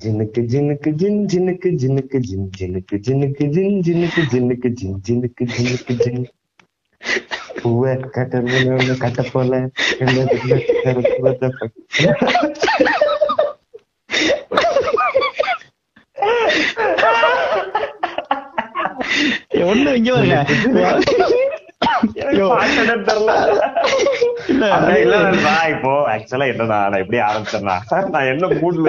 ஜின்னுக்கு ஜின்னுக்கு ஜின் ஜின்னுக்கு ஜின்னுக்கு ஜின் ஜின்னுக்கு ஜின்னுக்கு ஜின் ஜின்னுக்கு ஜின்னுக்கு ஜின் ஜின்னுக்கு ஜின்னுக்கு ஜின். பூவை கட்ட கட்ட போல. ஒண்ணு இங்க வருங்க இப்போ ஆக்சுவலா என்னன்னா நான் எப்படி ஆரம்பிச்சேன்னா நான் என்ன மூட்ல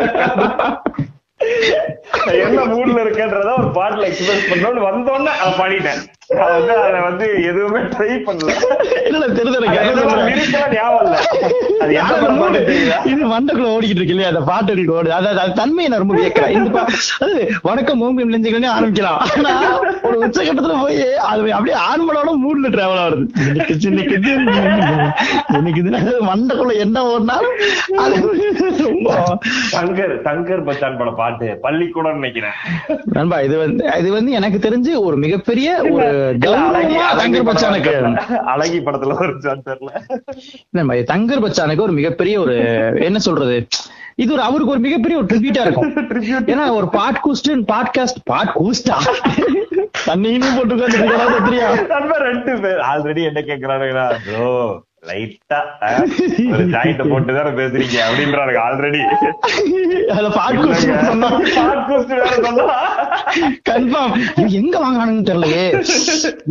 என்ன மூட்ல இருக்கேன்றத ஒரு பாட்டுல எக்ஸ்பிரஸ் பண்ணணும்னு வந்தோடனே அதை பாடிட்டேன். வந்து அதை வந்து எதுவுமே ட்ரை பண்ணல. இல்ல தெரிஞ்சு ஞாபகம் இல்ல. அது இது மண்டக்குள்ள ஓடிக்கிட்டு இருக்கு இல்லையா? அந்த பாட்டு ஓடு. அதாவது அது தன்மையை நான் ரொம்ப வியக்கிறேன். இந்த அது வணக்கம் மூம்பி நெஞ்சுக்கணும் ஆரம்பிக்கலாம். ஆனா ஒரு உச்சகட்டத்துல போய் அது அப்படியே ஆண்மனோட மூட்ல டிராவல் ஆகுது இன்னைக்கு இது மண்டக்குள்ள என்ன ஓடினாலும் அது ரொம்ப தங்கர் தங்கர் பச்சான் பட பாட்டு. பள்ளிக்கூடம் நினைக்கிறேன். நண்பா இது வந்து இது வந்து எனக்கு தெரிஞ்சு ஒரு மிகப்பெரிய ஒரு தங்கர் பச்சானுக்கு. படத்துல- அழகி படத்துல ஒரு தெரியல நண்பா, இது பச்சானுக்கு ஒரு மிகப்பெரிய ஒரு என்ன சொல்றது? இது ஒரு அவருக்கு ஒரு மிகப்பெரிய ஒரு ட்ரிபியூட்டா இருக்கும். ஏன்னா ஒரு பாட் கூஸ்ட் பாட்காஸ்ட் பாட் கூஸ்டா? தண்ணின்னு போட்டு ரெண்டு பேர். ஆல்ரெடி என்ன கேக்குறானுங்கன்னா ப்ரோ லைட்டா ஒரு ஜாயிண்ட போட்டு தானே பேசுறீங்க அப்படின்றானுங்க ஆல்ரெடி அதுல கன்ஃபார்ம் எங்க வாங்கினானுன்னு தெரியலையே.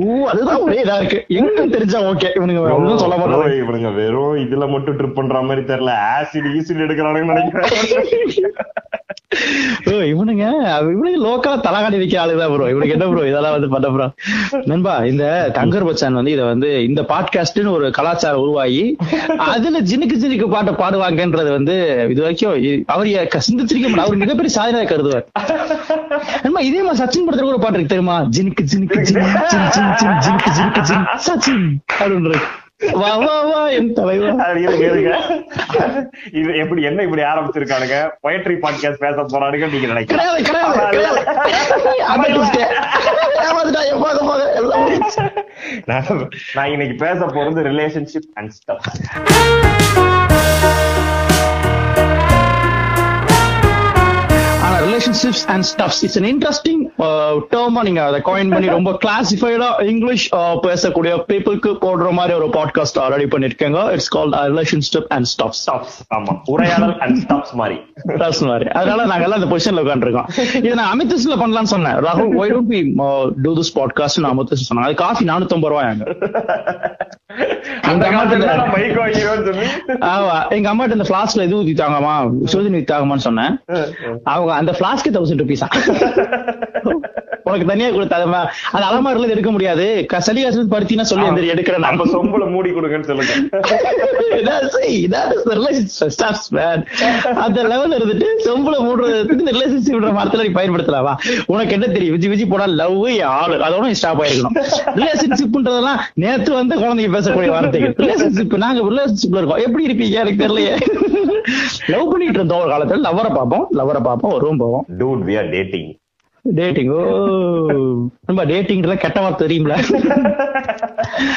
ஓ அதுதான் ஒரே இதா இருக்கு. எங்க தெரிஞ்சா ஓகே இவனுங்க ஒன்றும் சொல்ல மாட்டாங்க. இவனுங்க வெறும் இதுல மட்டும் ட்ரிப் பண்ற மாதிரி தெரியல. ஆசிட் ஈசிட் எடுக்கிறானுங்கன்னு நினைக்கிறேன். ஓ இவனுங்க இவனுங்க லோக்கலா தலகாடி வைக்க ஆளுதான் ப்ரோ இவனுக்கு என்ன ப்ரோ இதெல்லாம் வந்து பண்ண ப்ரோ நண்பா இந்த தங்கர் பச்சான் வந்து இத வந்து இந்த பாட்காஸ்ட்னு ஒரு கலாச்சாரம் உருவாகி அதுல ஜினுக்கு ஜினுக்கு பாட்டை பாடுவாங்கன்றது வந்து இது வரைக்கும் அவர் சிந்திச்சிருக்க அவர் மிகப்பெரிய சாதனை கருதுவார். இதே மாதிரி சச்சின் படத்துல கூட பாட்டு இருக்கு தெரியுமா? ஜினுக்கு ஜினுக்கு ஜின் ஜின் ஜின் ஜினுக்கு ஜினுக்கு ஜின் சச்சின். அப்படின்றது. வா வா வா என் தலைவா. அது இருங்க, இருங்க. இது எப்படி என்ன இப்படி ஆரம்பிச்சிருக்கானுங்க? பொயட்ரி பாட்காஸ்ட் பேச போறானுங்க நீங்க நினைக்கிறேன் நான் இன்னைக்கு பேச போறது relationship and stuff relationships and stuffs it's an interesting டேர்மா நீங்க அதை காயின் பண்ணி ரொம்ப கிளாசிஃபைடா இங்கிலீஷ் பேசக்கூடிய பீப்புளுக்கு போடுற மாதிரி ஒரு podcast ready பண்ணிருக்கேங்க. It's called relationship and stuffs stops ஆமா. உரையாடல் அண்ட் ஸ்டாப்ஸ் மாதிரி. That's மாதிரி. அதனால நாங்க எல்லாம் இந்த பொசிஷன்ல உட்காந்துருக்கோம் இது நான் அமித்ஸ்ல பண்ணலாம்னு சொன்னேன். ராகுல் why don't we do this podcast நான் அமித்ஸ் சொன்னேன். அது காஃபி நானூத்தி ஐம்பது ரூபாய் அங்க. அந்த எங்க இந்த- ஆமா. எங்க அம்மாட்ட இந்த பிளாஸ்க்ல இது ஊத்தி தாங்கம்மா. சோதினி ஊத்தி தாங்கம்மான்னு சொன்னேன். அவங்க அந்த பிளாஸ்க்கு தௌசண்ட் ருபீஸா உனக்கு தனியா கொடுத்தாதம்மா அது அலமாரில எடுக்க முடியாது. சளி காசு பருத்தினா சொல்லி அந்த எடுக்கிறேன் நம்ம சொம்புல மூடி கொடுங்கன்னு சொல்லுங்க. அந்த லெவல்ல இருந்துட்டு சொம்புல மூடுறதுக்கு இந்த ரிலேஷன்ஷிப் மரத்துல நீ பயன்படுத்தலாமா. உனக்கு என்ன தெரியும்? விஜி விஜி போனா லவ் ஆளு. அதோட ஸ்டாப் ஆயிருக்கணும். ரிலேஷன்ஷிப்ன்றதெல்லாம் நேத்து வந்து குழந்தைங்க பேசக்கூடிய வார்த்தைகள். ரிலேஷன்ஷிப் நாங்க ரிலேஷன்ஷிப்ல இருக்கோம். எப்படி இருப்பீங்க? எனக்கு தெரியலையே. லவ் பண்ணிட்டு இருந்தோம் ஒரு காலத்துல. லவ்வரை பார்ப்போம் லவ்வரை பார்ப்போம் வருவோம் போவோம். Dude we are dating dating oh. நம்ம டேட்டிங்ல கெட்ட வார்த்தை தெரியும்ல.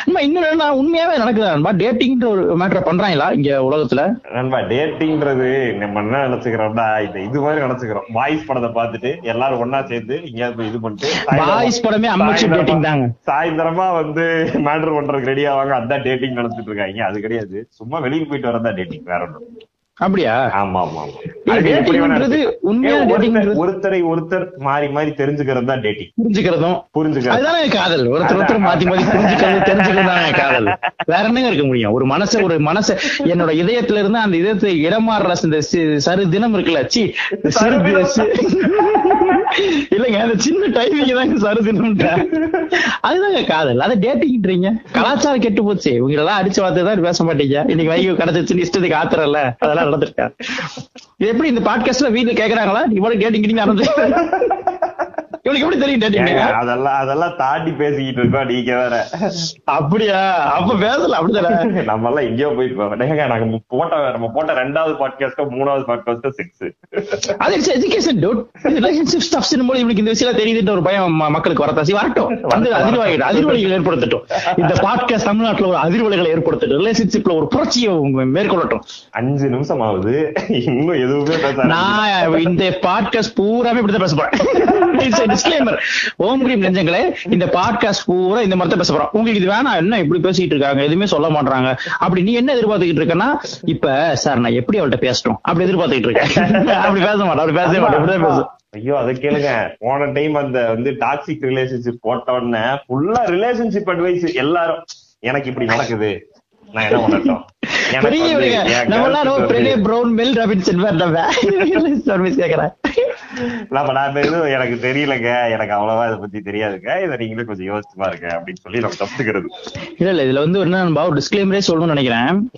நம்ம இன்னும் நான் உண்மையாவே நடக்குதா டேட்டிங்ன்ற ஒரு மேட்டர் பண்றாங்களா இங்க உலகத்துல? நண்பா டேட்டிங்ன்றது நம்ம என்ன நினைச்சுக்கிறோம்னா இந்த இது மாதிரி நினைச்சுக்கிறோம். வாய்ஸ் படத்தை பார்த்துட்டு எல்லாரும் ஒண்ணா சேர்ந்து எங்கேயாவது போய் இது பண்ணிட்டு பாய்ஸ் படமே அம்மச்சி சாயந்தரமா- டேட்டிங் தாங்க. சாயந்தரமா வந்து மேட்டர் பண்றதுக்கு ரெடி ஆவாங்க. அதான் டேட்டிங் நினைச்சிட்டு இருக்காங்க. அது கிடையாது. சும்மா வெளியே போயிட்டு வரதா டேட்டிங் வேற ஒன்றும் அப்படியா? ஆமா ஆமா ஒருத்தர்- ஒருத்தரை மாறி மாறி தெரிஞ்சுக்கிறது தான் டேட்டிங் புரிஞ்சுக்கிறதும். புரிஞ்சுக்கிறது. அதுதானே காதல். ஒருத்தர் ஒருத்தர் மாத்தி மாத்தி புரிஞ்சுக்கிறது தெரிஞ்சுக்கிறது தானே காதல். வேற என்னங்க இருக்க முடியும்? ஒரு மனச ஒரு மனச என்னோட இதயத்துல இருந்து அந்த இதயத்தை இடமாறுற இந்த சரு தினம் இருக்குல்ல. சி சிறு தி- சி- இல்லைங்க அந்த சின்ன டைமிங் தாங்க சரு தினம் அதுதாங்க காதல். அதை டேட்டிங்ன்றீங்க கலாச்சாரம் கெட்டு போச்சு. இவங்க எல்லாம் அடிச்சு வார்த்தை தான் பேச மாட்டீங்க. இன்னைக்கு வைகை கிடைச்சிச்சு இஷ்டத்துக்கு ஆத்துறல அதெல்லாம் நடந்திருக்கா எப்படி இந்த பாட்காஸ்ட்ல வீட்டுல கேக்குறாங்களா? இவ்வளவு கேட்டீங்க நடந்து இவனுக்கு எப்படி தெரியும் அதெல்லாம் அதெல்லாம் தாண்டி பேசிக்கிட்டு இருக்கோம் நீங்க வேற. அப்படியா? அப்ப பேசல அப்படிதானே நம்ம எல்லாம் எங்கேயோ போயிருக்கோம் ஏங்க நாங்க போட்ட நம்ம போட்ட ரெண்டாவது பாட்காஸ்டோ மூணாவது பாட்காஸ்டோ செக்ஸ் அது it's education dude relationship stuffs போது இவனுக்கு இந்த விஷயம் தெரியுதுன்ற ஒரு பயம் மக்களுக்கு வரத்தாசி வரட்டும். வந்து அதிர்வாயிடும் அதிர்வலைகள் ஏற்படுத்தட்டும். இந்த பாட்காஸ்ட் தமிழ்நாட்டுல ஒரு அதிர்வலைகளை ஏற்படுத்தட்டும். ரிலேஷன்ஷிப்ல ஒரு புரட்சியை மேற்கொள்ளட்டும். அஞ்சு நிமிஷம் ஆகுது இன்னும் எதுவுமே பேச நான் இந்த பாட்காஸ்ட் பூராமே இப்படிதான் பேச போறேன். டிஸ்க்ளைமர் ஓம் கிரீம் நெஞ்சங்களே இந்த பாட்காஸ்ட் பூரா இந்த மாதிரி பேச போறோம். உங்களுக்கு இது வேணாம் என்ன இப்படி பேசிட்டு இருக்காங்க எதுவுமே சொல்ல மாட்டாங்க அப்படி நீ என்ன எதிர்பார்த்துக்கிட்டு இருக்கேன்னா இப்ப சார் நான் எப்படி அவள்கிட்ட பேசட்டும் அப்படி எதிர்பார்த்துக்கிட்டு இருக்கேன். அப்படி பேச மாட்டேன் அப்படி பேசவே மாட்டேன் இப்படிதான் பேசும் ஐயோ அதை கேளுங்க. போன டைம் அந்த வந்து டாக்ஸிக் ரிலேஷன்ஷிப் போட்ட உடனே ஃபுல்லா ரிலேஷன்ஷிப் அட்வைஸ் எல்லாரும் எனக்கு இப்படி நடக்குது. நான் என்ன பண்ணட்டும்? பெரிய வந்து இவனுங்க. என் நம்ம எல்லாரும் girlfriend பெரிய ப்ரௌன் மெல் ராபின்சன் நம்ம சர்வீஸ் கேக்குறேன் நான் இந்த எனக்கு தெரியலங்க. எனக்கு அவ்வளவா இதை பத்தி தெரியாதுங்க. இதை நீங்களே கொஞ்சம் யோசிச்சு பாருங்க அப்படின்னு சொல்லி நம்ம தப்பிச்சுக்கிறது. இல்ல இல்ல. இதுல வந்து என்ன நண்பா ஒரு டிஸ்க்ளைமரே சொல்லணும்னு நினைக்கிறேன்.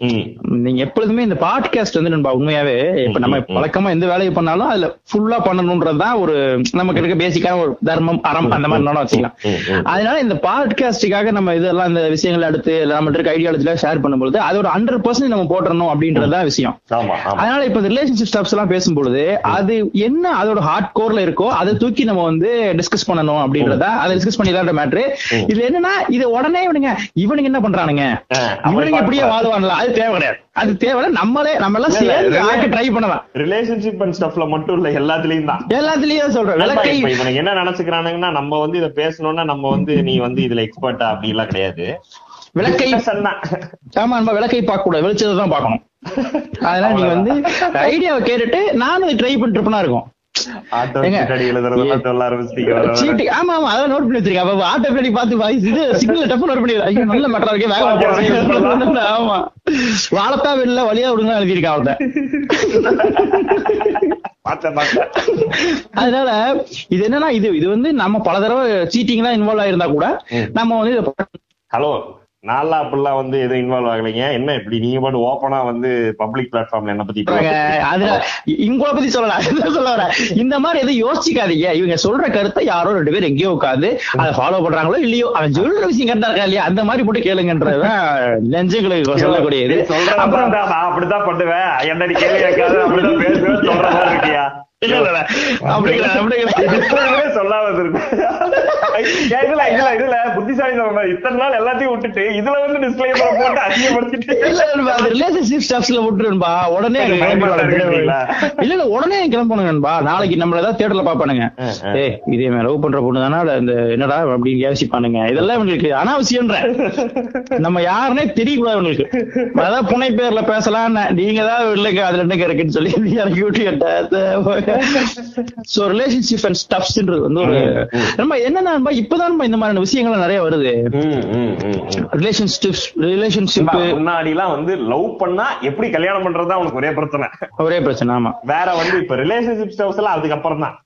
நீங்க எப்பொழுதுமே இந்த பாட்காஸ்ட் வந்து நண்பா உண்மையாவே இப்ப நம்ம. வழக்கமா எந்த வேலையை பண்ணாலும் அதுல ஃபுல்லா பண்ணணும்ன்றதுதான் ஒரு நமக்கு இருக்க பேசிக்கான ஒரு தர்மம் அறம் அந்த மாதிரி வச்சுக்கலாம். அதனால இந்த பாட்காஸ்டுக்காக நம்ம இதெல்லாம் இந்த விஷயங்களை இல்ல நம்ம இருக்க ஐடியாலஜில ஷேர் பண்ணும்போது அது ஒரு ஹண்ட்ரட் பர்சன்ட் நம்ம போட்டுறணும் அப்படின்றதுதான் விஷயம். அதனால இப்ப ரிலேஷன்ஷிப் ஸ்டப்ஸ் எல்லாம் பேசும்பொழுது அது என்ன அதோட ஹார்ட் கோர்ல இருக்கோ அதை தூக்கி நம்ம வந்து டிஸ்கஸ் பண்ணணும் அப்படின்றத? அதை டிஸ்கஸ் பண்ணிடலான்ற மேட்ரு ம். இதுல என்னன்னா இது உடனே இவனுங்க இவனுங்க என்ன பண்றானுங்க? இவனுங்க இப்படியே. வாழுவான்ல அது தேவை கிடையாது. அது தேவை நம்மளே நம்ம எல்லாம் சேர்ந்து. ஆக்க ட்ரை பண்ணலாம். ரிலேஷன்ஷிப் அண்ட் ஸ்டப்ல மட்டும் இல்ல எல்லாத்துலயும் தான். எல்லாத்துலயும் சொல்றேன் விளக்கை. இவனுக்கு என்ன நினைச்சுக்கிறானுங்கன்னா நம்ம வந்து இத பேசணும்னா நம்ம வந்து நீ வந்து இதுல எக்ஸ்பர்ட்டா அப்படி எல்லாம் கிடையாது. விளக்கை. ஆமா நம்ம விளக்கை பார்க்க கூடாது வெளிச்சத்தை தான் பார்க்கணும். அதனால நீங்க வந்து ஐடியாவை கேட்டுட்டு நானும் ட்ரை பண்ணிட்டு இருப்பேனா இருக்கும். ஆமா ஆமா அதான் நோட் பண்ணி வச்சிருக்கேன். அப்ப ஆட்டோ பின்னாடி பார்த்து வாய்ஸ் இது சிக்னல் டப்பு நோட் பண்ணி ஐயோ நல்ல மேட்டரா இருக்கே வேகமா போறேன். ஆமா. வாழத்தா வெளில வழியா விடுங்க எழுதியிருக்கேன் பார்த்தேன். அதனால இது என்னன்னா இது இது வந்து நம்ம பல தடவை சீட்டிங் தான் இன்வால்வ் ஆயிருந்தா கூட. நம்ம வந்து ஹலோ நான்லாம் அப்படிலாம் வந்து எதுவும் இன்வால்வ் ஆகலைங்க. என்ன இப்படி நீங்க பாட்டு ஓப்பனா வந்து பப்ளிக் பிளாட்ஃபார்ம்ல என்ன பத்தி. அதுல இவங்கள பத்தி சொல்லல சொல்ல இந்த மாதிரி எதுவும் யோசிக்காதீங்க. இவங்க சொல்ற கருத்தை யாரோ ரெண்டு பேர் எங்கேயோ உட்காந்து அதை ஃபாலோ பண்றாங்களோ இல்லையோ அவன் சொல்ற விஷயம் கரெக்டா இருக்கா இல்லையா? அந்த மாதிரி போட்டு கேளுங்கன்றதுதான் நெஞ்சங்களுக்கு சொல்லக்கூடியது. அப்புறம் நான் அப்படித்தான் பண்ணுவேன். என்னடி கேள்வி கேட்காது அப்படிதான் பேசுவேன் சொல்ற மாதிரி இருக்கியா? இத்தனை நாள் எல்லாத்தையும் விட்டுட்டு இதுல வந்து டிஸ்கிளைமர் போட்டு அதிகப்படுத்திட்டு விட்டுருன்பா. உடனே? இல்ல இல்ல உடனே கிளம்பணும் நண்பா. நாளைக்கு நம்மள ஏதாவது தேட்டர்ல பாப்பானுங்க. ஏய் இதே லவ் பண்ற பொண்ணு தானே இந்த என்னடா அப்படின்னு யோசிப்பானுங்க. இதெல்லாம் இவங்களுக்கு அனாவசியம்ன்ற. நம்ம யாருன்னே தெரியக்கூடாது இவங்களுக்கு. அதான் புனை பேர்ல பேசலாம் நீங்க தான் இல்லைங்க அதுல என்னங்க இருக்குன்னு சொல்லி இறக்கி விட்டு சோ ரிலேஷன்ஷிப் அண்ட் ஸ்டப்ஸ்ன்றது வந்து ஒரு. நம்ம என்னன்னா இப்பதான் இந்த மாதிரியான விஷயங்கள் நிறைய வருது. ரிலேஷன்ஷிப் ரிலேஷன்ஷிப் முன்னாடி எல்லாம் வந்து லவ் பண்ணா எப்படி கல்யாணம் பண்றதுதான் அவனுக்கு ஒரே பிரச்சனை. ஒரே பிரச்சனை ஆமா. வேற வந்து இப்ப ரிலேஷன்ஷிப் ஸ்டவ்ஸ் எல்லாம் அதுக்கப்புறம் தான்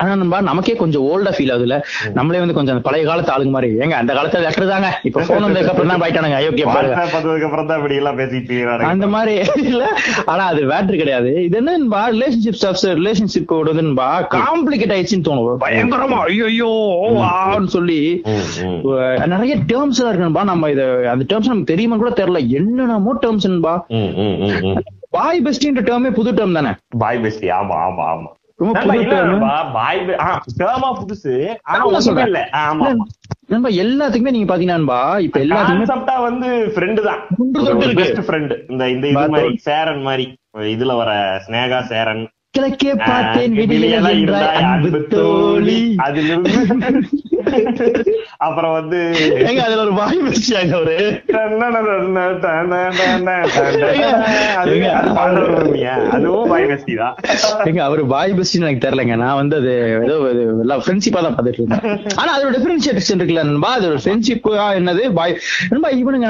ஆனா நண்பா நமக்கே கொஞ்சம் ஓல்டா ஃபீல் ஆகுதுல நம்மளே வந்து கொஞ்சம் அந்த பழைய காலத்து ஆளுங்க மாதிரி. ஏங்க அந்த காலத்துல லெட்டர் தாங்க. இப்ப போன் வந்ததுக்கு அப்புறம் தான் போயிட்டானுங்க. அயோக்கிய பாருங்க. அப்புறம் தான் இப்படி எல்லாம் பேசிட்டு. அந்த மாதிரி இல்ல. ஆனா அது வேட்ரு கிடையாது. இது என்னன்பா ரிலேஷன்ஷிப் ஸ்டாப்ஸ் ரிலேஷன்ஷிப் வந்துன்பா காம்ப்ளிகேட் ஆயிடுச்சுன்னு தோணும். பயங்கரமா ஐயோ ஆன்னு சொல்லி நிறைய டேர்ம்ஸ் எல்லாம் இருக்குன்பா நம்ம இது அந்த டேர்ம்ஸ் நமக்கு தெரியுமா கூட தெரியல. என்னென்னமோ ம். பாய் பெஸ்டின்ற டேர்மே புது டேர்ம் தானே. பாய் பெஸ்டி ஆமா ஆமா ஆமா. புதுசு. இல்ல ஆமா. நண்பா எல்லாத்துக்குமே நீங்க பாத்தீங்கன்னா இப்ப எல்லாத்துக்குமே கான்செப்டா வந்து ஃப்ரெண்டு தான். பெஸ்ட் ஃப்ரெண்ட் இந்த இந்த இது. மாதிரி சேரன் மாதிரி இதுல வர ஸ்னேகா சேரன் கிழக்கே பார்த்தேன் அன்பு தோழி அப்புறம் வந்து ஏங்க அதுல ஒரு வாய் வச்சாங்க பூமியா? அதுவும் பாய் பெஸ்டி தான் ஏங்க அவரு பாய் பெஸ்ட் எனக்கு தெரியலங்க நான் வந்து அது ஏதோ ஃப்ரெண்ட்ஷிப்பா தான் பார்த்துட்டு இருந்தேன் ஆனா அதோட டிஃபரன்ஷியேஷன் இருக்குல்ல நண்பா அது ஒரு ஃப்ரெண்ட்ஷிப்பா என்னது பாய் நண்பா இவனுங்க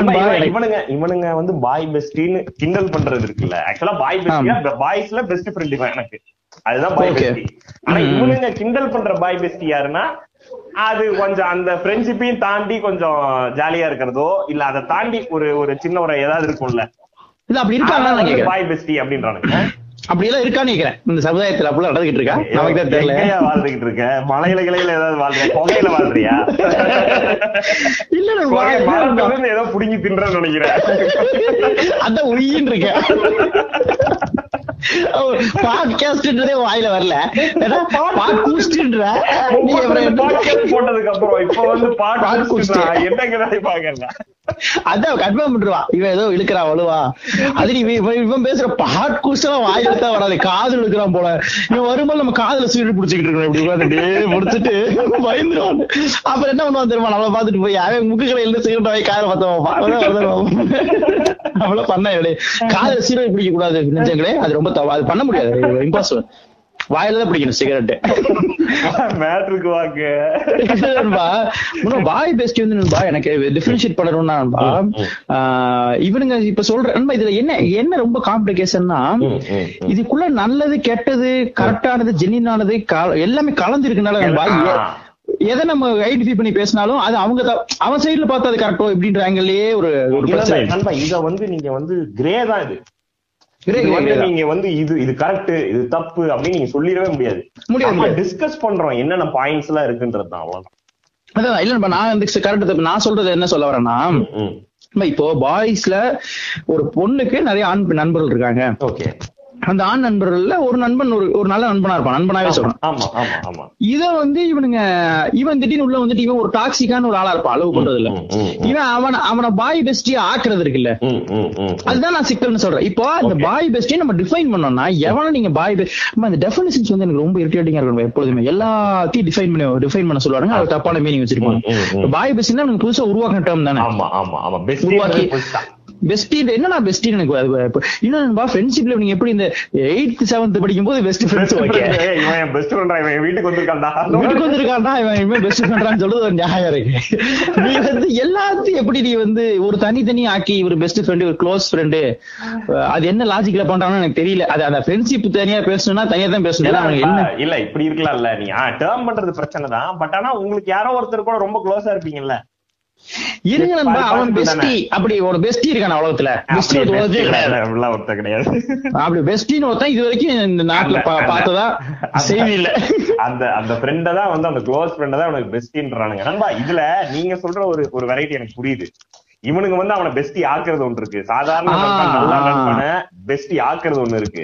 இவனுங்க இவனுங்க வந்து பாய் பெஸ்டின்னு கிண்டல் பண்றது இருக்குல்ல ஆக்சுவலா பாய் பெஸ்டியா பாய்ஸ்ல பெஸ்ட் ஃப்ரெண்ட் இவன் எனக்கு அதுதான் பாய். பெஸ்டி ஆனா. இவனுங்க கிண்டல் பண்ற பாய் பெஸ்டி யாருன்னா அது கொஞ்சம் அந்த ஃப்ரெண்ட்ஷிப்பையும் தாண்டி கொஞ்சம் ஜாலியா இருக்கிறதோ இல்ல அதை தாண்டி ஒரு ஒரு சின்ன ஒரு ஏதாவது இருக்கும்ல. இல்ல அப்படி இருக்காங்க பாய் பெஸ்டி அப்படின்றானுங்க. அப்படி எல்லாம் இருக்கான்னு நினைக்கிறேன் இந்த சமுதாயத்துல அப்படிலாம் நடந்துகிட்டு இருக்கா? நமக்கு தான் தெரியல. வாழ்ந்துகிட்டு இருக்க? மலையில கிளையில ஏதாவது வாழ்றியா? புகையில வாழ்றியா? இல்ல ஏதோ புடுங்கி தின்றேன்னு நினைக்கிறேன். அதான் உயின்னு இருக்கேன். பாட்காஸ்ட்ன்றதே வாயில வரல பாட்கூஸ்ட்ன்ற நீ போட்டதுக்கு அப்புறம் இப்ப வந்து Podcast. பாட்காஸ்ட் என்னங்கிறத பாக்கல அதான் கன்ஃபார்ம் பண்ணிருவா இவன் ஏதோ இழுக்கிறா வலுவா அது நீ இவன் இவன் பேசுற பாட் கூஸ்டெல்லாம் வாய் எடுத்தா வராது. காதல் இழுக்கிறான் போல. இவன் வரும்போது நம்ம காதுல சீடு பிடிச்சிக்கிட்டு இருக்கோம் இப்படி உட்காந்துட்டு முடிச்சுட்டு பயந்துருவான். அப்புறம் என்ன பண்ணுவான் தெரியுமா? நம்மள பாத்துட்டு போய் அவன் முக்கு கடையில சீக்கிரம் வாங்கி காதல பார்த்தவன் அவ்வளவு பண்ண காதுல சீரட் பிடிக்க கூடாது நினைச்சங்களே அது ரொம்ப அது பண்ண முடியாது. இம்பாசிபிள் வாயில தான் பிடிக்கணும் சிகரெட் மேட்ருக்கு வாங்க பாய் பெஸ்ட் வந்து நண்பா எனக்கு டிஃபரன்ஷியேட் பண்ணணும்னா நண்பா. இவனுங்க இப்ப சொல்ற நண்பா இதுல என்ன என்ன ரொம்ப காம்ப்ளிகேஷன்னா இதுக்குள்ள நல்லது கெட்டது கரெக்டானது ஜெனினானது எல்லாமே கலந்து இருக்கனால நண்பா எதை நம்ம ஐடென்டிஃபை பண்ணி பேசினாலும் அது அவங்க அவன் சைடுல பார்த்தா அது கரெக்டோ இப்படின்ற ஆங்கிள்லயே ஒரு இத வந்து நீங்க வந்து கிரே தான் இது. நீங்க வந்து இது இது கரெக்ட் இது தப்பு அப்படின்னு நீங்க சொல்லிடவே முடியாது. முடியாது. டிஸ்கஸ் பண்றோம் என்னென்ன பாயிண்ட்ஸ் எல்லாம் இருக்குன்றது தான் அவ்வளவுதான். அதான் இல்ல நான் வந்து கரெக்ட் நான் சொல்றது என்ன சொல்ல வரேன்னா இப்போ பாய்ஸ்ல ஒரு பொண்ணுக்கு நிறைய ஆண் நண்பர்கள் இருக்காங்க. ஓகே அந்த ஆண் நண்பர்கள்ல ஒரு நண்பன் ஒரு ஒரு நல்ல நண்பனா இருப்பான். நண்பனாவே சொல்றேன். இத வந்து இவனுங்க இவன் திடீர்னு உள்ள வந்துட்டு இவன் ஒரு டாக்ஸிக்கான ஒரு ஆளா இருப்பான் அளவு பண்றது இல்ல. இவன் அவன அவன பாய் பெஸ்டி ஆக்குறது இருக்குல்ல. அதுதான் நான் சிக்கல்னு சொல்றேன். இப்போ அந்த. பாய் பெஸ்டி நம்ம டிஃபைன் பண்ணோம்னா எவன நீங்க பாய் அந்த டெஃபினிஷன்ஸ் வந்து எனக்கு ரொம்ப இரிட்டேட்டிங்கா இருக்கும் எப்பொழுதுமே. எல்லாத்தையும் டிஃபைன் பண்ணி டிஃபைன் பண்ண சொல்லுவாங்க அது தப்பான மீனிங் வச்சிருப்பாங்க. பாய் பெஸ்டினா எனக்கு புதுசா உருவாக்கின டேர்ம் தானே. ஆமா ஆமா ஆமா. பெஸ்ட் உருவாக்கி பெஸ்டி என்னன்னா பெஸ்டி எனக்கு இன்னொன்னு ஃப்ரெண்ட்ஷிப்ல நீங்க எப்படி இந்த எயித் செவன்த் படிக்கும் போது பெஸ்ட் ஃப்ரெண்ட்ஸ் ஓகே? இவன் பெஸ்ட் ஃப்ரெண்டா இவன் வீட்டுக்கு வந்திருக்கான்டா. வீட்டுக்கு வந்திருக்கான்டா இவன் இவன் பெஸ்ட் ஃப்ரெண்டான்னு சொல்றது ஒரு நியாயம் இருக்கு. நீ வந்து எல்லாத்தையும் எப்படி நீ வந்து ஒரு தனித்தனி ஆக்கி ஒரு பெஸ்ட் ஃப்ரெண்டு ஒரு க்ளோஸ் ஃப்ரெண்டு அது என்ன லாஜிக்ல பண்றான்னு எனக்கு தெரியல. அது அந்த ஃப்ரெண்ட்ஷிப் தனியா பேசணும்னா தனியா தான் பேசணும். என்ன? இல்ல இப்படி இருக்கலாம்ல நீ. டேர்ம் பண்றது பிரச்சனை தான் பட் ஆனா உங்களுக்கு யாரோ ஒருத்தர் கூட ரொம்ப க்ளோஸா இருப்பீங்கல்ல. இருங்க நண்பா அவன்? பெஸ்டி அப்படி ஒரு பெஸ்டி இருக்கான உலகத்துல. பெஸ்டி உலகத்தே கிடையாது. ஒருத்தர் கிடையாது. அப்படி பெஸ்டின்னு ஒருத்தன் இது வரைக்கும் இந்த நாட்டுல பார்த்ததா? செய்தி இல்ல அந்த அந்த ஃப்ரெண்ட தான் வந்து அந்த க்ளோஸ் ஃப்ரெண்ட தான் உனக்கு பெஸ்டின்றானுங்க நண்பா இதுல நீங்க சொல்ற ஒரு ஒரு வெரைட்டி எனக்கு புரியுது. இவனுங்க வந்து அவனை பெஸ்டி ஆக்குறது ஒன்று இருக்கு. சாதாரண நல்ல பெஸ்டி ஆக்குறது ஒண்ணு இருக்கு.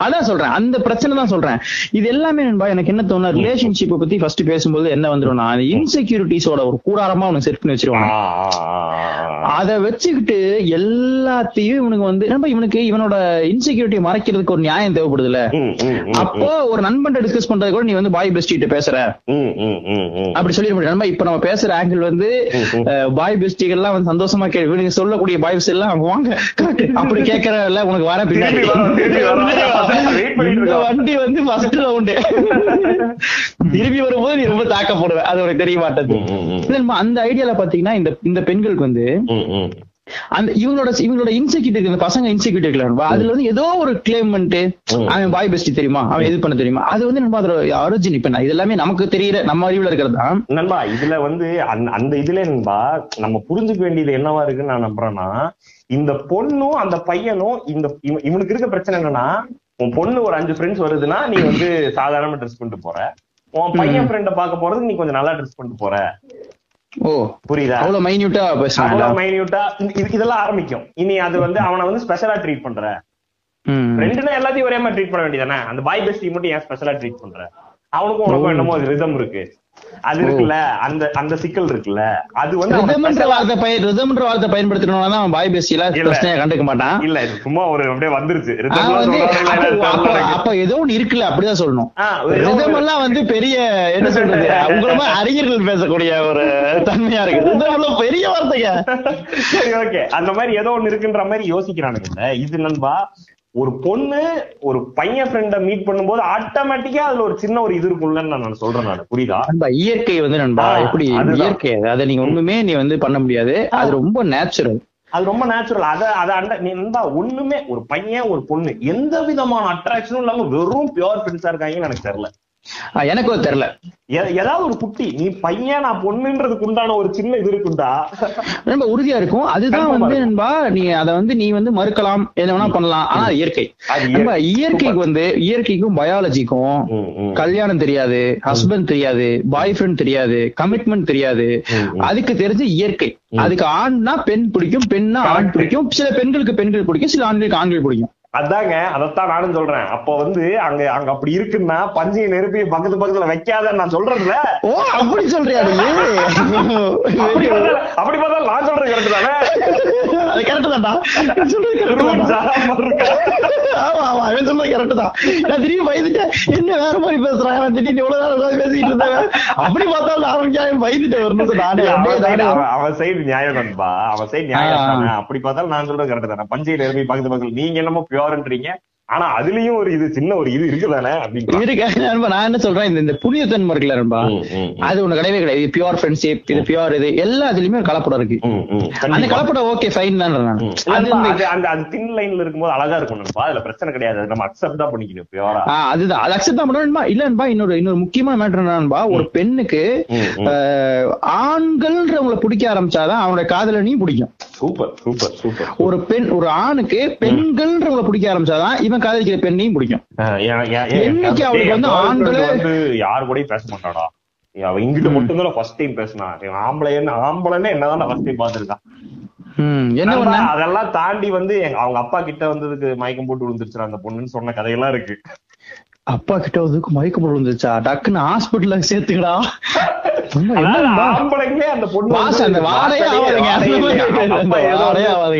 அதான் சொல்றேன். அந்த பிரச்சனை தான் சொல்றேன். இது எல்லாமே நண்பா எனக்கு என்ன தோணுது ரிலேஷன்ஷிப் பத்தி ஃபர்ஸ்ட் பேசும்போது என்ன வந்துரும்னா அந்த இன்செக்யூரிட்டிஸோட ஒரு கூடாரமா உனக்கு செட் பண்ணி வச்சிருவாங்க. அத வச்சுக்கிட்டு எல்லாத்தையும் இவனுக்கு வந்து நம்ம இவனுக்கு இவனோட இன்செக்யூரிட்டி மறைக்கிறதுக்கு ஒரு நியாயம் ம், அப்போ ஒரு நண்பன் டிஸ்கஸ் பண்றது கூட நீ வந்து பாய் பேசுற. ம், ம், ம். அப்படி சொல்லிட முடியும் இப்ப நம்ம பேசுற ஆங்கிள் வந்து பாய் பெஸ்டிகள்லாம் வந்து சந்தோஷமா கே இவனுக்கு சொல்லக்கூடிய பாய் பெஸ்ட் எல்லாம் வாங்க. அப்படி கேட்கறல உனக்கு வர பின்னாடி. வண்டி வந்து ஃபர்ஸ்ட் ரவுண்டு திரும்பி வரும்போது நீ ரொம்ப தாக்க போடுவ அது உனக்கு தெரிய மாட்டேது அந்த ஐடியால பாத்தீங்கன்னா இந்த இந்த பெண்களுக்கு வந்து. அந்த இவங்களோட இவங்களோட இன்செக்யூரிட்டி இந்த பசங்க இன்செக்யூரிட்டி இருக்குல்ல அதுல வந்து ஏதோ ஒரு கிளைம் பண்ணிட்டு ம். அவன் பாய் பெஸ்டி தெரியுமா? அவன் இது பண்ண தெரியுமா? அது வந்து நம்ம அதோட அரிஜின் இப்ப இது எல்லாமே நமக்கு தெரியற நம்ம அறிவுல இருக்கிறது தான். நண்பா இதுல வந்து அந்த இதுல நண்பா நம்ம புரிஞ்சுக்க வேண்டியது என்னவா இருக்குன்னு நான் நம்புறேன்னா இந்த பொண்ணும் அந்த பையனும் இந்த இவ- இவனுக்கு இருக்க பிரச்சனை என்னன்னா உன் பொண்ணு ஒரு அஞ்சு ஃப்ரெண்ட்ஸ் வருதுன்னா நீ வந்து சாதாரணமா ட்ரெஸ் பண்ணிட்டு போற. உன் பையன் ஃப்ரெண்ட பார்க்க போறதுக்கு நீ கொஞ்சம் நல்லா ட்ரெஸ் பண்ணிட்டு போற. ஓ புரியுதா? அவ்வளவு மைன்யூட்டா அவ்வளவு மைன்யூட்டா இதெல்லாம் ஆரம்பிக்கும். இனி அது வந்து அவனை வந்து ஸ்பெஷலா ட்ரீட் பண்ற. ஃப்ரெண்டுனா எல்லாத்தையும் ஒரே மாதிரி ட்ரீட் பண்ண வேண்டியதானே அந்த பாய் பெஸ்டி மட்டும் ஏன் ஸ்பெஷலா ட்ரீட் பண்ற? அவனுக்கும் உனக்கும் என்னமோ ரிதம் இருக்கு. அது இருக்குல்ல அந்த அந்த சிக்கல் இருக்குல்ல அது வந்து ரிதம்ன்ற வார்த்தை பயன் ரிதம்ன்ற வார்த்தை பயன்படுத்தணும்னா தான் பாய் இல்ல. பிரச்சனையா கண்டுக்க மாட்டான். இல்ல இது சும்மா ஒரு அப்படியே வந்துருச்சு. அப்ப- ஏதோ ஒண்ணு இருக்குல்ல அப்படிதான் சொல்லணும். ரிதம் எல்லாம் வந்து பெரிய என்ன சொல்றது உங்கள மாதிரி அறிஞர்கள் பேசக்கூடிய ஒரு தன்மையா இருக்கு. ரிதம் எல்லாம் பெரிய வார்த்தைங்க. சரி ஓகே. அந்த மாதிரி ஏதோ ஒண்ணு இருக்குன்ற மாதிரி யோசிக்கிறானுங்க. இது நண்பா ஒரு பொண்ணு ஒரு பையன் ஃப்ரெண்ட மீட் பண்ணும்போது ஆட்டோமேட்டிக்கா அதுல ஒரு சின்ன ஒரு இது இருக்கும்லன்னு நான் சொல்றேன் நான். புரியுதா? நண்பா இயற்கை வந்து நண்பா எப்படி. இயற்கை அது. நீங்க ஒண்ணுமே நீ வந்து பண்ண முடியாது. அது ரொம்ப நேச்சுரல் அது ரொம்ப நேச்சுரல் அத அத அண்ட நீ நண்பா ஒண்ணுமே ஒரு பையன் ஒரு பொண்ணு எந்த விதமான அட்ராக்ஷனும் இல்லாம வெறும் பியூர் ஃப்ரெண்ட்ஸா இருக்காங்கன்னு எனக்கு தெரியல. ஆஹ் எனக்கு அது தெரியல. ஏதாவது ஒரு குட்டி நீ பையன் நான் பொண்ணுன்றதுக்கு உண்டான ஒரு சின்ன இது இருக்குண்டா? ரொம்ப உறுதியா இருக்கும். அதுதான் வந்து. நண்பா நீ அதை வந்து நீ வந்து மறுக்கலாம் என்ன வேணா பண்ணலாம். ஆனா இயற்கை. இயற்கைக்கு வந்து இயற்கைக்கும் பயாலஜிக்கும். கல்யாணம் தெரியாது ஹஸ்பண்ட் தெரியாது பாய் ஃப்ரெண்ட் தெரியாது. கமிட்மெண்ட் தெரியாது. அதுக்கு தெரிஞ்ச இயற்கை. அதுக்கு ஆண்னா பெண் பிடிக்கும் பெண்ணா ஆண். பிடிக்கும். சில பெண்களுக்கு பெண்கள் பிடிக்கும் சில ஆண்களுக்கு ஆண்கள் பிடிக்கும். அதாங்க அதத்தான் நானும் சொல்றேன். அப்போ வந்து அங்க அங்க அப்படி இருக்குன்னா பஞ்சையை நெருப்பி பக்கத்து பக்கத்துல வைக்காதன்னு நான் சொல்றேன்ல ஓ அப்படி சொல்றியா அப்படி பார்த்தா அப்படி பார்த்தா நான் சொல்றது கரெக்ட் தானே? அது கரெக்ட் தான்டா. சொல்றது இருக்கா? ஆமா ஆமா அவன் சொல்றது கரெக்ட் தான். நான் திரும்பி பயந்துட்டேன். என்ன வேற மாதிரி பேசுறான் திடீர்னு இவ்வளவு நேரம் பேசிட்டு இருந்தவன் அப்படி பார்த்தா நான் பயந்துட்டேன் ஒரு நிமிஷம் நானே அவன் சைடு நியாயம் நண்பா அவன் சைடு நியாயம் அப்படி பார்த்தாலும் நான் சொல்றது கரெக்ட் தானே. பஞ்சையை நெருப்பி பக்கத்து பக்கத்துல நீங்க என்னமோ டாலர்ன்றீங்க ஆனா அதுலயும் ஒரு இது சின்ன ஒரு இது இருக்குதானே இருக்கு. நான் என்ன சொல்றேன் இந்த புனிதத்தன்மை இருக்குல்ல நண்பா அது ஒண்ணு கிடையவே கிடையாது. பியூர் ஃப்ரெண்ட்ஷிப் இது பியூர் இது எல்லாத்துலயுமே ஒரு கலப்படம் இருக்கு. அந்த கலப்படம் ஓகே ஃபைன் தான் அந்த அந்த தின் லைன்ல இருக்கும்போது அழகா இருக்கும் நண்பா அதுல பிரச்சனை கிடையாது. நம்ம அக்செப்ட் தான் பண்ணிக்கணும் பியூரா அதுதான். அது அக்செப்ட் தான் பண்ணணும்பா இல்ல நண்பா இன்னொரு இன்னொரு முக்கியமான மேட்டர் என்னன்பா ஒரு பெண்ணுக்கு ஆண்கள்ன்றவங்களை பிடிக்க ஆரம்பிச்சாதான் அவனுடைய காதலனையும் பிடிக்கும். Super super super. ஒரு பெண் ஒரு ஆணுக்கு பெண்கள்ன்றவங்களை பிடிக்க ஆரம்பிச்சாதான் இவன் காதலிக்கிற பெண்ணையும் பிடிக்கும் என்னைக்கு அவளுக்கு வந்து ஆண்களே- வந்து யாரு கூடயும் பேச மாட்டாடா அவ இங்கிட்ட மட்டும் தான் ஃபர்ஸ்ட் டைம் பேசினா ஆம்பளை ஆம்பளைன்னு என்னதான் ஃபர்ஸ்ட் டைம் பாத்துருக்கான் என்ன அதெல்லாம் தாண்டி வந்து அவங்க அப்பா கிட்ட வந்ததுக்கு மயக்கம் போட்டு விழுந்துருச்சு அந்த பொண்ணுன்னு சொன்ன கதையெல்லாம் இருக்கு அப்பா கிட்ட வந்து மயக்க பொருள் வந்துச்சா டக்குன்னு ஹாஸ்பிட்டல்ல சேர்த்துக்கடா என்ன.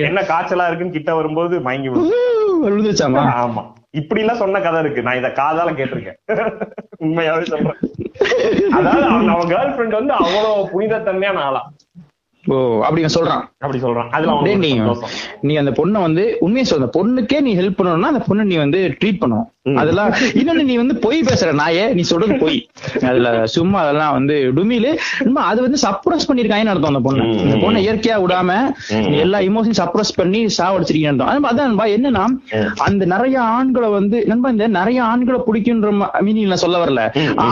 என்ன காய்ச்சலா இருக்குன்னு கிட்ட வரும்போது மயங்கி விழுந்து விழுந்துச்சாமா ஆமா. இப்படி எல்லாம் சொன்ன கதை இருக்கு. நான் இத காதால கேட்டிருக்கேன். உண்மையாவே சொல்றேன். அதாவது அவன் அவன் கேர்ள் ஃபிரெண்ட் வந்து அவ்வளவு புனிதத்தன்மையான ஆளா. ஓ அப்படிங்க சொல்றான். அப்படி சொல்றான். அதுல நீ நீ அந்த பொண்ணை வந்து உண்மையை சொல்ற பொண்ணுக்கே நீ ஹெல்ப் பண்ணணும்னா அந்த பொண்ணை நீ வந்து ட்ரீட் பண்ணணும் ம். அதெல்லாம் இன்னொன்னு நீ வந்து பொய் பேசுற நாயே நீ சொல்றது பொய். அதுல சும்மா அதெல்லாம் வந்து டுமிலு. அது வந்து சப்ரஸ் பண்ணிருக்காங்கன்னு அர்த்தம் அந்த பொண்ணு. ம். பொண்ணை இயற்கையா விடாம எல்லா இமோஷன் சப்ரஸ் பண்ணி சாவடிச்சிருக்கீங்க அர்த்தம். அது அதான் என்னன்னா. அந்த நிறைய ஆண்களை வந்து நண்பா இந்த நிறைய ஆண்களை பிடிக்குன்ற மீனிங் நான் சொல்ல வரல.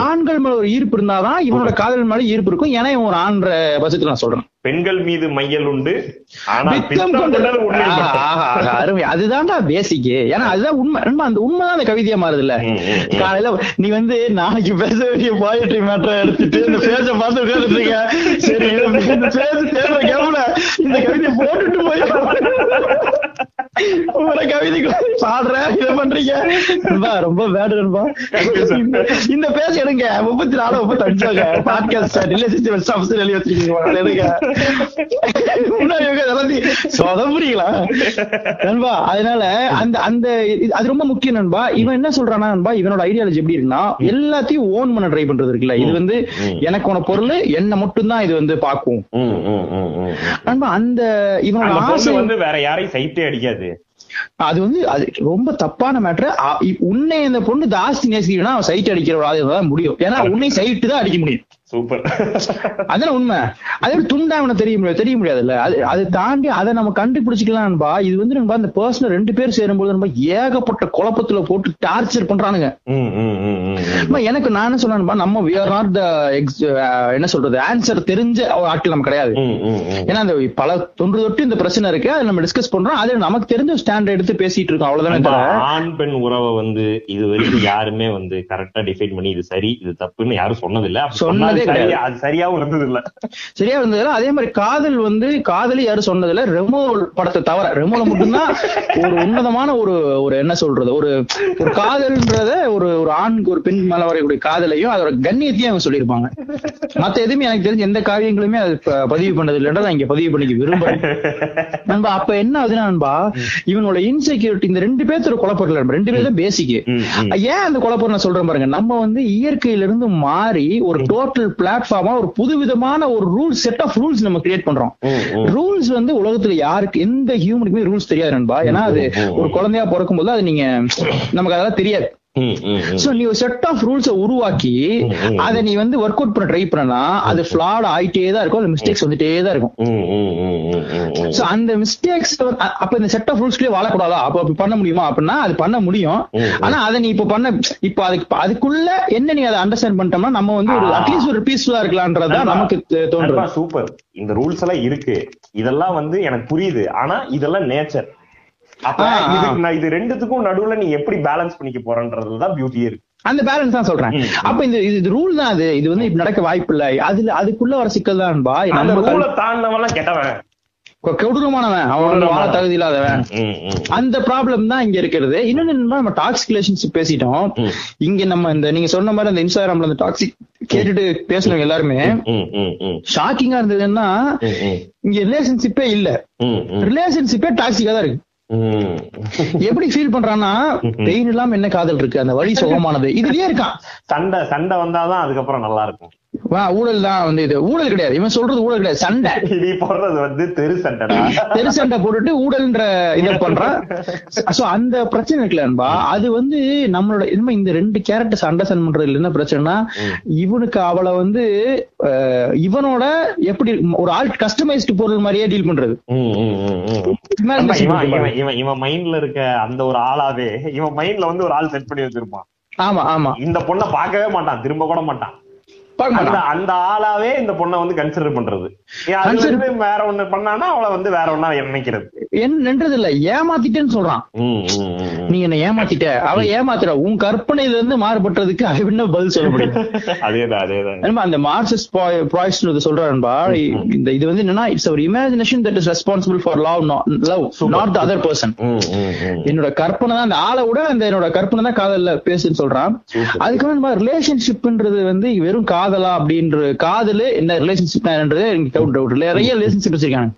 ஆண்கள் மேல ஒரு ஈர்ப்பு இருந்தாதான் இவனோட காதல் மேல ஈர்ப்பு இருக்கும். ஏன்னா இவன் ஒரு ஆண்ற பட்சத்துல நான் சொல்றேன். பெண்கள் மீது மையல் உண்டு. அருமை. அதுதான்டா பேசிக் ஏன்னா அதுதான் உண்மை. அந்த உண்மைதான் அந்த கவிதையா மாறுதுல்ல. காலையில நீ வந்து நாளைக்கு பேச வேண்டிய போயட்ரி மேட்டரை எடுத்துட்டு இந்த பேஜ பார்த்து உட்கார்ந்துட்டு இருக்க சரி இந்த- பேஜ் தேடுற கேப்ல இந்த கவிதையை போட்டுட்டு போய் உங்களோட கவிதைக்கு பாடுற இத பண்றீங்க? ரொம்ப பேடு நண்பா. இந்த- பேஜ் எடுங்க. முப்பத்தி நாலு முப்பத்தி அஞ்சாங்க பாட்காஸ்ட் ரிலேஷன்ஷிப் ஸ்டாஃப்ஸ் எழுதி வச்சிருக்கீங்க. எடுங்க. முன்னாடி எல்லாத்தையும் சொதப்புறீங்களா நண்பா அதனால அந்த அந்த அது ரொம்ப முக்கியம் நண்பா. இவன் என்ன சொல்றானா நண்பா இவனோட ஐடியாலஜி எப்படி இருக்குன்னா எல்லாத்தையும் ஓன் பண்ண ட்ரை பண்றது இருக்குல்ல. இது வந்து ம். எனக்கான பொருள் என்ன மட்டும்தான் இது வந்து பாக்கும். நண்பா அந்த இவனோட ஆசை வந்து வேற யாரையும் சைட்டே அடிக்காது. அது வந்து அது ரொம்ப தப்பான மேட்ரு உன்னை இந்த பொண்ணு ஜாஸ்தி நேசிக்கணும்னா அவன் சைட் அடிக்கிற ஒரு ஆள் தான் முடியும். ஏன்னா உன்னை சைட்டு தான் அடிக்க முடியும். சூப்பர் அதான உண்மை? அதே துண்டா அவனை தெரிய முடியாது தெரிய முடியாதுல்ல. அது அதை தாண்டி அதை நம்ம கண்டுபிடிச்சிக்கலாம்பா இது வந்து நம்ம அந்த பர்சனல் ரெண்டு பேர் சேரும்போது நம்ம ஏகப்பட்ட குழப்பத்துல போட்டு டார்ச்சர் பண்றானுங்க. எனக்கு நான் சொன்னேன்பா நம்ம not the ex என்ன சொல்றது ஆன்சர் தெரிஞ்ச ஆட்கள் நம்ம கிடையாது. ஏன்னா அந்த பல தொன்று தொட்டு இந்த பிரச்சனை இருக்கு அதை நம்ம டிஸ்கஸ் பண்றோம். அது நமக்கு தெரிஞ்ச ஸ்டாண்ட் எடுத்து பேசிட்டு இருக்கோம். அவ்வளவுதானே ஆண் பெண் உறவை வந்து இது வரைக்கும் யாருமே வந்து கரெக்டா டிஃபைன் பண்ணி இது சரி இது தப்புன்னு யாரும் சொன்னதில்ல. சொன்னதே கிடையாது. அது சரியாவும் இருந்தது இல்ல சரியா இருந்தது அதே மாதிரி காதல் வந்து காதலி யாரும் சொன்னதுல ரெமோ படத்தை தவிர ரெமோல மட்டும்தான் ஒரு உன்னதமான ஒரு ஒரு என்ன சொல்றது ஒரு ஒரு காதல்ன்றத ஒரு ஒரு ஆணுக்கு ஒரு பெண் மேல வரக்கூடிய காதலையும் அதோட கண்ணியத்தையும் அவங்க சொல்லியிருப்பாங்க. மத்த எதுவுமே எனக்கு தெரிஞ்ச எந்த காரியங்களுமே அது பதிவு பண்ணது இல்லைன்றத இங்க பதிவு பண்ணிக்க விரும்புறேன். நண்பா அப்ப என்ன ஆகுதுன்னா நண்பா இவனோட இன்செக்யூரிட்டி இந்த ரெண்டு பேர்த்தோட குழப்பம் இல்ல ரெண்டு பேரும் பேசிக் ம், ம். ஏன் அந்த குழப்பம் நான் சொல்றேன் பாருங்க. நம்ம வந்து இயற்கையில இருந்து மாறி ஒரு டோட்டல் பிளாட்ஃபார்மா ஒரு புதுவிதமான ஒரு ரூல்ஸ் செட் ஆஃப் ரூல்ஸ் நம்ம கிரியேட் பண்றோம். ரூல்ஸ் வந்து உலகத்துல யாருக்கு எந்த ஹியூமனுக்குமே ரூல்ஸ் தெரியாது நண்பா. ஏன்னா அது ஒரு குழந்தையா பிறக்கும் போது அது நீங்க நமக்கு அதெல்லாம் தெரியாது. சோ நீ ஒரு செட் ஆஃப் ரூல்ஸ் உருவாக்கி. அதை நீ வந்து ஒர்க் அவுட் பண்ண ட்ரை பண்ணனா அது ஃபிளாட் ஆயிட்டே தான் இருக்கும் அது மிஸ்டேக்ஸ் வந்துட்டே தான் இருக்கும். சோ அந்த மிஸ்டேக்ஸ் அப்ப இந்த செட் ஆஃப் ரூல்ஸ்லயே வாழக்கூடாதா? அப்ப பண்ண முடியுமா? அப்படின்னா அது பண்ண முடியும். ஆனா அதை நீ இப்ப பண்ண இப்ப அதுக்கு அதுக்குள்ள என்ன நீ அதை அண்டர்ஸ்டாண்ட் பண்ணிட்டோம்னா நம்ம வந்து ஒரு. அட்லீஸ்ட் ஒரு பீஸ்ஃபுல்லா இருக்கலாம்ன்றதுதான் நண்பா, நமக்கு தே- நண்பா, தோன்றது சூப்பர் இந்த ரூல்ஸ் எல்லாம் இருக்கு. இதெல்லாம் வந்து எனக்கு புரியுது. ஆனா இதெல்லாம் நேச்சர் அப்ப. இதுக்கு நான் இது ரெண்டுத்துக்கும் நடுவுல நீ எப்படி பேலன்ஸ் பண்ணிக்க போறன்றதுதான் பியூட்டியே இருக்கு அந்த பேலன்ஸ் தான் சொல்றேன். அப்ப இந்த இது ரூல் தான் அது இது வந்து இப்ப நடக்க வாய்ப்பு இல்ல அதுல அதுக்குள்ள வர சிக்கல் தான்பா அந்த நம்ம ரூலை தாண்டினவெல்லாம் கெட்டவன் கொடூரமானவன் அவன் வந்து வாழ தகுதி இல்லாதவன். அந்த ப்ராப்ளம் தான் இங்க இருக்கிறது இன்னொன்னு நம்ம டாக்ஸிக் ரிலேஷன்ஷிப் பேசிட்டோம். இங்க நம்ம இந்த நீங்க சொன்ன மாதிரி அந்த இன்ஸ்டாகிராம்ல அந்த டாக்ஸிக் கேட்டுட்டு பேசுனவங்க எல்லாருமே. ஷாக்கிங்கா இருந்ததுன்னா. இங்க ரிலேஷன்ஷிப்பே இல்ல. ரிலேஷன்ஷிப்பே டாக்ஸிக்கா தான் இருக்கு. எப்படி ஃபீல் பண்றான்னா பெயின் இல்லாம என்ன காதல் இருக்கு? அந்த வழி சுகமானது. இதுலயே இருக்கான் சண்டை சண்டை வந்தாதான் அதுக்கப்புறம் நல்லா இருக்கும். வா ஊழல் தான் வந்து இது. ஊழல் கிடையாது. இவன் சொல்றது ஊழல் கிடையாது. சண்டை. நீ போடுறது வந்து தெரு சண்டைடா? தெரு சண்டை போட்டுட்டு ஊழல்ன்ற இத பண்றான். சோ அந்த பிரச்சனை இருக்குல்ல அன்பா? அது வந்து நம்மளோட இனிமே இந்த ரெண்டு கேரக்டர்ஸ் அண்டர்ஸ்டாண்ட் பண்றதுல என்ன பிரச்சனைனா இவனுக்கு அவளை வந்து இவனோட எப்படி ஒரு ஆள் கஸ்டமைஸ்டு பொருள் மாதிரியே டீல் பண்றது. இவன் இவன் மைண்ட்ல இருக்க அந்த ஒரு ஆளாவே இவன் மைண்ட்ல வந்து ஒரு ஆள் செட் பண்ணி வச்சிருப்பான். ஆமா ஆமா. இந்த பொண்ணை பார்க்கவே மாட்டான். திரும்ப கூட மாட்டான். அந்த ஆளாவே இந்த பொண்ணை வந்து கன்சிடர் பண்றது. வேற ஒண்ணு பண்ணானா அவளை வந்து வேற ஒண்ணா நினைக்கிறது என்னன்றது இல்ல ஏமாத்திட்டேன்னு சொல்றான். ம், ம், ம், ம். நீ என்ன ஏமாத்திட்ட. அவ ஏமாத்துற. உன் கற்பனையில இருந்து மாறுபட்டதுக்கு அவ என்ன பதில் சொல்ல முடியும்? அதேதான் அந்த மார்க்சிஸ்ட் ப்ராய்ஸ்ட் சொல்றான்பா இந்த இது வந்து என்னன்னா it's our imagination that is responsible for love love not the other person. என்னோட கற்பனை தான் அந்த ஆளை விட அந்த என்னோட கற்பனை தான் காதல்ல பேசுன்னு சொல்றான். அதுக்கு ரிலேஷன்ஷிப்ன்றது வந்து வெறும் காதலா அப்படின்ற காதல் என்ன ரிலேஷன்ஷிப் என்னன்றது எனக்கு டவுட் டவுட் நிறைய ரிலேஷன்ஷிப் வச்சிருக்காங்க.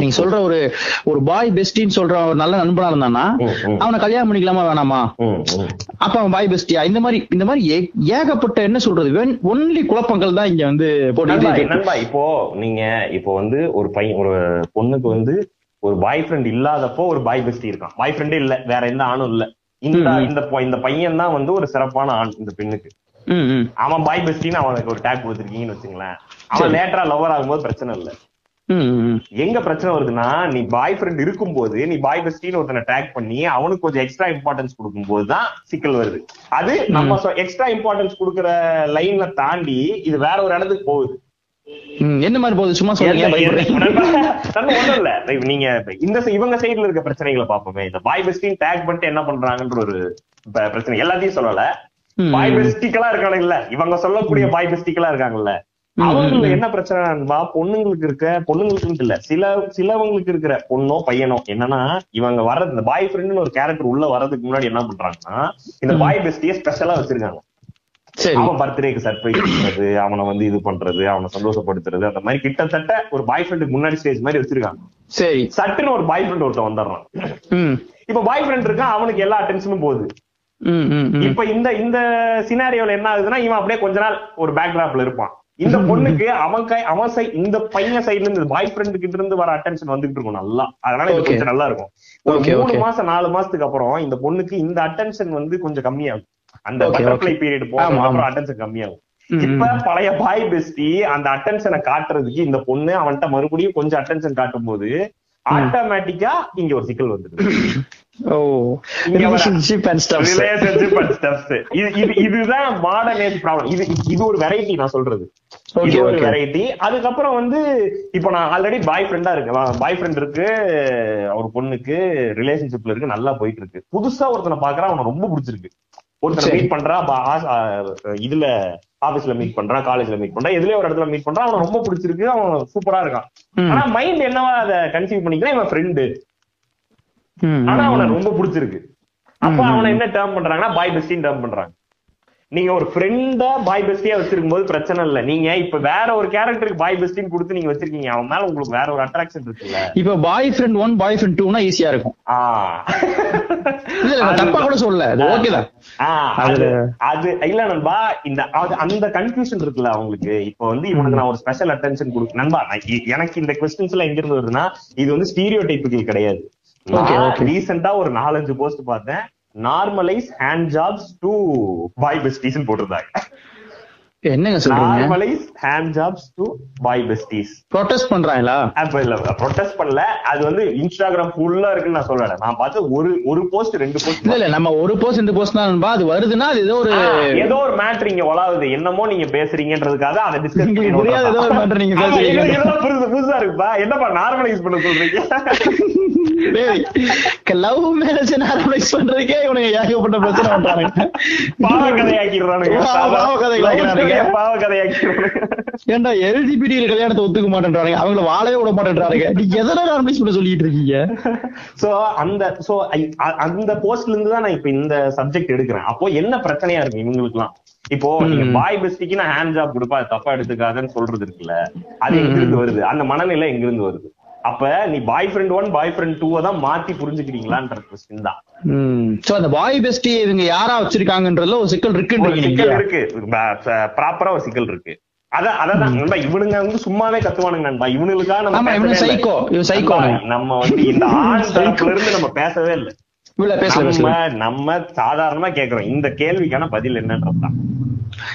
நீங்க சொல்ற ஒரு ஒரு பாய் பெஸ்டின்னு சொல்ற ஒரு நல்ல நண்பனா இருந்தானா. அவனை கல்யாணம் பண்ணிக்கலாமா வேணாமா. அப்ப அவன் பாய் பெஸ்டியா இந்த மாதிரி இந்த மாதிரி ஏகப்பட்ட என்ன சொல்றது ஒன்லி குழப்பங்கள் தான் இங்க வந்து போட்டு இப்போ நீங்க இப்போ வந்து ஒரு பையன் ஒரு பொண்ணுக்கு வந்து ஒரு பாய் ஃப்ரெண்ட் இல்லாதப்போ ஒரு பாய் பெஸ்டி இருக்கான் பாய் ஃப்ரெண்டே இல்ல வேற எந்த ஆணும் இல்ல இந்த. இந்த இந்த பையன் தான் வந்து ஒரு சிறப்பான ஆண் இந்த பெண்ணுக்கு. அவன் பாய் பெஸ்டின்னு அவனுக்கு ஒரு டேக் கொடுத்துருக்கீங்கன்னு வச்சுங்களேன் அவன் லேட்டரா லவர் ஆகும்போது பிரச்சனை இல்ல. எங்க பிரச்சனை வருதுன்னா நீ பாய் ஃப்ரெண்ட் இருக்கும்போது நீ பாய் பெஸ்டின்னு ஒருத்தனை டேக் பண்ணி அவனுக்கு கொஞ்சம் எக்ஸ்ட்ரா இம்பார்ட்டன்ஸ் கொடுக்கும்போது தான் சிக்கல் வருது. அது நம்ம எக்ஸ்ட்ரா இம்பார்ட்டன்ஸ் கொடுக்குற லைன்ல தாண்டி இது வேற ஒரு இடத்துக்கு போகுது. என்ன மாதிரி போகுது? சும்மா சொல்லுங்க நீங்க இந்த இவங்க சைடுல இருக்க பிரச்சனைகளை பாப்போமே இந்த பாய் பெஸ்டின் டேக் பண்ணிட்டு என்ன பண்றாங்கன்ற ஒரு பிரச்சனை. எல்லாத்தையும் சொல்லல. ம். பாய் பெஸ்டிக்கலா இருக்கானுங்கல்ல. இவங்க சொல்லக்கூடிய பாய் பெஸ்டிக்கலா இருக்காங்கல்ல. அவங்களுக்கு. என்ன பிரச்சனைன்பா பொண்ணுங்களுக்கு இருக்க பொண்ணுங்களுக்கு இல்ல சில சிலவங்களுக்கு இருக்கிற பொண்ணோ பையனோ என்னன்னா இவங்க வர்றது இந்த பாய் ஃப்ரெண்ட்னு ஒரு கேரக்டர் உள்ள வர்றதுக்கு முன்னாடி என்ன பண்றாங்கன்னா இந்த பாய் பெஸ்டிய ஸ்பெஷலா வச்சிருக்காங்க. சரி. அவன் பர்த்டேக்கு சர்ப்ரைஸ் பண்றது அவனை வந்து இது பண்றது அவனை சந்தோஷப்படுத்துறது அந்த மாதிரி கிட்டத்தட்ட ஒரு பாய் ஃப்ரெண்டுக்கு முன்னாடி ஸ்டேஜ் மாதிரி வச்சிருக்காங்க. சரி. சட்டுன்னு ஒரு பாய் ஃப்ரெண்ட் ஒருத்தன் வந்துடுறான். இப்ப பாய் ஃப்ரெண்ட் இருக்கான் அவனுக்கு எல்லா அட்டென்ஷனும் போகுது. இப்ப இந்த இந்த சினாரியோல என்ன ஆகுதுன்னா இவன் அப்படியே கொஞ்ச நாள் ஒரு பேக்ராப்ல இருப்பான் இந்த பொண்ணுக்கு அவன் கை அவன் சை இந்த பையன் சைடுல இருந்து பாய் ஃப்ரெண்ட் கிட்ட இருந்து வர அட்டென்ஷன் வந்துகிட்டு இருக்கும் நல்லா அதனால இது. கொஞ்சம் நல்லா இருக்கும் ஒரு மூணு. மாசம் நாலு மாசத்துக்கு அப்புறம் இந்த பொண்ணுக்கு இந்த அட்டென்ஷன் வந்து கொஞ்சம் கம்மியாகும் அந்த பட்டர்ஃபிளை. பீரியட் ஆமா. அப்புறம் அட்டென்ஷன் கம்மியாகும் இப்ப. பழைய பாய் பெஸ்டி அந்த அட்டென்ஷனை காட்டுறதுக்கு இந்த பொண்ணு அவன்கிட்ட மறுபடியும் கொஞ்சம் அட்டென்ஷன் காட்டும் போது ஆட்டோமேட்டிக்கா இங்க ஒரு சிக்கல் வந்துடுது இதுதான் மாடர்ன் ப்ராப்ளம் இது இது ஒரு வெரைட்டி நான் சொல்றது. இது ஒரு. வெரைட்டி அதுக்கப்புறம் வந்து இப்போ நான் ஆல்ரெடி பாய் ஃப்ரெண்டா இருக்கேன். பாய் ஃப்ரெண்ட் இருக்கு ஒரு பொண்ணுக்கு ரிலேஷன்ஷிப்ல இருக்கு நல்லா போயிட்டு இருக்கு புதுசா ஒருத்தனை பாக்குறான் அவனை ரொம்ப பிடிச்சிருக்கு. ஒருத்தனை. மீட் பண்றா இதுல ஆபீஸ்ல மீட் பண்றான் காலேஜ்ல மீட் பண்றான் எதுலயோ ஒரு இடத்துல மீட் பண்றான் அவன் ரொம்ப பிடிச்சிருக்கு அவன் சூப்பரா இருக்கான். ஆனா மைண்ட் என்னவா அதை கன்சீவ் பண்ணிக்கலாம் இவன் ஃப்ரெண்டு ஆனா அவனை. ரொம்ப பிடிச்சிருக்கு. அப்ப அவனை. என்ன டேர்ம் பண்றாங்கன்னா பாய் பெஸ்டின்னு டேர்ம் பண்றாங்க. நீங்க ஒரு ஃப்ரெண்டா பாய் பெஸ்டியா வச்சிருக்கும் போது பிரச்சனை இல்ல. நீங்க இப்ப வேற ஒரு கேரக்டருக்கு பாய் பெஸ்டின்னு கொடுத்து நீங்க வச்சிருக்கீங்க. அவன் மேல உங்களுக்கு வேற ஒரு அட்ராக்ஷன் இருக்குல்ல. இப்ப boy friend one boy friend டூனா ஈஸியா இருக்கும். இல்ல தப்பா கூட சொல்லல. அது அது இல்ல நண்பா இந்த அந்த கன்ஃபியூஷன் இருக்குல்ல அவங்களுக்கு. இப்ப வந்து இவனுக்கு நான் ஒரு ஸ்பெஷல் அட்டென்ஷன் கொடுக்க நண்பா எனக்கு இந்த கொஸ்டின்ஸ் எல்லாம் எங்க இருந்து வருதுன்னா இது வந்து ஸ்டீரியோ டைப்புகள் கிடையாது. ரீசெண்டா ஒரு நாலஞ்சு போஸ்ட் பார்த்தேன். Normalise hand jobs to boy besties போட்டிருந்தாங்க. என்னங்க சொல்றீங்க? Normalise hand jobs to boy besties protest பண்றாங்களா? அப்ப இல்ல ப்ரொடெஸ்ட் பண்ணல. அது வந்து இன்ஸ்டாகிராம் ஃபுல்லா இருக்குன்னு நான் சொல்லல. நான் பார்த்து ஒரு ஒரு போஸ்ட் ரெண்டு போஸ்ட் இல்ல நம்ம ஒரு போஸ்ட் ரெண்டு போஸ்ட் தான் அது வருதுன்னா அது ஏதோ ஒரு ஏதோ ஒரு மேட்ரு இங்க என்னமோ நீங்க பேசுறீங்கன்றதுக்காக அதை டிஸ்கஸ் உங்களுக்கு புரியாத ஏதோ ஒரு matter நீங்க பேசுறீங்க. புதுசு புதுசா இருக்குப்பா. என்னப்பா நார்மலைஸ் பண்ண சொல்றீங்க? லவ் மேரேஜ் நார்மலைஸ் பண்றதுக்கே இவனுங்க ஏகப்பட்ட பிரச்சனை பண்றானுங்க. பாவ கதையாக்கிடுறானுங்க பாவ- கதைகளாக்கிறானுங்க. பாவ கதையாக்கிடுறானுங்க ஏன்டா எல்ஜிபிடி கல்யாணத்தை ஒத்துக்க மாட்டேன்றானுங்க. அவங்கள வாழவே விட மாட்டேன்றானுங்க. நீங்க எதனா நார்மலைஸ் பண்ண சொல்லிட்டு இருக்கீங்க? சோ அந்த சோ அந்த போஸ்ட்ல இருந்து தான் நான் இப்ப இந்த சப்ஜெக்ட் எடுக்கிறேன். அப்போ என்ன பிரச்சனையா இருக்கு இவங்களுக்குலாம் இப்போ நீங்க பாய் பெஸ்டிக்கு நான் ஹேண்ட் ஜாப் கொடுப்பா அது தப்பா எடுத்துக்காதன்னு சொல்றது இருக்குல்ல. அது எங்க இருந்து வருது? அந்த மனநிலை எங்க இருந்து வருது? அப்ப நீ boy friend one boy friend two தான் மாத்தி புரிஞ்சுக்கிறீங்களான்ற கொஸ்டின் தான். சோ அந்த பாய் பெஸ்டி இவங்க யாரா வச்சிருக்காங்கன்றதுல ஒரு சிக்கல் இருக்குன்றீங்க சிக்கல் இருக்கு. ப்ராப்பரா ஒரு சிக்கல் இருக்கு. அத அததான் நண்பா இவனுங்க வந்து சும்மாவே கத்துவானுங்க நண்பா. இவனுங்களுக்காக நம்ம psycho. நண்பா, நம்ம வந்து இந்த ஆண் தரப்புல இருந்து நம்ம பேசவே இல்லை. நம்ம சாதாரணமா கேக்குறோம். இந்த கேள்விக்கான பதில் என்னன்றதுதான்.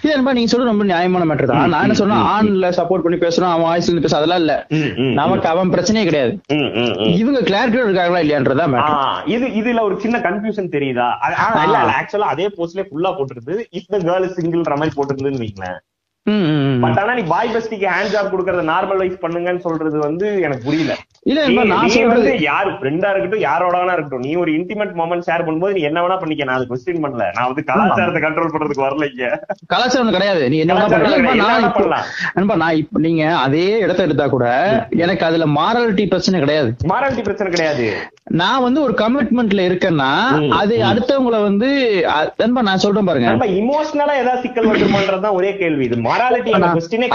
இல்ல நண்பா நீங்க சொல்ற ரொம்ப நியாயமான மேட்டர் தான். நான் என்ன சொன்னா ஆண்ல சப்போர்ட் பண்ணி பேசுறோம் அவன் வாய்ஸ்ல இருந்து பேச அதெல்லாம் இல்ல. நமக்கு அவன் பிரச்சனையே கிடையாது. இவங்க கிளாரிட்டியோட இருக்காங்களா இல்லையான்றதா இது இதுல ஒரு சின்ன கன்ஃபியூஷன் தெரியுதா? ஆக்சுவலா அதே போஸ்ட்லயே ஃபுல்லா போட்டிருந்தது. இஃப் த கேர்ள் சிங்கிள்ன்ற மாதிரி போட்டிருந்ததுன்னு வைங்களேன். பட் ஆனா நீ பாய் பெஸ்டிக்கு ஹேண்ட் ஜாப் கொடுக்கறத நார்மலைஸ் பண்ணுங்கன்னு சொல்றது வந்து எனக்கு புரியல. இல்ல நான் சொல்றது யாரு ஃப்ரெண்டா இருக்கட்டும் யாரோட வேணா இருக்கட்டும் நீ ஒரு இன்டிமேட் மொமெண்ட் ஷேர் பண்ணும்போது நீ என்ன வேணா பண்ணிக்க. நான் அது கொஸ்டின் பண்ணல. நான் வந்து கலாச்சாரத்தை கண்ட்ரோல் பண்றதுக்கு வரல இங்க. கலாச்சாரம் கிடையாது. நீ என்ன வேணா பண்ணலாம். நான் இப்போ- நீங்க அதே இடத்த எடுத்தா கூட எனக்கு அதுல மாரலிட்டி பிரச்சனை கிடையாது. மாராட்டி பிரச்சனை கிடையாது. நான் வந்து ஒரு கமிட்மெண்ட்ல இருக்கேன்னா அது அடுத்தவங்கள வந்து அ- நண்பா நான் சொல்றேன் பாருங்க. இமோஷனலா ஏதாவது சிக்கல் வந்துருமான்றதுதான் ஒரே கேள்வி. இது மொராலிட்டி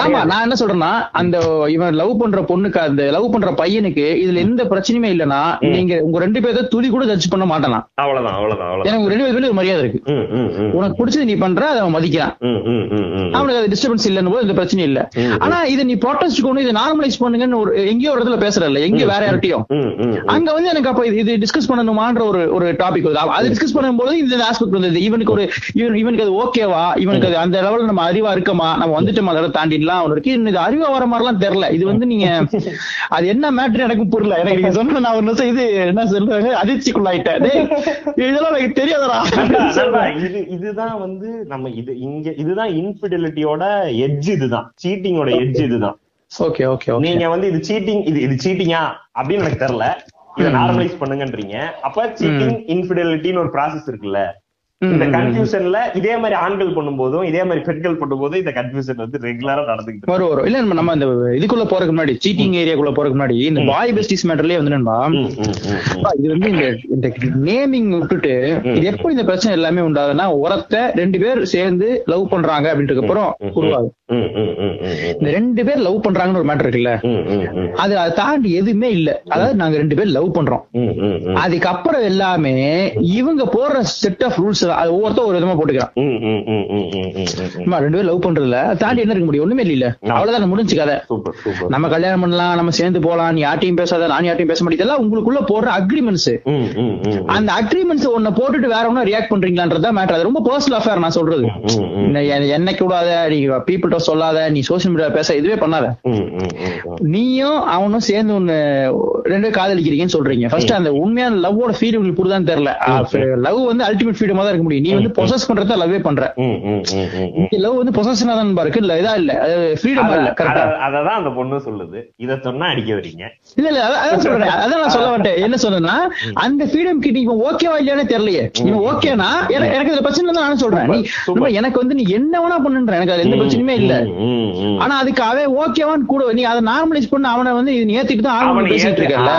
ஆமா நான் என்ன சொல்றேன்னா அந்த இவன் லவ் பண்ற பொண்ணுக்கு அந்த லவ் பண்ற பையனுக்கு இதுல எந்த பிரச்சனையுமே இல்லனா நீங்க உங்க ரெண்டு பேர்த்த துளி கூட ஜட்ஜ் பண்ண மாட்டானா? அவ்வளவுதான் எனக்கு ரெண்டு பேர் ஒரு மரியாதை இருக்கு. உனக்கு பிடிச்சது நீ பண்ற அதை அவன் மதிக்கிறான். அவனுக்கு அது டிஸ்டர்பன்ஸ் இல்லன்னு போது இந்த பிரச்சனை இல்ல. ஆனா இதை நீ ப்ரொட்டஸ்ட் கொண்டு இதை நார்மலைஸ் பண்ணுங்கன்னு ஒரு எங்கேயோ ஒரு இடத்துல பேசுறல எங்க வேற யார்கிட்டயும் ம், ம், ம். அங்க வந்து எனக்கு அப்ப இது- டிஸ்கஸ் பண்ணணுமான்ற ஒரு ஒரு டாபிக் அது டிஸ்கஸ் பண்ணும்போது இந்த ஆஸ்பெக்ட் வந்தது. இவனுக்கு ஒரு இவன் இவனுக்கு அது ஓகேவா இவனுக்கு அது அந்த லெவல்ல நம்ம அறிவா இருக்கமா? நம்ம வந்துட்டோமா அதெல்லாம் தாண்டிடலாம் அவனு இருக்கு. இது அறிவா வர மாதிரிலாம் தெரியல. இது வந்து நீங்க அது என்ன மேட்ரு எனக்கு புரியல. எனக்கு நீங்க சொன்ன நான் ஒரு நிமிஷம் இது என்ன சொல்றாங்க? அதிர்ச்சிக்குள்ளாயிட்டேன். டேய், இதெல்லாம் எனக்கு தெரியாதடா. இது இதுதான் வந்து நம்ம இது இங்க இதுதான் இன்ஃபிடெலிட்டியோட எட்ஜ் இதுதான். சீட்டிங்கோட எட்ஜ் இதுதான். ஓகே ஓகே ஓகே நீங்க வந்து இது சீட்டிங் இது இது சீட்டிங்கா அப்படின்னு எனக்கு தெரியல. இதை நார்மலைஸ் பண்ணுங்கன்றீங்க. அப்ப சீட்டிங் இன்ஃபிடெலிட்டின்னு ஒரு ப்ராசஸ் இருக்குல்ல. இந்த கன்ஃபியூஷன்ல இதே மாதிரி ஆண்கள் பண்ணும்போதும் இதே மாதிரி பெண்கள் பண்ணும்போதும் இந்த கன்ஃபியூஷன் வந்து ரெகுலரா நடந்துகிட்டு இருக்கு. வரும். வரும் இல்ல நம்ம- நம்ம இந்த இதுக்குள்ள போறதுக்கு முன்னாடி சீட்டிங் ஏரியாக்குள்ள போறதுக்கு முன்னாடி இந்த பாய் பெஸ்டிஸ் மேட்டர்லயே வந்து இது வந்து இந்த இந்த நேமிங் விட்டுட்டு இது எப்படி இந்த பிரச்சனை எல்லாமே உண்டாகுதுன்னா உரத்தை ரெண்டு பேர் சேர்ந்து லவ் பண்றாங்க அப்படின்றதுக்கு அப்புறம் உருவாகும். இந்த ரெண்டு பேர் லவ் பண்றாங்கன்னு ஒரு மேட்டர் இருக்குல்ல. அது அதை தாண்டி எதுவுமே இல்ல. அதாவது நாங்க ரெண்டு பேர் லவ் பண்றோம். அதுக்கப்புறம் எல்லாமே இவங்க போடுற செட் ஆஃப் ரூல்ஸ் அது ஒவ்வொருத்தரும் ஒரு விதமா போட்டுக்கிறான் ரெண்டு பேரும் லவ் பண்றதுல தாண்டி என்ன இருக்க முடியும் ஒண்ணுமே இல்ல அவ்வளவுதான் முடிஞ்சு கதை நம்ம கல்யாணம் பண்ணலாம் நம்ம சேர்ந்து போலாம் நீ யார்ட்டையும் பேசாத நான் யார்ட்டையும் பேச மாட்டேன் இதெல்லாம் உங்களுக்குள்ள போடுற அக்ரிமெண்ட்ஸ் அந்த அக்ரிமெண்ட்ஸ் ஒன்ன போட்டுட்டு வேற ஒன்னும் ரியாக்ட் பண்றீங்களான்றதா மேட்டர் அது ரொம்ப பர்சனல் அஃபேர் நான் சொல்றது என்னைக்கு விடாத நீ பீப்புள்கிட்ட சொல்லாத நீ சோசியல் மீடியா பேச இதுவே பண்ணாத. நீயும் அவனும் சேர்ந்து ஒண்ணு ரெண்டு காதலிக்கிறீங்கன்னு சொல்றீங்க ஃபர்ஸ்ட் அந்த உண்மையான லவ்வோட ஃபீல் உங்களுக்கு புரிதான்னு தெரியல லவ் வந்து அல்டிமேட் ஃப்ரீடமா தான் இருக்க முடியும். நீ வந்து பொசஸ் பண்றத லவ்வே பண்ற. லவ் வந்து பொசஷனா தான் இருக்கு இல்ல இதா இல்ல. ஃப்ரீடமா இல்ல அத- கரெக்டா அத- அததான் அந்த பொண்ணு சொல்லுது. இத சொன்னா அடிக்க வரீங்க இல்ல இல்ல அதான் சொல்றேன். அதான் நான் சொல்ல வந்துட்டேன் என்ன சொன்னேன்னா அந்த ஃப்ரீடம் கிட்ட இவன் ஓகேவா இல்லையானே தெரியலையே. இவன் ஓகேனா எனக்கு இதுல பிரச்சனை தான் நானும் சொல்றேன். நீ எனக்கு வந்து நீ என்ன வேணா பண்ணுன்ற எனக்கு அதுல எந்த பிரச்சனையுமே இல்ல. ஆனா அதுக்கு அவன் ஓகேவான்னு கூட நீ அதை நார்மலைஸ் பண்ண அவனை வந்து இது நீ ஏத்துக்கிட்டு தான் ஆகணும் பேசிட்டு இருக்கல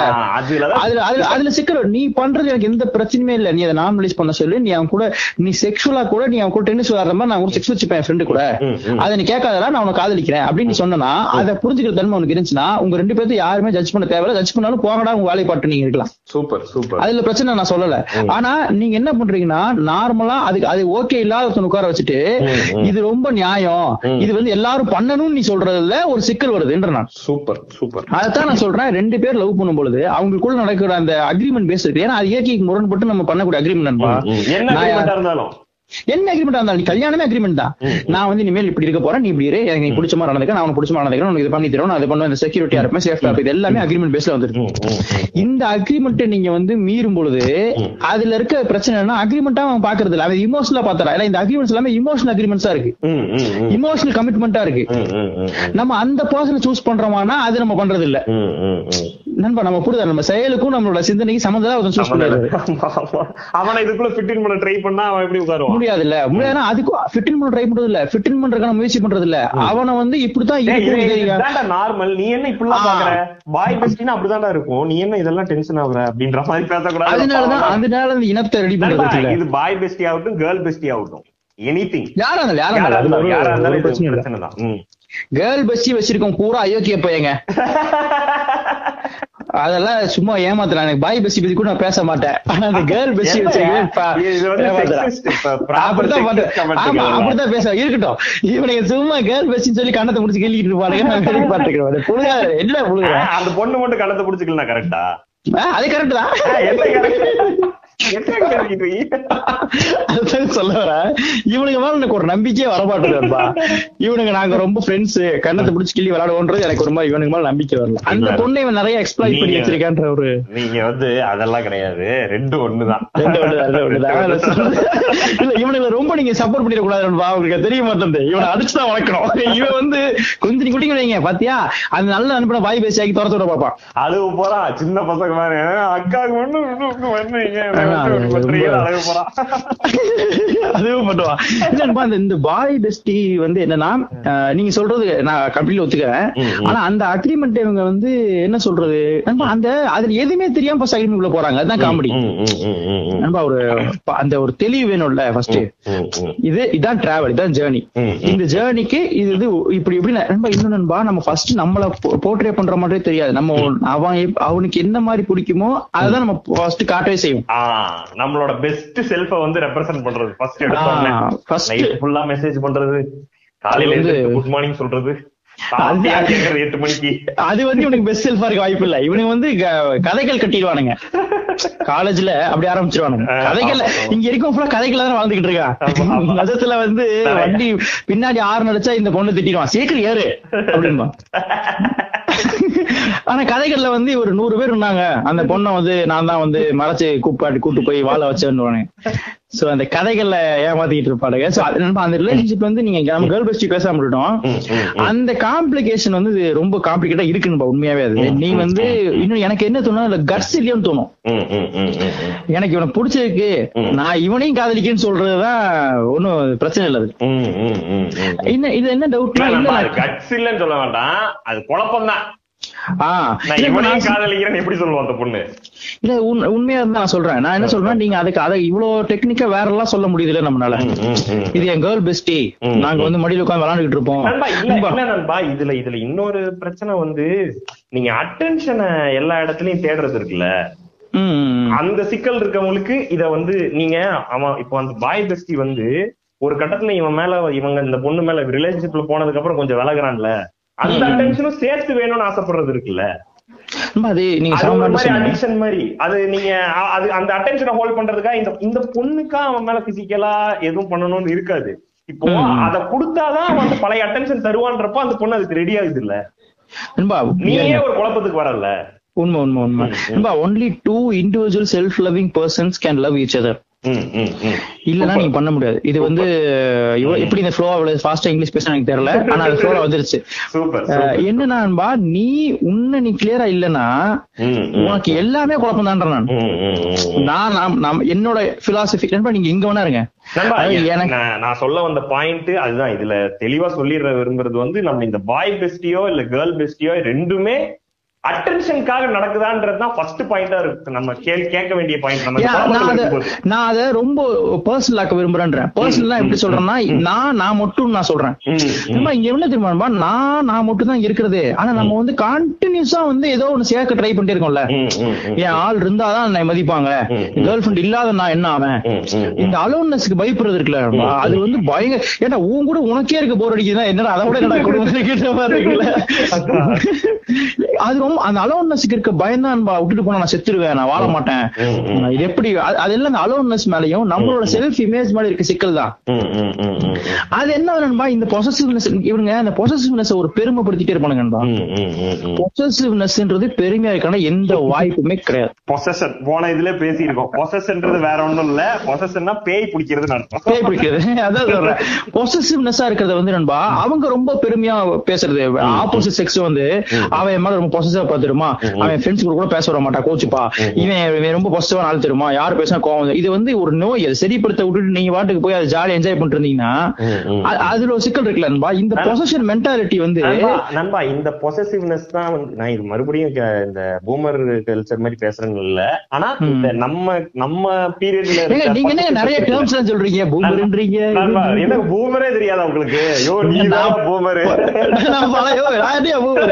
அதுல அதுல சிக்கல் நீ பண்றது எனக்கு எந்த பிரச்சனையுமே இல்ல. நீ அதை நார்மலைஸ் பண்ண சொல்லு. நீ அவன் கூட கூட நீ செக்ஷுவலா கூட நீ அவன் கூட டென்னிஸ் விளையாடுற மாதிரி நான் கூட செக்ஸ் வச்சுப்பேன் ஃப்ரெண்டு கூட. அதை நீ கேட்காதடா நான் உனக்கு காதலிக்கிறேன். அப்படின்னு சொன்னா அதை புரிஞ்சுக்கிற தன்மை உனக்கு இருந்துச்சுன்னா உங்க ரெண்டு பேர்த்து யாருமே ஜட்ஜ் பண்ண தேவையில்ல. ஜட்ஜ் பண்ணாலும் போங்கடா உங்க வேலையை பாட்டு நீங்க இருக்கலாம். Super super. அதுல பிரச்சனை நான் சொல்லல. ஆனா நீங்க என்ன பண்றீங்கன்னா நார்மலா அதுக்கு அது ஓகே இல்லாத உட்கார வச்சுட்டு. இது ரொம்ப நியாயம். இது வந்து எல்லாரும் பண்ணணும்னு நீ சொல்றதுல ஒரு சிக்கல் வருதுன்ற நான். Super super. அதைத்தான் நான் சொல்றேன். ரெண்டு பேர் லவ் பண்ணும் பொழுது அவங்களுக்குள்ள நடக்கிற அந்த அக்ரிமெண்ட் பேஸ் இருக்கு. ஏன்னா அது இயற்கைக்கு முரண்பட்டு நம்ம பண்ணக்கூடிய அக்ரிமெண்ட் நண்பா. என்ன இருந்தாலும். என்ன அக்ரிமெண்ட் இருந்தாலும் நீ கல்யாணமே அக்ரிமெண்ட் தான். நான் வந்து இனிமேல் இப்படி இருக்க போறேன் நீ இப்படி இரு எனக்கு நீ பிடிச்ச மாதிரி நடந்துக்க நான் உனக்கு பிடிச்ச மாதிரி நடந்துக்கிறேன் உனக்கு இது பண்ணி தரேன் நான் அது பண்ணுவேன் செக்யூரிட்டியா இருப்பேன் சேஃப்டா இருப்பேன் இது எல்லாமே அக்ரிமெண்ட் பேஸ்ல வந்துருக்கு. இந்த அக்ரிமெண்ட் நீங்க வந்து மீறும் பொழுது அதுல இருக்க பிரச்சனை என்ன அக்ரிமெண்டா அவன் பாக்குறது இல்ல அவன் இமோஷனலா பாத்துறா ஏன்னா இந்த அக்ரிமெண்ட்ஸ் எல்லாமே இமோஷனல் அக்ரிமெண்ட்ஸா இருக்கு. இமோஷனல் கமிட்மெண்டா இருக்கு. நம்ம அந்த பர்சனை சூஸ் பண்றோமானா அது நம்ம பண்றது இல்ல. நண்பா நம்ம புரியுதா நம்ம செயலுக்கும் நம்மளோட சிந்தனைக்கு சம்மந்தம் அவன் சூஸ் பண்றாரு. அவனை இதுக்குள்ள ஃபிட் பண்ண ட்ரை பண்ணா அவன் எப்படி உட்காருவான்? முடியாது இல்ல முடியாதுன்னா அதுக்கும் ஃபிட்டின் பண்ண ட்ரை பண்றது இல்ல ஃபிட்டின் பண்றதுக்கான முயற்சி பண்றது இல்ல அவனை வந்து இப்படித்தான். நார்மல் நீ என்ன இப்படிலாம். பாக்குற? பாய் பெஸ்டினா அப்படிதான்டா இருக்கும். நீ என்ன இதெல்லாம் டென்ஷன் ஆகுற? அப்படின்ற மாதிரி பேசக்கூடாது. அதனாலதான் அதனால இந்த இனத்தை ரெடி பண்றது இது பாய் பெஸ்டி ஆகட்டும் கேர்ள் பெஸ்டி ஆகட்டும். எனிதிங் யாரா இருந்தாலும் யாரா இருந்தாலும். யாரா இருந்தாலும் பிரச்சனை தான். கேர்ள் பஸ்ஸி வச்சிருக்கோம் பூரா அயோக்கிய பையங்க. அதெல்லாம் சும்மா ஏமாத்துறான். எனக்கு பாய் பஸ்ஸி பத்தி கூட நான் பேச மாட்டேன். ஆனா அந்த கேர்ள் பஸ்ஸி வச்சிருக்கேன் ப- இது வந்து ஏமாத்துறான். sexist, இப்ப proper அப்படித்தான் பேச இருக்கட்டும். இவனுக்கு சும்மா கேர்ள் பஸ்ஸின்னு சொல்லி கண்ணத்தை முடிச்சு கிள்ளிட்டு இருப்பானுங்க. நான் கேள்வி பார்த்துக்கிறேன். புழுகா என்ன புழுகுறேன் அந்த பொண்ணு மட்டும் கணத்தை புடிச்சுக்கலாம் கரெக்டா அது கரெக்ட் தான். சொல்ல இவனுக்கு மேல எனக்கு ஒரு நம்பிக்கையே வரமாட்டேதுப்பா இவனுங்க நாங்க ரொம்ப ஃப்ரெண்ட்ஸ் கண்ணத்தை பிடிச்சி கிள்ளி விளையாடுவோன்றது எனக்கு ஒரு மாதிரி இவனுக்கு மேல நம்பிக்கை வரல. அந்த பொண்ணை இவன் நிறைய எக்ஸ்பிளைன் பண்ணி நீங்க- வச்சிருக்கான்ற ஒரு நீங்க வந்து அதெல்லாம் கிடையாது. ரெண்டு ஒண்ணுதான். இல்ல இவனுக்கு ரொம்ப நீங்க சப்போர்ட் பண்ணிட கூடாது அவங்களுக்கு தெரிய மாட்டேன் இவனை அடிச்சுதான் வளர்க்கணும் இவன் வந்து கொஞ்சம் நீ குடிங்க வைங்க பாத்தியா? அந்த நல்ல அனுப்பின வாய் பேசியாக்கி துரத்து விட பாப்பான் அழுவு போறா சின்ன பசங்க ஒண்ணு அதுவும் பண்ணுவான் இல்லப்பா அந்த இந்த பாய் பெஸ்டி வந்து என்னன்னா நீங்க சொல்றது நான் கம்ப்ளீட் ஒத்துக்கிறேன். ஆனா அந்த அக்ரிமெண்ட் இவங்க வந்து என்ன சொல்றது? அந்த அதுல எதுவுமே தெரியாம ஃபர்ஸ்ட் அக்ரிமெண்ட் உள்ள போறாங்க. அதுதான் காமெடி. நண்பா ஒரு அந்த ஒரு தெளிவு வேணும்ல ஃபர்ஸ்ட். இது இதான் டிராவல் இதான் ஜேர்னி. இந்த ஜேர்னிக்கு இது இது இப்படி இப்படி நண்பா இன்னும் நண்பா நம்ம ஃபர்ஸ்ட் நம்மள போர்ட்ரே பண்ற மாதிரி தெரியாது. நம்ம அவன் அவனுக்கு என்ன மாதிரி பிடிக்குமோ அதுதான் நம்ம ஃபர்ஸ்ட் காட்டவே செய்வோம். நம்மளோட பெஸ்ட் செல்ஃப வந்து ரெப்ரசென்ட் பண்றது. First first. நைட் ஃபுல்லா மெசேஜ் பண்றது. காலையில வந்து- குட் மார்னிங் சொல்றது. எட்டு மணிக்கு. அது வந்து இவனுக்கு பெஸ்ட் செல்ஃபா இருக்க வாய்ப்பு இல்ல. இவனுக்கு வந்து கதைகள் கட்டிடுவானுங்க. காலேஜ்ல அப்படி ஆரம்பிச்சிருவானுங்க. கதைகள். இங்க இருக்கும் ஃபுல்லா கதைகள் தான் வாழ்ந்துகிட்டு இருக்கான். நிஜத்துல வந்து. வண்டி பின்னாடி ஆறு நடிச்சா இந்த பொண்ணு திட்டிடுவான். சீக்கிரம் ஏறு. அப்படின்பா. ஆனா கதைகள்ல வந்து ஒரு நூறு பேர் இருந்தாங்க. அந்த பொண்ணை வந்து நான் தான் வந்து மறைச்சு கூப்பாட்டி கூட்டு போய் வாழ வச்சேன்னு சோ அந்த கதைகள்ல ஏமாத்திட்டு இருப்பானுங்க சோ அந்த ரிலேஷன்ஷிப் வந்து நீங்க நம்ம கேர்ள் பெஸ்டி பேசாம விட்டுட்டோம் ம், ம், ம். அந்த காம்ப்ளிகேஷன் வந்து ரொம்ப காம்ப்ளிகேட்டா இருக்குன்னு உண்மையாவே அது. நீ வந்து இன்னும் எனக்கு என்ன தோணும் இல்ல கட்ஸ் இல்லையோன்னு தோணும். எனக்கு இவனை பிடிச்சிருக்கு. நான் இவனையும் காதலிக்கேன்னு சொல்றதுதான் ஒண்ணும் பிரச்சனை இல்ல அது. என்ன இது என்ன டவுட்னா guts இல்லைன்னு சொல்ல வேண்டாம். அது குழப்பம் தான் எப்படி சொல்லுவோம் அந்த பொண்ணு? இல்ல உண்- உண்மையா நான் சொல்றேன். நான் என்ன சொல்றேன் நீங்க அதுக்கு அதை இவ்வளவு டெக்னிக்கா வேற எல்லாம் சொல்ல முடியுதுல நம்மளால. இது என் கேர்ள் பெஸ்டி நாங்க வந்து மடியில உட்கார்ந்து விளையாண்டுட்டு இருப்போம். இதுல இதுல இன்னொரு பிரச்சனை வந்து நீங்க அட்டென்ஷனை எல்லா இடத்துலயும் தேடுறது இருக்குல்ல? அந்த சிக்கல் இருக்கவங்களுக்கு இத வந்து நீங்க அவன் இப்போ அந்த பாய் பெஸ்டி வந்து ஒரு கட்டத்துல இவன் மேல இவங்க இந்த பொண்ணு மேல ரிலேஷன்ஷிப்ல போனதுக்கு அப்புறம் கொஞ்சம் விலகுறான்ல? அந்த. அட்டென்ஷனும் சேர்த்து வேணும்னு ஆசைப்படுறது இருக்குல்ல? அது அடிக்ஷன் மாதிரி அது நீங்க அது அந்த அட்டென்ஷனை ஹோல்ட் பண்றதுக்கா இந்த இந்த பொண்ணுக்கா அவன் மேல பிசிக்கலா எதுவும் பண்ணணும்னு இருக்காது. இப்போ. அத கொடுத்தாதான் அவன் அந்த பழைய அட்டென்ஷன் தருவான்றப்போ அந்த பொண்ணு அதுக்கு ரெடி ஆகுது இல்ல. நீயே ஒரு குழப்பத்துக்கு வரல. உண்மை உண்மை உண்மை. Only two individual self loving persons can love each other. இல்லனா நீங்க பண்ண முடியாது. இது வந்து எப்படி இந்த ஃப்ளோ அவ்வளவு ஃபாஸ்டா இங்கிலீஷ் பேச எனக்கு தெரியல ஆனா அது ஃப்ளோல வந்துருச்சு. என்னன்னா நண்பா நீ உன்ன நீ கிளியரா இல்லனா. உனக்கு எல்லாமே குழப்பம் தான் நான். நான் என்னோட பிலாசபி நண்பா நீங்க எங்க வேணா இருங்க. நான் சொல்ல வந்த பாயிண்ட் அதுதான் இதுல தெளிவா சொல்லிடுற விரும்புறது வந்து நம்ம இந்த பாய் பெஸ்டியோ இல்ல கேர்ள் பெஸ்டியோ ரெண்டுமே அட்டென்ஷனுக்காக நடக்குதான்றது தான் ஃபர்ஸ்ட் பாயிண்டா இருக்கு. நம்ம கேட்க வேண்டிய பாயிண்ட் நம்ம நான் அத ரொம்ப பர்சனல் ஆக்க விரும்புறேன்றேன். பர்சனலா எப்படி சொல்றேன்னா நான் நான் மட்டும் நான் சொல்றேன். நம்ம இங்க என்ன தெரியுமா நான் நான் மட்டும் தான் இருக்கிறது. ஆனா நம்ம வந்து கண்டினியூஸா வந்து ஏதோ ஒண்ணு சேர்க்க ட்ரை பண்ணிட்டே இருக்கோம்ல. என் ஆள் இருந்தாதான் என்னை மதிப்பாங்க. கேர்ள் ஃபிரெண்ட் இல்லாத நான் என்ன ஆவேன். இந்த அலோன்னஸ்க்கு பயப்படுறது இருக்குல்ல அது வந்து பயங்கர ஏன்னா உன் கூட உனக்கே இருக்க போர் அடிக்குதுன்னா என்னடா அதை விட என்னடா குடும்பத்துல கேட்ட மாதிரி இருக்குல்ல. அது ரொம்ப அந்த அலோன்னஸ்க்கு இருக்க பயம்தான் விட்டுட்டு போனா நான் செத்துருவேன் நான் வாழ மாட்டேன். இது எப்படி அது- எல்லாம் அந்த அலோன்னஸ் மேலயும் நம்மளோட செல்ஃப் இமேஜ் மேல இருக்க சிக்கல் தான். அது என்ன நண்பா இந்த பொசசிவ்னஸ் இவங்க அந்த பொசசிவ்னஸ் ஒரு பெருமைப்படுத்திட்டே இருப்பானுங்க நண்பா. பொசசிவ்னஸ்ன்றது பெருமையா இருக்கான எந்த வாய்ப்புமே கிடையாது. பொசஷன் போன இதுல பேசியிருக்கோம். பொசஷன்ன்றது வேற ஒண்ணும் இல்ல. பொசஷன்னா பேய் பிடிக்கிறதுன்னு அர்த்தம் பேய் பிடிக்கிறது. அதான் சொல்றேன். பொசசிவ்னஸா இருக்கிறத வந்து நண்பா அவங்க ரொம்ப பெருமையா பேசுறது. ஆப்போசிட் செக்ஸ் வந்து அவன் மேல ரொம்ப பொசசிவா பாத்துருமா அவன் ஃப்ரெண்ட்ஸ் கூட கூட பேச வர மாட்டா கோச்சுப்பா. இவன் இவன் ரொம்ப பொசசிவா ஆள் தெரியுமா? யாரு பேசினா கோவம். இது வந்து ஒரு நோய் அதை சரிப்படுத்த விட்டுட்டு நீங்க வாட்டுக்கு போய் அதை ஜாலியா என்ஜாய் பண்ணிட்டு இருந்தீங்கன்னா அதுல ஒரு சிக்கல் இருக்குல்ல நண்பா? இந்த பொசஷன் மென்டாலிட்டி வந்து நண்பா, இந்த பொசசிவ்னஸ் தான் வந்து நான் இது மறுபடியும் இந்த பூமர் கல்ச்சர் மாதிரி பேசுறேன்னு இல்ல. ஆனா இந்த நம்ம நம்ம பீரியட்ல நீங்க என்ன நிறைய டேர்ம்ஸ் சொல்றீங்க? பூமர்ன்றீங்க எனக்கு பூமரே தெரியாதா உங்களுக்கு யோ நீ தான் பூமரு நான் பல- ஐயோ, நான் எப்படியா boomer?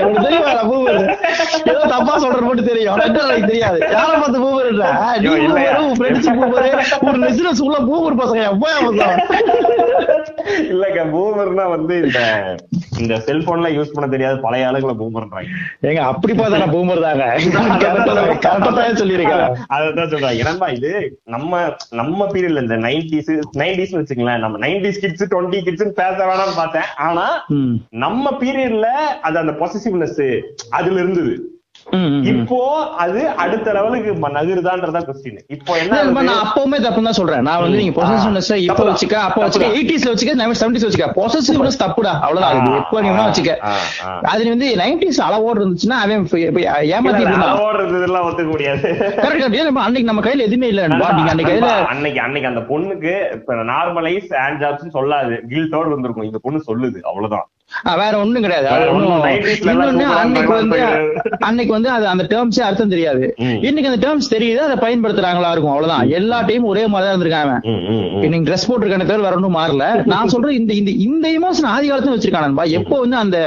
ஏதோ தப்பா சொல்றது மட்டும் தெரியும். எனக்கு தெரியாது. யாரை பார்த்து பூமர்ன்ற நீ ஐயோ, இல்லையா? பூமர் உன் ஃப்ரெண்ட்ஸ் பூமர் ஒரு பிசினஸ் உள்ள பூமர் பசங்க எப்பயா வந்தான் இல்லங்க பூமர்னா வந்து இந்த இந்த செல்போன்ல யூஸ் பண்ண தெரியாத பழைய ஆளுங்களை பூமர்ன்றாங்க. ஏங்க அப்படி பார்த்தா பூமர் தாங்க. கரெக்டா தான் அதான் சொல்றாங்க. ஏன்னா இது நம்ம நம்ம பீரியட்ல இந்த நைன்டிஸ் நைன்டிஸ் வச்சுங்களேன் நம்ம நைன்டிஸ் கிட்ஸ் டுவெண்ட்டி கிட்ஸ் பேச வேணாம்னு பார்த்தேன். ஆனா. நம்ம பீரியட்ல அது அந்த பொசசிவ்னஸ் அதுல இருந்தது. இப்போ அது அடுத்த லெவலுக்கு நகருதான்றதா கொஸ்டின் இப்போ என்ன? நான் அப்பவுமே தப்பு தான் சொல்றேன். நான் வந்து நீங்க பொசசிவ்னஸ் இப்ப. வச்சுக்க அப்ப வச்சுக்க. எயிட்டிஸ்ல வச்சுக்க செவன்டிஸ் வச்சுக்க. பொசசிவ்னஸ் தப்புடா. அவ்வளவுதான். அது எப்ப நீ வச்சுக்க. அது வந்து நைன்டிஸ் அளவோடு இருந்துச்சுன்னா அவன் ஏமாத்தி அளவோடுறது இதெல்லாம் ஒத்துக்க முடியாது. அன்னைக்கு நம்ம கையில எதுவுமே இல்ல அன்னைக்கு கையில அன்னைக்கு அன்னைக்கு அந்த பொண்ணுக்கு இப்ப நார்மலைஸ் ஹேண்ட் ஜாப்ஸ் சொல்லாது. கில்ட்டோட வந்திருக்கும். இந்த பொண்ணு சொல்லுது. அவ்வளவுதான். வேற ஒண்ணும் கிடையாது. அது வேற ஒண்ணும் ஒண்ணும் 90s ல எல்லாம் இன்னொன்னு சூப்பரா அன்னைக்கு வந்து. அன்னைக்கு வந்து அது அந்த டேர்ம்ஸே அர்த்தம் தெரியாது. இன்னைக்கு அந்த டேர்ம்ஸ் தெரியுது அதை பயன்படுத்துறாங்களா இருக்கும் அவ்வளவுதான். எல்லா டைமும் ஒரே மாதிரி தான் ம். நீங்க ட்ரெஸ் போட்டிருக்கானே தவிர வேற ஒன்றும் மாறல. நான் சொல்றேன் இந்த இந்த இந்த இமோஷன் ஆதி காலத்துல வச்சிருக்கான் எப்போ வந்து அந்த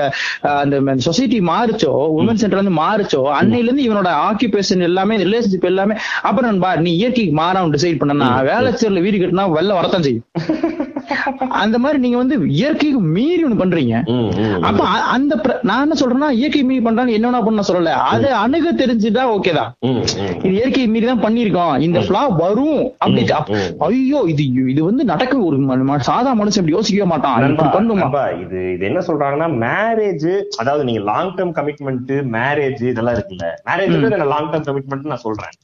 அந்த சொசைட்டி மாறுச்சோ உமன் சென்டர் வந்து மாறுச்சோ அன்னையில இருந்து இவனோட ஆக்கியூபேஷன் எல்லாமே ரிலேஷன்ஷிப் எல்லாமே அப்புறம் நண்பா நீ இயற்கைக்கு மாறாம டிசைட் பண்ணனா வேலைச்சேரில் வீடு கட்டினா வெளில வரத்தான் செய்யும். அந்த மாதிரி நீங்க வந்து இயற்கைக்கு மீறி ஒண்ணு பண்றீங்க. அப்ப அந்த நான் என்ன சொல்றேன்னா இயற்கை மீறி பண்றான்னு என்ன வேணா பண்ண சொல்லல. அது அணுக தெரிஞ்சுட்டா ஓகே தான். ம், ம். இது இயற்கை மீறி தான் பண்ணிருக்கோம் இந்த ஃபிளா வரும். அப்படி. ஐயோ இது இது வந்து நடக்க ஒரு சாதா மனுஷன் இப்படி யோசிக்கவே மாட்டான். பண்ணுமா? இது இது என்ன சொல்றாங்கன்னா மேரேஜ் அதாவது நீங்க லாங் டேர்ம் கமிட்மெண்ட் மேரேஜ் இதெல்லாம் இருக்குல்ல. மேரேஜ் லாங் டேர்ம் கமிட்மெண்ட் நான் சொல்றேன்.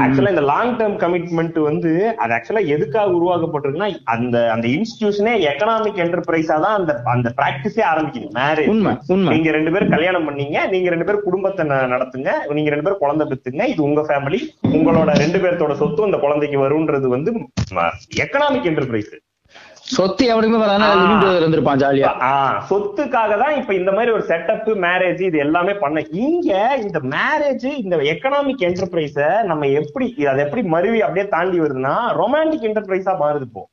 ஆக்சுவலா இந்த லாங் டேர்ம் கமிட்மெண்ட் வந்து அது ஆக்சுவலா எதுக்காக உருவாக்கப்பட்டிருக்குன்னா அந்த அந்த இன்ஸ்டிடியூஷனே எக்கனாமிக் என்டர்பிரைஸா தான் அந்த அந்த பிராக்டிஸே ஆரம்பிக்குது. மேரேஜ் நீங்க ரெண்டு பேரும் கல்யாணம் பண்ணீங்க நீங்க ரெண்டு பேரும் குடும்பத்தை நடத்துங்க நீங்க ரெண்டு பேரும் குழந்தை பெத்துங்க இது உங்க ஃபேமிலி உங்களோட ரெண்டு பேர்த்தோட சொத்து அந்த குழந்தைக்கு வரும்ன்றது வந்து எக்கனாமிக் என்டர்பிரைஸ் சொத்து எவனுக்குமே வராது லிவிங் இருந்திருப்பான் ஜாலியா. சொத்துக்காக தான் இப்ப இந்த மாதிரி ஒரு செட்டப் மேரேஜ் இது எல்லாமே பண்ண. இங்க இந்த மேரேஜ் இந்த எக்கனாமிக் என்டர்பிரைஸ நம்ம எப்படி அதை எப்படி மருவி அப்படியே தாண்டி வருதுன்னா ரொமான்டிக் என்டர்பிரைஸா மாறுது இப்போ.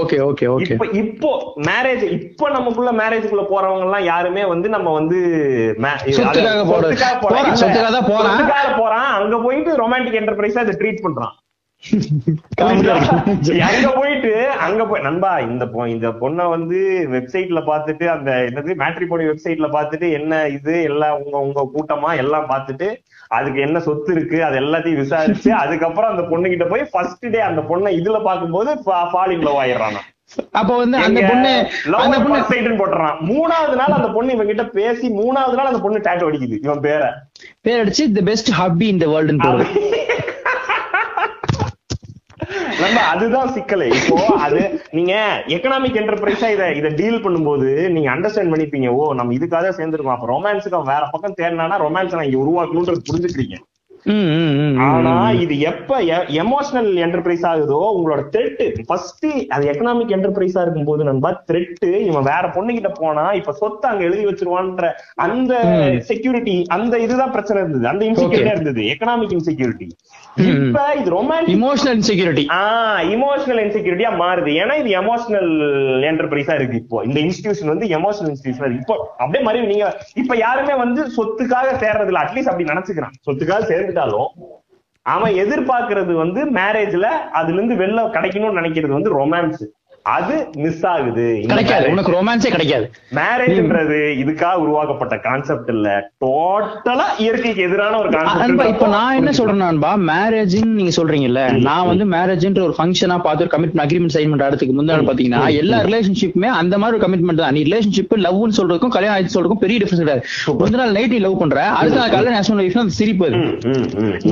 ஓகே ஓகே ஓகே இப்ப இப்போ மேரேஜ் இப்போ நமக்குள்ள மேரேஜ்க்குள்ள போறவங்க எல்லாம் யாருமே வந்து நம்ம வந்து. சொத்துக்காக போறான். அங்க போயிட்டு ரொமான்டிக் என்டர்பிரைஸா அதை ட்ரீட் பண்றான். அங்க போயிட்டு அங்க போய் நண்பா இந்த இந்த பொண்ணை வந்து வெப்சைட்ல பாத்துட்டு அந்த என்னது மேட்ரிமோனி வெப்சைட்ல பாத்துட்டு என்ன இது எல்லாம் உங்க உங்க கூட்டமா எல்லாம் பாத்துட்டு அதுக்கு என்ன சொத்து இருக்கு அது எல்லாத்தையும் விசாரிச்சு அதுக்கப்புறம் அந்த பொண்ணு கிட்ட போய் ஃபர்ஸ்ட் டே அந்த பொண்ணை இதுல பாக்கும்போது ஃபாலிங் லவ் ஆயிடுறான். அப்ப வந்து அந்த பொண்ணு அந்த பொண்ணு பொண்ணு போட்டுறான். மூணாவது நாள் அந்த பொண்ணு இவன் கிட்ட பேசி மூணாவது நாள் அந்த பொண்ணு டேட்டோ அடிக்குது இவன் பேரை. பேர் அடிச்சு தி பெஸ்ட் ஹப்பி இந்த வேர்ல்டுன்னு போடுது. நம்ம அதுதான் சிக்கல். இப்போ அது நீங்க எக்கனாமிக் என்டர்பிரைஸா இத இத டீல் பண்ணும்போது நீங்க அண்டர்ஸ்டாண்ட் பண்ணிப்பீங்க ஓ நம்ம இதுக்காக சேர்ந்துருக்கோம். அப்ப ரொமான்ஸுக்கு வேற பக்கம் தேடினானா ரொமான்ஸ் நான் இங்க உருவாக்கணும்ன்றது புரிஞ்சுக்கிறீங்க. ஆனா இது எப்ப எமோஷனல் என்டர்பிரைஸ் ஆகுதோ உங்களோட த்ரெட் ஃபர்ஸ்ட் அது எக்கனாமிக் என்டர்பிரைஸா இருக்கும்போது நண்பா த்ரெட் இவன் வேற பொண்ணு கிட்ட போனா இப்ப சொத்து அங்க எழுதி வச்சிருவான்ற அந்த செக்யூரிட்டி அந்த இதுதான் பிரச்சனை இருந்தது. அந்த இன்செக்யூரிட்டியா இருந்தது. எக்கனாமிக் இன்செக்யூரிட்டி இப்ப இது romantic emotional insecurity ah emotional இன்செக்யூரிட்டியா மாறுது. ஏன்னா இது எமோஷனல் என்டர்பிரைஸா இருக்கு இப்போ. இந்த இன்ஸ்டிடியூஷன் வந்து எமோஷனல் இன்ஸ்டிடியூஷன் இப்போ அப்படியே மாதிரி நீங்க இப்ப யாருமே வந்து சொத்துக்காக சேர்றது இல்ல அட்லீஸ்ட் அப்படி நினைச்சுக்கிறான். சொத்துக்காக இருந்தாலும் அவன் எதிர்பார்க்கறது வந்து மேரேஜ்ல அதுல இருந்து வெளில கிடைக்கணும்னு நினைக்கிறது வந்து ரொமான்ஸ் அது மிஸ் ஆகுது. கிடைக்காது. உனக்கு ரொமான்ஸே கிடைக்காது. மேரேஜ்ன்றது இதுக்காக உருவாக்கப்பட்ட கான்செப்ட் இல்ல. டோட்டலா இயற்கைக்கு எதிரான ஒரு அன்பா கான்செப்ட் இப்ப நான் என்ன சொல்றேன் அன்பா மேரேஜ்னு நீங்க சொல்றீங்கல்ல நான் வந்து மேரேஜ்ன்ற ஒரு ஃபங்க்ஷனா பார்த்து ஒரு கமிட்மெண்ட் அக்ரிமெண்ட் சைன் பண்ற இடத்துக்கு முன்னாடி பாத்தீங்கன்னா எல்லா ரிலேஷன்ஷிப்புமே அந்த மாதிரி ஒரு கமிட்மெண்ட் தான். நீ ரிலேஷன்ஷிப் லவ்னு சொல்றதுக்கும் கல்யாணம் ஆயிடுச்சு சொல்றதுக்கும் பெரிய டிஃபரன்ஸ் கிடையாது. முந்தின நாள் நைட் நீ லவ் பண்ற அடுத்த காலையில நேஷனல் லைஃப்னா அது சிரிப்பு அது.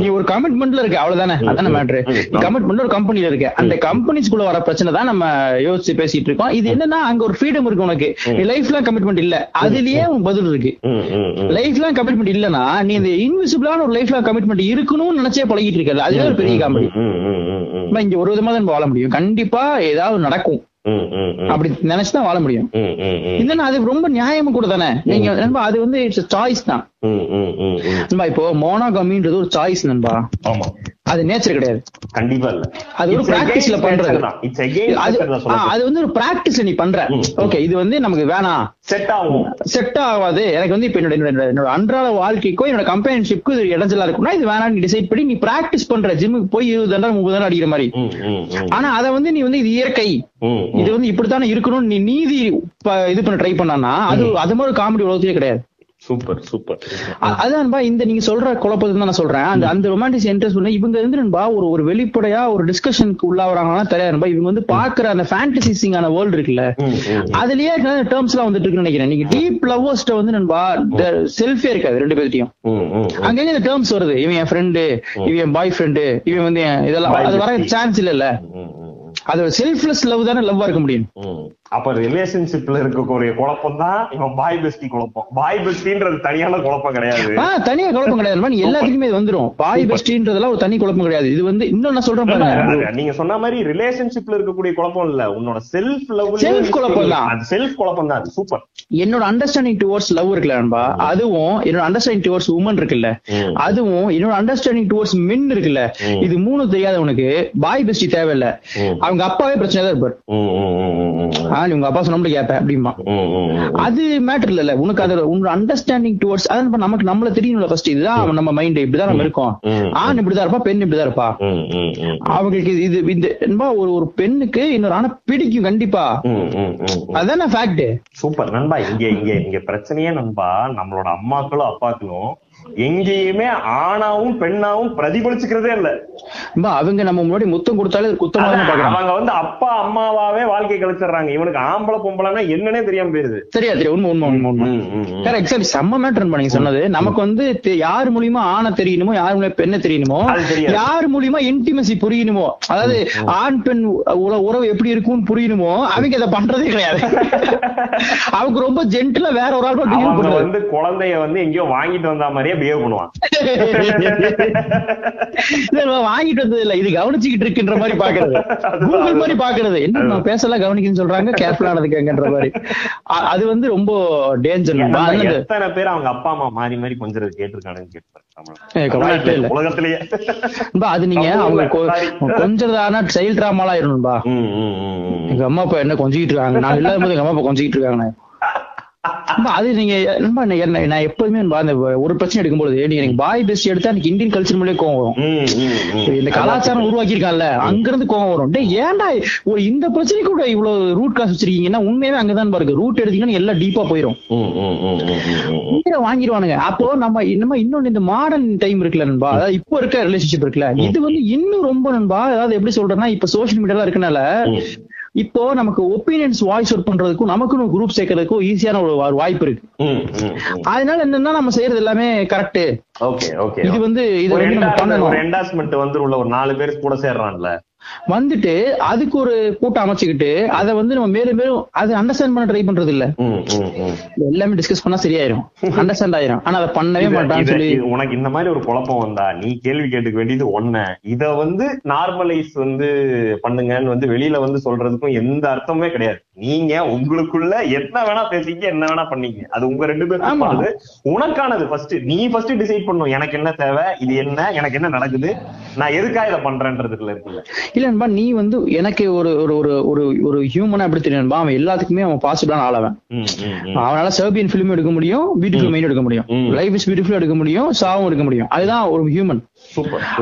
நீ ஒரு கமிட்மெண்ட்ல இருக்க அவ்வளவுதானே? அதான மேட்ரு கமிட்மெண்ட் ஒரு கம்பெனில இருக்க. அந்த கம்பெனிஸ்குள்ள வர பிரச்சனை தான் நம்ம யோசிச்சு பேசிட்டு இருக்கோம். இது என்னன்னா அங்க ஒரு ஃப்ரீடம் இருக்கு உனக்கு. நீ லைஃப்ல கமிட்மெண்ட் இல்ல. அதுலயே பதில் இருக்கு. லைஃப் லாங் கமிட்மெண்ட் இல்லனா நீ இந்த இன்விசிபிளான ஒரு லைஃப் கமிட்மெண்ட் இருக்கணும்னு நினைச்சே பழகிட்டு இருக்கல. அதுவே ஒரு பெரிய காமெடி இங்க ஒரு விதமா தான் வாழ முடியும். கண்டிப்பா ஏதாவது நடக்கும். அப்படி நினைச்சுதான் வாழ முடியும். இல்லன்னா அது ரொம்ப நியாயமும் கூட தானே? நீங்க அது வந்து இட்ஸ் சாய்ஸ் தான். நண்பா இப்போ மோனோகமின்றது ஒரு சாய்ஸ் நண்பா. ஆமா. அது நேச்சர் கிடையாது. கண்டிப்பா இல்ல. அது ஒரு பிராக்டிஸ்ல பண்றது. அது வந்து ஒரு பிராக்டிஸ்ல நீ பண்ற. ஓகே இது வந்து நமக்கு வேணாம். செட் ஆகும். செட் ஆகாது. எனக்கு வந்து இப்ப என்னோட என்னோட அன்றாட வாழ்க்கைக்கோ என்னோட கம்பெனிஷிப்க்கு இது இடைஞ்சலா இருக்கும்னா இது வேணாம் நீ டிசைட் பண்ணி நீ பிராக்டிஸ் பண்ற. ஜிம்முக்கு போய் இருபது தண்டா முப்பது தண்டா அடிக்கிற மாதிரி. ஆனா அத வந்து நீ வந்து இது இயற்கை. இது வந்து இப்படித்தானே இருக்கணும்னு நீ நீதி ப- இது பண்ண ட்ரை பண்ணானா அது அது மாதிரி காமெடி உலகத்திலே கிடையாது. Super super. அதான்பா இந்த நீங்க சொல்ற குழப்பத்தை தான் நான் சொல்றேன். அந்த அந்த ரொமான்டிக் இன்ட்ரெஸ்ட் வந்து இவங்க நண்பா ஒரு ஒரு வெளிப்படையா ஒரு டிஸ்கஷனுக்கு உள்ளாவறாங்கன்னா தெரியாது இவங்க வந்து பாக்குற அந்த ஃபேண்டசிசிங்கான வேர்ல்டு இருக்குல்ல அதுலயே டேர்ம்ஸ் எல்லாம் வந்துட்டு இருக்குன்னு நினைக்கிறேன். நீங்க டீப் லவ்வர்ஸ்ட வந்து நண்பா செல்ஃபே இருக்காது ரெண்டு பேர்த்தையும். ம், அங்கங்க இந்த டேர்ம்ஸ் வருது. இவன் என் ஃப்ரெண்டு இவன் என் பாய் ஃப்ரெண்டு இவன் வந்து இதெல்லாம் அது வர. சான்ஸ் இல்ல. அது செல்ஃப்லெஸ் லவ் தானே லவ்வா இருக்க முடியும். அப்ப ரிலேஷன்ஷிப்ல இருக்கக்கூடிய குழப்பம் தான் இவன் பாய் பெஸ்டி குழப்பம். பாய் பெஸ்டின்றது தனியான குழப்பம் கிடையாது. தனியா குழப்பம் கிடையாது. எல்லாத்துக்குமே இது வந்துரும். பாய் பெஸ்டின்றதெல்லாம் ஒரு தனி குழப்பம் கிடையாது. இது வந்து இன்னும் நான் சொல்றேன் பாருங்க. நீங்க சொன்ன மாதிரி ரிலேஷன்ஷிப்ல இருக்கக்கூடிய குழப்பம் இல்ல. உன்னோட செல்ஃப் லவ் Self குழப்பம் தான். அது செல்ஃப் குழப்பம் தான் சூப்பர். என்னோட அண்டர்ஸ்டாண்டிங் டுவர்ட்ஸ் லவ் இருக்குல்ல நண்பா? அதுவும் என்னோட அண்டர்ஸ்டாண்டிங் டுவர்ட்ஸ் உமன் இருக்குல்ல. அதுவும் என்னோட அண்டர்ஸ்டாண்டிங் டுவர்ட்ஸ் மென் இருக்குல்ல. இது மூணு தெரியாத உனக்கு பாய் பெஸ்டி தேவையில்ல. அவங்க அப்பாவே பிரச்சனை தான் இருப்பார். உங்க அப்பா சொன்னபடி கேட்ப அப்படிமா அது மேட்டர் இல்ல உனக்கு அது உன்னோட அண்டர்ஸ்டாண்டிங் டுவர்ட்ஸ் அதான் நமக்கு நம்மள தெரியணும்ல ஃபர்ஸ்ட் இதுதான் நம்ம மைண்ட் இப்படிதான் நம்ம இருக்கோம். ஆண் இப்படிதான் இருப்பா பெண் இப்படிதான் இருப்பா. அவங்களுக்கு இது இந்த என்பா ஒரு ஒரு பெண்ணுக்கு இன்னொரு ஆணை பிடிக்கும் கண்டிப்பா. அதானே ஃபேக்ட் சூப்பர். நண்பா இங்க இங்க இங்க பிரச்சனையே நண்பா நம்மளோட அம்மாக்களும் அப்பாக்களும் எங்கேயுமே ஆணாவும் பெண்ணாவும் பிரதிபலிச்சுக்கிறதே இல்ல. அவங்க நம்ம முன்னாடி முத்தம் கொடுத்தாலே அது குத்தமா தான் அதான், பாக்குறாங்க அவங்க வந்து அப்பா அம்மாவாவே வாழ்க்கை கழிச்சிடுறாங்க. இவனுக்கு ஆம்பளை பொம்பளைன்னா என்னன்னே தெரியாம போயிருது. சரியா தெரியும் உண்மை உண்மை உண்மை உண்மை. கரெக்ட் சரி செம்ம மேட்டர் பண்ணீங்க சொன்னது. நமக்கு வந்து யார் மூலியமா ஆணை தெரியணுமோ யார் மூலியமா பெண்ணை தெரியணுமோ. யார் மூலியமா இன்டிமசி புரியணுமோ அதாவது ஆண் பெண் உற- உறவு எப்படி இருக்கும்னு புரியணுமோ அவங்க அதை பண்றதே கிடையாது. அவங்க ரொம்ப ஜென்டிலா வேற ஒரு ஆள் வந்து குழந்தைய வந்து எங்கேயோ வாங்கிட்டு வந்த மாதிரியே பிஹேவ் பண்ணுவான் வாங்கிட்டு வந்தது இல்ல. இது கவனிச்சுக்கிட்டு இருக்குன்ற மாதிரி பாக்குறது கூகுள் மாதிரி பாக்குறது என்ன நான் பேசலாம் கவனிக்கணும்னு சொல்றாங்க கேர்ஃபுல்லா நடந்துக்கங்கன்ற மாதிரி. அது வந்து ரொம்ப டேஞ்சர் எத்தனை பேர் அவங்க அப்பா அம்மா மாறி மாறி கொஞ்சம் கேட்டிருக்கானுன்னு கேட்பாரு. உலகத்திலேயே. அது நீங்க அவங்க கொ- Sorry. கொஞ்சம் தானா சைல்ட் டிராமாலாம் இருக்கணும்பா. எங்க அம்மா அப்பா என்ன கொஞ்சிக்கிட்டு இருக்காங்க? நான் இல்லாத போது எங்க அம்மா அப்பா கொஞ்சிக்கிட்டு இருக்காங்க அது நீங்க நண்பா, நான் எப்போதுமே நண்பா, அந்த ஒரு பிரச்சனை எடுக்கும்போது நீங்க எனக்கு பாய் பெஸ்ட் எடுத்தா எனக்கு இந்தியன் கல்ச்சர் மேலே கோவம் வரும். இந்த கலாச்சாரம் உருவாக்கி இருக்கான்ல அங்க இருந்து கோவம் வரும். டேய் ஏன்டா ஒரு இந்த பிரச்சனை கூட இவ்வளவு ரூட் காசு வச்சிருக்கீங்கன்னா உண்மையாவே அங்கதான் பாருங்க ரூட் எடுத்தீங்கன்னா எல்லாம் டீப்பா போயிரும். வாங்கிடுவானுங்க. அப்போ நம்ம நம்ம இன்னொன்னு இந்த மாடர்ன் டைம் இருக்குல்ல நண்பா அதாவது இப்போ இருக்க ரிலேஷன்ஷிப் இருக்குல்ல இது வந்து இன்னும் ரொம்ப நண்பா அதாவது எப்படி சொல்றேன்னா இப்ப சோஷியல் மீடியால இருக்கனால இப்போ நமக்கு ஒப்பீனியன்ஸ் வாய்ஸ் அவுட் பண்றதுக்கும் நமக்குன்னு குரூப் சேர்க்கறதுக்கும் ஈஸியான ஒரு வாய்ப்பு இருக்கு. அதனால என்னன்னா நம்ம செய்யறது எல்லாமே கரெக்ட் ஓகே ஓகே இது வந்து இது வந்து நம்ம பண்ணணும். வந்து உள்ள ஒரு நாலு பேர் கூட சேர்றான்ல. வந்துட்டு அதுக்கு ஒரு கூட்டம் அமைச்சுக்கிட்டு அதை வந்து நம்ம மேலும் மேலும் அது அண்டர்ஸ்டாண்ட் பண்ண ட்ரை பண்றது இல்ல. எல்லாமே டிஸ்கஸ் பண்ணா சரியாயிரும். அண்டர்ஸ்டாண்ட் ஆயிரும். ஆனா அதை பண்ணவே மாட்டான்னு சொல்லி உனக்கு இந்த மாதிரி ஒரு குழப்பம் வந்தா நீ கேள்வி கேட்டுக்க வேண்டியது ஒண்ணு. இத வந்து நார்மலைஸ் வந்து பண்ணுங்கன்னு வந்து வெளியில வந்து சொல்றதுக்கும் எந்த அர்த்தமே கிடையாது. நீங்க உங்களுக்குள்ள என்ன வேணா பேசிக்க என்ன வேணா பண்ணீங்க. அது உங்க ரெண்டு பேரும் உனக்கானது ஃபர்ஸ்ட் நீ ஃபர்ஸ்ட் டிசைட் பண்ணும் எனக்கு என்ன தேவை? இது என்ன? எனக்கு என்ன நடக்குது? நான் எதுக்காக இதை பண்றேன்றதுல இருக்குல்ல. இல்ல நண்பா நீ வந்து எனக்கு ஒரு ஒரு ஒரு ஒரு ஒரு ஹியூமனா எப்படி தெரியும் நண்பா அவன் எல்லாத்துக்குமே அவன் பாசிபிளான ஆளவன். அவனால சர்பியன் பிலிம் எடுக்க முடியும் பியூட்டிஃபுல் மைண்ட் எடுக்க முடியும். லைஃப் இஸ் பியூட்டிஃபுல் எடுக்க முடியும் சாவும் எடுக்க முடியும் அதுதான் ஒரு ஹியூமன்.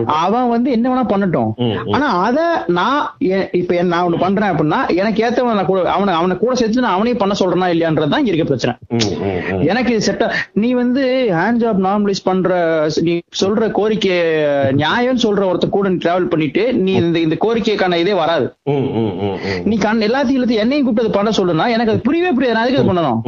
அவன் வந்து என்ன வேணா பண்ணட்டும். ஆனா அத நான் இப்ப நான் ஒண்ணு பண்றேன் அப்படின்னா எனக்கு ஏத்தவன் நான் கூட அவனை அவனை கூட சேர்த்து நான் அவனையும் பண்ண சொல்றேனா இல்லையான்றதுதான் இங்க இருக்க பிரச்சனை. எனக்கு செட் நீ வந்து ஹேண்ட் ஜாப் நார்மலைஸ் பண்ற நீ சொல்ற கோரிக்கை நியாயம் சொல்ற ஒருத்த கூட நீ டிராவல் பண்ணிட்டு நீ இந்த இந்த கோரிக்கைக்கான இதே வராது. நீ கண் எல்லாத்தையும் இழுத்து என்னையும் கூப்பிட்டு பண்ண சொல்லுனா எனக்கு அது புரியவே புரியாது நான் எதுக்கு அது பண்ணணும்.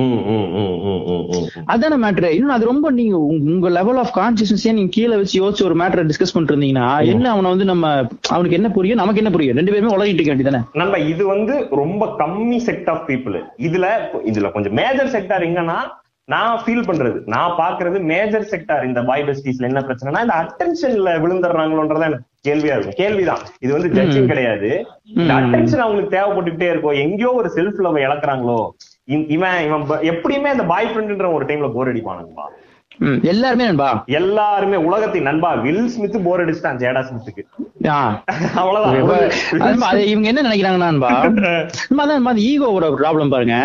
அதான மேட்ரு இன்னும் அது ரொம்ப நீங்க உங்க- லெவல் ஆஃப் கான்சியஸ்னஸே நீங்க கீழே வச்சு யோசிச்சு ஒரு மேட்டரை டிஸ்கஸ் பண்ணிட்டு இருந்தீங்கன்னா என்ன அவனை வந்து நம்ம அவனுக்கு என்ன புரியும் நமக்கு என்ன புரியும்? ரெண்டு பேருமே உலகிட்டு இருக்க வேண்டியதானே நண்பா இது வந்து ரொம்ப கம்மி செக்ட் ஆஃப் பீப்புள் இதுல இதுல கொஞ்சம் மேஜர் செக்டார் எங்கன்னா நான் ஃபீல் பண்றது நான் பாக்குறது மேஜர் செக்டார் இந்த பாய் பெஸ்டிஸ்ல என்ன பிரச்சனைனா இந்த அட்டென்ஷன்ல விழுந்துடுறாங்களோன்றதா எனக்கு கேள்வியா இருக்கும். கேள்விதான். இது வந்து ஜட்ஜிங் கிடையாது. இந்த. அட்டென்ஷன் அவங்களுக்கு தேவைப்பட்டுட்டே இருக்கும். எங்கேயோ ஒரு செல்ஃப் லவ் இழக்குறாங்களோ இவன் இவன் எப்படியுமே அந்த பாய் ஃப்ரெண்ட்ன்ற ஒரு டைம்ல போர் அடிப்பானுங்கப்பா எல்லாருமே நண்பா? எல்லாருமே உலகத்தின் நண்பா வில் ஸ்மித் போர் அடிச்சுட்டான் ஜேடா ஸ்மித்துக்கு. அவ்வளவுதான். இவங்க என்ன நினைக்கிறாங்கன்னா அந்த ஈகோவோட ப்ராப்ளம் பாருங்க.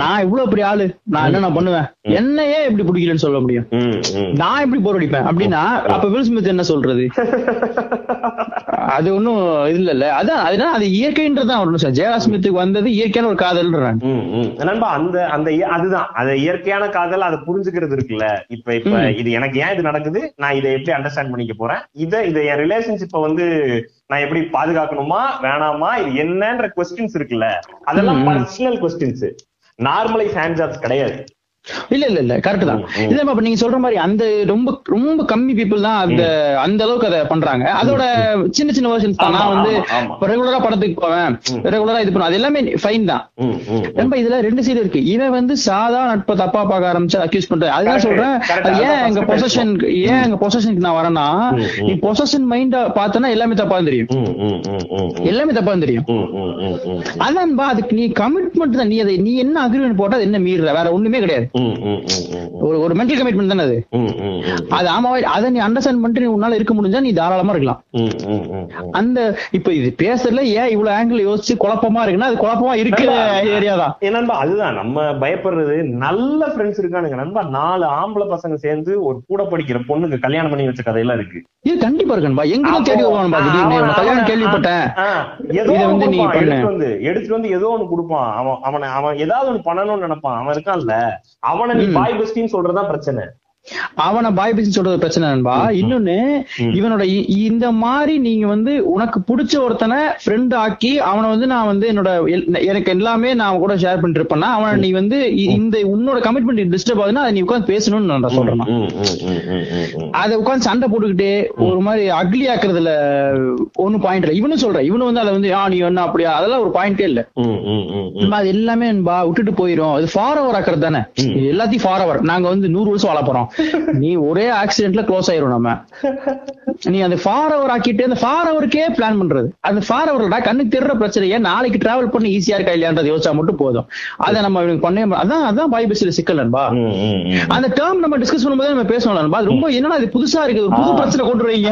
நான் இவ்வளவு பெரிய ஆளு நான் என்ன நான் பண்ணுவேன்? என்னையே இப்படி பிடிக்கலன்னு சொல்ல முடியும். நான் எப்படி போர் அடிப்பேன்? அப்படின்னா அப்ப வில் ஸ்மித் என்ன சொல்றது? அது ஒண்ணும் இது இல்ல. அதான் அதனால அது இயற்கைன்றதுதான் ஒரு நிமிஷம் ஜெயா ஸ்மித்துக்கு வந்தது இயற்கையான ஒரு காதல்ன்றாங்க. நண்பா அந்த அந்த அதுதான். அது இயற்கையான காதல் அதை புரிஞ்சுக்கிறது இருக்குல்ல. இப்ப இப்ப ம். இது எனக்கு ஏன் இது நடக்குது? நான் இதை எப்படி அண்டர்ஸ்டாண்ட் பண்ணிக்க போறேன்? இத இத என் ரிலேஷன்ஷிப்ப வந்து நான் எப்படி பாதுகாக்கணுமா? வேணாமா? இது என்னன்ற கொஸ்டின்ஸ் இருக்குல்ல? அதெல்லாம். Personal questions normalise hand jobs கிடையாது. இல்ல இல்ல இல்ல கரெக்ட் தான். இல்ல இப்ப நீங்க சொல்ற மாதிரி அந்த ரொம்ப ரொம்ப கம்மி பீப்புள் தான் அந்த அந்த அளவுக்கு அதை பண்றாங்க. அதோட சின்ன சின்ன வெர்ஷன்ஸ் தான். நான் வந்து ரெகுலரா படத்துக்கு போவேன். ரெகுலரா இது பண்ணுவேன். அது எல்லாமே ஃபைன் தான். நண்பா இதுல ரெண்டு சைடு இருக்கு. இவன் வந்து சாதா நட்பை தப்பா பார்க்க ஆரம்பிச்சு அக்யூஸ் பண்ற அதுதான் சொல்றேன். ஏன் அதான் எங்க first பொசஷன் ஏன் எங்க பொசஷனுக்கு நான் வரேன்னா. நீ பொசஷன் மைண்டா பார்த்தனா எல்லாமே தப்பா தெரியும். எல்லாமே தப்பா தெரியும். அதான்பா அதுக்கு நீ கமிட்மெண்ட் தான். நீ அதை நீ என்ன அக்ரிமெண்ட் போட்டா அது என்ன மீறுற? வேற ஒண்ணுமே கிடையாது. ஒரு ஒரு மென்டல் கமிட்மெண்ட் தானே அது. அது ஆமா அதை நீ அண்டர்ஸ்டாண்ட் பண்ணிட்டு நீ உன்னால இருக்க முடிஞ்சா நீ தாராளமா இருக்கலாம். அந்த இப்ப இது பேசுறதுல ஏன் இவ்வளவு ஆங்கிள் யோசிச்சு குழப்பமா இருக்குன்னா அது குழப்பமா இருக்கிற ஏரியா தான். நண்பா அதுதான். நம்ம பயப்படுறது நல்ல ஃப்ரெண்ட்ஸ் இருக்கானுங்க நண்பா. நாலு ஆம்பளை பசங்க சேர்ந்து ஒரு கூட படிக்கிற பொண்ணுக்கு கல்யாணம் பண்ணி வச்ச கதையெல்லாம் இருக்கு. இது கண்டிப்பா இருக்கணும்பா எங்கேயும் தேடி வருவான்பா திடீர்னு? அவன் உனக்கு கல்யாணம் கேள்விப்பட்டேன். இதை வந்து நீ எடுத்துட்டு வந்து ஏதோ ஒண்ணு கொடுப்பான். அவன் அவனை அவன் ஏதாவது ஒண்ணு பண்ணணும்னு நினைப்பான். அவன் இருக்கான்ல. அவனை நீ. பாய் பெஸ்டின்னு சொல்றதுதான் பிரச்சனை அவனை பாய் பிசின்னு சொல்றது பிரச்சனை நண்பா. இன்னொன்னு. இவனோட இந்த மாதிரி நீங்க வந்து உனக்கு பிடிச்ச ஒருத்தனை ஃப்ரெண்ட் ஆக்கி அவனை வந்து நான் வந்து என்னோட எனக்கு எல்லாமே நான் கூட ஷேர் பண்ணிட்டு இருப்பேன்னா அவனை நீ வந்து இந்த உன்னோட கமிட்மெண்ட் டிஸ்டர்ப் ஆகுதுன்னா அதை நீ உட்காந்து பேசணும்னு நான் சொல்றேன். அதை உட்காந்து சண்டை போட்டுக்கிட்டு ஒரு மாதிரி அக்லி ஆக்குறதுல ஒண்ணும் பாயிண்ட் இல்ல. இவனும் சொல்றேன் இவனு வந்து அதை வந்து ஆ நீ என்ன அப்படியா? அதெல்லாம் ஒரு பாயிண்டே இல்ல. அது எல்லாமே நண்பா விட்டுட்டு போயிரும். அது ஃபார் ஓவர் ஆக்குறது தானே. எல்லாத்தையும் ஃபார் ஓவர் நாங்க வந்து நூறு வருஷம் வாழ போறோம். நீ ஒரே ஆக்சிடென்ட்ல க்ளோஸ் ஆயிரும் நம்ம. நீ அந்த ஃபார் ஓவர் ஆக்கிட்டு அந்த ஃபார் ஓவருக்கே பிளான் பண்றது. அந்த ஃபார் ஓவர்டா கண்ணுக்கு தெரியற பிரச்சனையே நாளைக்கு டிராவல் பண்ணி ஈஸியா இருக்கா இல்லையான்றது யோசிச்சா மட்டும் போதும். அதை நம்ம முடியாது. அதான் அதான் பாய் பேசுற சிக்கல் நண்பா. அந்த டேர்ம் நம்ம டிஸ்கஸ் பண்ணும்போது நம்ம பேசணும் நண்பா. ரொம்ப என்னடா இது புதுசா இருக்குது ஒரு புது. பிரச்சனை கொண்டு வரீங்க.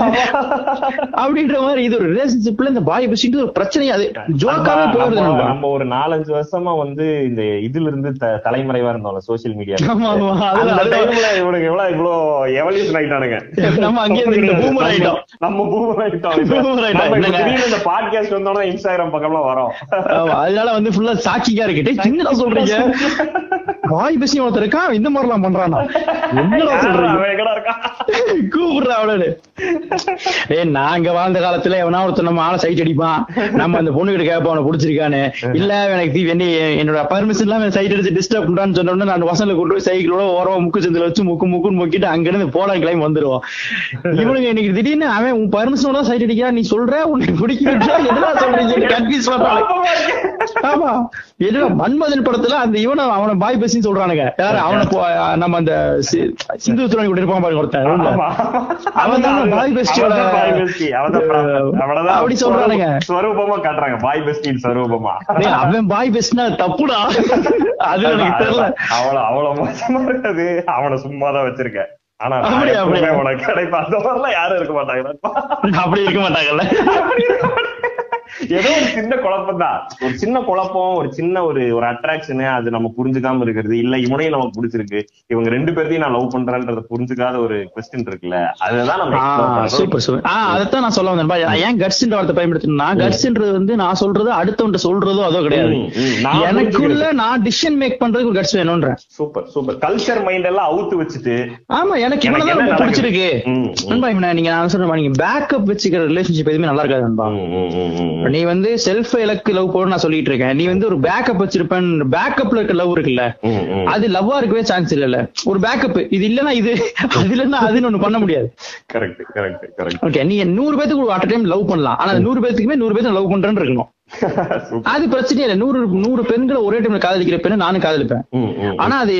அப்படின்ற மாதிரி இது ஒரு ரிலேஷன்ஷிப்ல இந்த பாய் பேசிட்டு ஒரு பிரச்சனை அது ஜோக்காவே போகுது நம்ம- ஒரு நாலஞ்சு வருஷமா வந்து இந்த இதுல இருந்து தலைமறைவா இருந்தோம்ல சோசியல் மீடியா இவனுக்கு எவ்வளவு இவ்வளவு எவல்யூஷன் ஆயிட்டானுங்க. நம்ம ஆயிட்டோம். நம்ம பூமர் ஆயிட்டோம். இந்த பாட்காஸ்ட் வந்தோம்னா இன்ஸ்டாகிராம் பக்கம்லாம் வரோம். அதனால வந்து ஃபுல்லா சாக்கிங்கா இருக்கு. டேய், என்னடா சொல்றீங்க. வாய் பேசி ஒருத்தர் இருக்கான் இந்த மாதிரி எல்லாம் பண்றானா? என்னடா சொல்றீங்க? அவன் கூப்பிடுறா அவளு ஏய் நாங்க வாழ்ந்த காலத்துல எவனா ஒருத்தர் நம்ம ஆளை சைட் அடிப்பான். நம்ம அந்த பொண்ணு கிட்ட கேட்போம் அவனை பிடிச்சிருக்கானு இல்ல எனக்கு என்னோட பர்மிஷன் இல்லாம சைட் அடிச்சு டிஸ்டர்ப் பண்றான்னு சொன்ன உடனே நான் வசல கொண்டு போய் சைக்கிளோட ஓரமா முக்கு சந்தில வச்சு முக்கு முக்குன்னு முக்கிட்டு அங்க இருந்து போலாம் கிளைம் வந்துருவோம். இவனுங்க இன்னைக்கு திடீர்னு அவன் உன் பர்மிஷனோட சைட் அடிக்கிறா நீ சொல்ற உன்னை பிடிக்கிறா என்ன சொல்றீங்க கன்ஃபியூஸ் பண்றாங்க ஆமா என்னடா மன்மதன் படத்துல அந்த இவனை அவனை பாய் பேசின்னு சொல்றானுங்க. யாரு? அவனை நம்ம அந்த சிந்து துறை கூட இருப்பான் பாருங்க ஒருத்தன். அவன் தான் பாய் பெஸ்டியோட அப்படி சொல்றானுங்க. ஸ்வரூபமா காட்டுறாங்க. பாய் பெஸ்டின் ஸ்வரூபமா. அவன் பாய் பெஸ்ட்னா தப்புடா. அது எனக்கு தெரியல. அவள அவ்வளவு மோசமா இருக்காது. அவனை சும்மா தான் வச்சிருக்கேன் ஆனா? உனக்கு கிடைப்பா. அந்த மாதிரிலாம் யாரும் இருக்க மாட்டாங்க அப்படி இருக்க மாட்டாங்கல்ல. ஏதோ ஒரு சின்ன குழப்பம் தான் ஒரு சின்ன குழப்பம் ஒரு சின்ன ஒரு ஒரு அட்ராக்ஷன் அது நம்ம புரிஞ்சுக்காம இருக்கிறது. இல்ல இவனையும் நமக்கு பிடிச்சிருக்கு. இவங்க ரெண்டு பேர்த்தையும் நான் லவ் பண்றேன்றத புரிஞ்சுக்காத ஒரு கொஸ்டின் இருக்குல்ல. அதுதான் நம்ம. சூப்பர் சூப்பர் ஆஹ் அதைத்தான் நான் சொல்ல வந்தேன். ஏன் கட்ஸ்ன்ற வார்த்தை பயன்படுத்தினா கட்ஸ்ன்றது வந்து நான் சொல்றது அடுத்தவன்ட்ட சொல்றதோ அதோ கிடையாது. எனக்குள்ள நான் டிசிஷன் மேக் பண்றதுக்கு ஒரு கட்ஸ் வேணும்ன்றேன் சூப்பர் சூப்பர். கல்ச்சர் மைண்ட் எல்லாம் அவுத்து வச்சுட்டு ஆமா எனக்கு இவ்வளவுதான் பிடிச்சிருக்கு. நண்பா நீங்க நான் சொல்றேன் நீங்க பேக்கப் வச்சுக்கிற ரிலேஷன்ஷிப் எதுவுமே நல்லா இருக்காது நண்பா. நீ வந்து செல்ஃப் இலக்கு லவ் போட நான் சொல்லிட்டு இருக்கேன். நீ வந்து ஒரு பேக்கப் வச்சிருப்பேன். பேக்கப்ல இருக்க லவ் இருக்குல்ல. அது லவ்வா இருக்கவே சான்ஸ் இல்லல்ல. ஒரு பேக்கப் இது இல்லன்னா இது அது இல்லன்னா அதுன்னு ஒண்ணு பண்ண முடியாது. கரெக்ட் கரெக்ட் கரெக்ட் ஓகே நீ நூறு பேத்துக்கு அட் டைம் லவ் பண்ணலாம். ஆனா நூறு பேத்துக்குமே நூறு பேத்து லவ் பண்றேன்னு இருக்கணும். அது பிரச்சனையே இல்லை. நூறு நூறு பெண்களை ஒரே டைம்ல காதலிக்கிற பெண்ணு நானும் காதலிப்பேன். ஆனா அது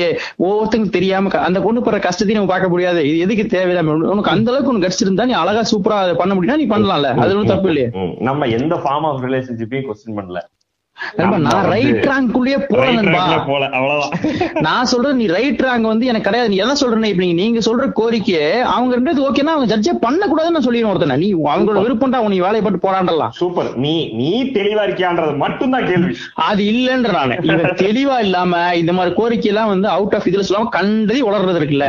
ஒவ்வொருத்தங்களுக்கு தெரியாம அந்த பொண்ணு படுற கஷ்டத்தையும் நம்ம பார்க்க முடியாது. இது எதுக்கு தேவையில்லாம உனக்கு அந்த அளவுக்கு உனக்கு கட்சி இருந்தா நீ அழகா சூப்பரா பண்ண முடியும்னா நீ பண்ணலாம்ல. அது ஒன்றும் தப்பு இல்லையே. நம்ம எந்த ஃபார்ம் ஆஃப் ரிலேஷன்ஷிப்பையும் கொஸ்டின் பண்ணல. நான் ரைட் ரேங்க்குள்ளேயே போல அவ்வளவுதான். நான் சொல்றது நீ ரைட் ரேங்க் வந்து எனக்கு கிடையாது. நீ என்ன சொல்றேன்னு இப்ப நீங்க நீங்க சொல்ற கோரிக்கை அவங்க ரெண்டு ஓகேனா அவங்க ஜட்ஜே பண்ண கூடாதுன்னு நான் சொல்லிடுவேன் ஒருத்தனை. நீ அவங்களோட விருப்பம் தான் நீ வேலையை பட்டு போராண்டலாம். சூப்பர். நீ நீ தெளிவா இருக்கியான்றது மட்டும்தான் கேள்வி. அது இல்லன்ற நானு. தெளிவா இல்லாம இந்த மாதிரி கோரிக்கை எல்லாம் வந்து அவுட் ஆஃப் இதுல சொல்லாம கண்டதி உளறது இருக்குல்ல.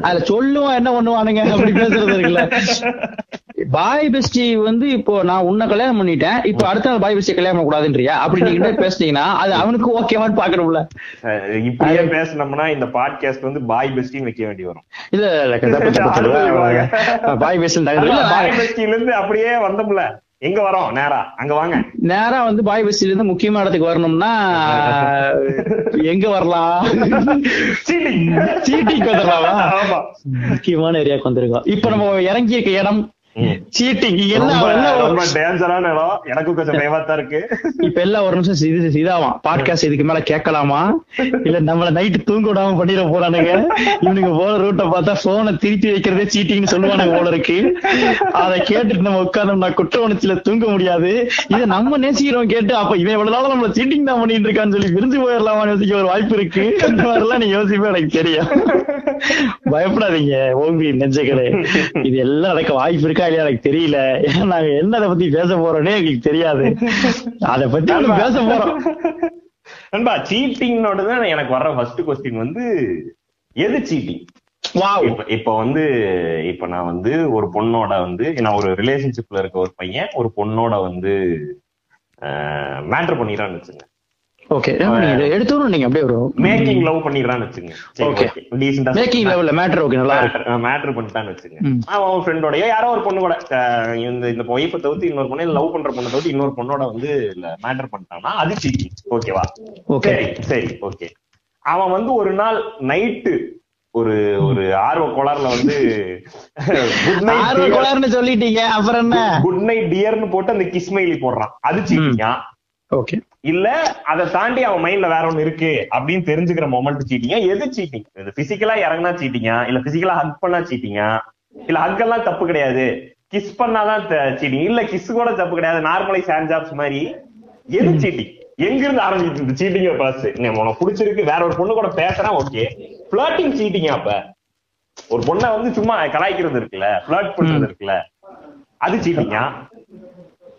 அதுல சொல்லுவான் என்ன பண்ணுவானுங்க? அப்படி பேசுறது இருக்குல்ல. பாய் பெஸ்டி வந்து இப்போ நான் உன்னை கல்யாணம் பண்ணிட்டேன். இப்போ அடுத்த நாள் பாய் பெஸ்டி கல்யாணம் கூடாதுன்றியா அப்படி நீங்க பேசுனீங்கன்னா அது அவனுக்கு ஓகேவான்னு பாக்கணும்ல இப்படியே பேசினோம்னா இந்த பாட்காஸ்ட் வந்து பாய் பெஸ்டின்னு வைக்க வேண்டி வரும். இல்ல இல்ல பாய் பெஸ்ட் பாய் பெஸ்டில இருந்து அப்படியே வந்தோம்ல. எங்க வரோம்? நேரா அங்க வாங்க. நேரா வந்து பாய் பெஸ்டில இருந்து முக்கியமான இடத்துக்கு வரணும்னா எங்க வரலாம்? Cheating. சீட்டிங் வந்துடலாமா? முக்கியமான ஏரியாக்கு வந்திருக்கோம். இப்ப நம்ம இறங்கி இருக்க இடம். சீட்டிங் எல்லாம் ரொம்ப டேஞ்சரான இடம் எனக்கும் கொஞ்சம் பயமா தான் இருக்கு. இப்ப எல்லாம் ஒரு நிமிஷம் இது இதாவான். பாட்காஸ்ட் இதுக்கு மேல கேட்கலாமா? இல்ல நம்மள நைட்டு தூங்க விடாம பண்ணிட போறானுங்க. இவனுங்க போற ரூட்டை பார்த்தா போனை திருப்பி வைக்கிறதே சீட்டிங்னு சொல்லுவானுங்க போல இருக்கு. அதை கேட்டுட்டு நம்ம உட்கார்ந்தோம்னா குற்ற உணர்ச்சியில தூங்க முடியாது. இதை நம்ம நேசிக்கிறோம் கேட்டு அப்ப இவன் இவ்வளவு நாள் நம்மள சீட்டிங் தான் பண்ணிட்டு இருக்கான்னு சொல்லி விருந்து போயிடலாமான்னு யோசிக்க ஒரு வாய்ப்பு இருக்கு. இந்த மாதிரி எல்லாம் நீ யோசிப்பே எனக்கு தெரியும். பயப்படாதீங்க ஓம்பி நெஞ்சங்களே. இது எல்லாம் நடக்க வாய்ப்பு இருக்கா? இல்லையா? எனக்கு தெரியல. ஏன்னா நாங்க என்ன அதை பத்தி பேச போறோம்னே எங்களுக்கு தெரியாது. அத பத்தி பேச போறோம். நண்பா சீட்டிங்கோட தான் எனக்கு வர்ற ஃபர்ஸ்ட் கொஸ்டின் வந்து எது சீட்டிங் இப்ப வந்து இப்ப நான் வந்து ஒரு பொண்ணோட வந்து நான் ஒரு ரிலேஷன்ஷிப்ல இருக்க ஒரு பையன் ஒரு பொண்ணோட வந்து மேட்டர் பண்ணிடுறான்னு வச்சுங்க ஓகே நீங்க எடுத்தோம் நீங்க அப்படியே ஒரு மேக்கிங் லவ் பண்ணிடுறான்னு வச்சுங்க Okay. டீசெண்டா மேக்கிங் லெவல்ல மேட்டர் ஓகே நல்லா மேட்டர் பண்ணிட்டான்னு வச்சுங்க. அவன் அவன் ஃப்ரெண்டோடய யாரோ ஒரு பொண்ணு கூட இந்த இந்த ஒய்ஃபை தவிர்த்து இன்னொரு பொண்ணு லவ் பண்ற பொண்ணை தவிர்த்து இன்னொரு பொண்ணோட வந்து மேட்டர் பண்ணிட்டான்னா அது சீட்டிங் ஓகேவா ஓகே சரி ஓகே அவன் வந்து ஒரு நாள் நைட்டு ஒரு ஒரு ஆர்வ கோளாறுல வந்து குட் ஆர்வ நைட் சொல்லிட்டீங்க அப்புறம் என்ன? குட் நைட் டியர்னு போட்டு அந்த கிஸ்மைலி போடுறான். அது சீட்டிங்கா ஓகே இல்ல அதை தாண்டி அவன் மைண்ட்ல வேற ஒண்ணு இருக்கு அப்படின்னு தெரிஞ்சுக்கிற மொமெண்ட் சீட்டிங்கா எது சீட்டிங் இது பிசிக்கலா இறங்கினா சீட்டிங்கா இல்ல பிசிக்கலா ஹக் பண்ணா சீட்டிங்கா இல்ல ஹக் எல்லாம் தப்பு கிடையாது. கிஸ் பண்ணாதான் சீட்டிங் இல்ல கிஸ் கூட தப்பு கிடையாது. நார்மலை ஹேண்ட் ஜாப்ஸ் மாதிரி. எது சீட்டிங் எங்க இருந்து ஆரம்பிக்குது இந்த சீட்டிங் பாஸ் உனக்கு பிடிச்சிருக்கு. வேற ஒரு பொண்ணு கூட பேசுறா ஓகே பிளாட்டிங் சீட்டிங்கா அப்ப? ஒரு பொண்ணை வந்து சும்மா கலாய்க்கிறது இருக்குல்ல பிளாட் பண்றது இருக்குல்ல அது சீட்டிங்கா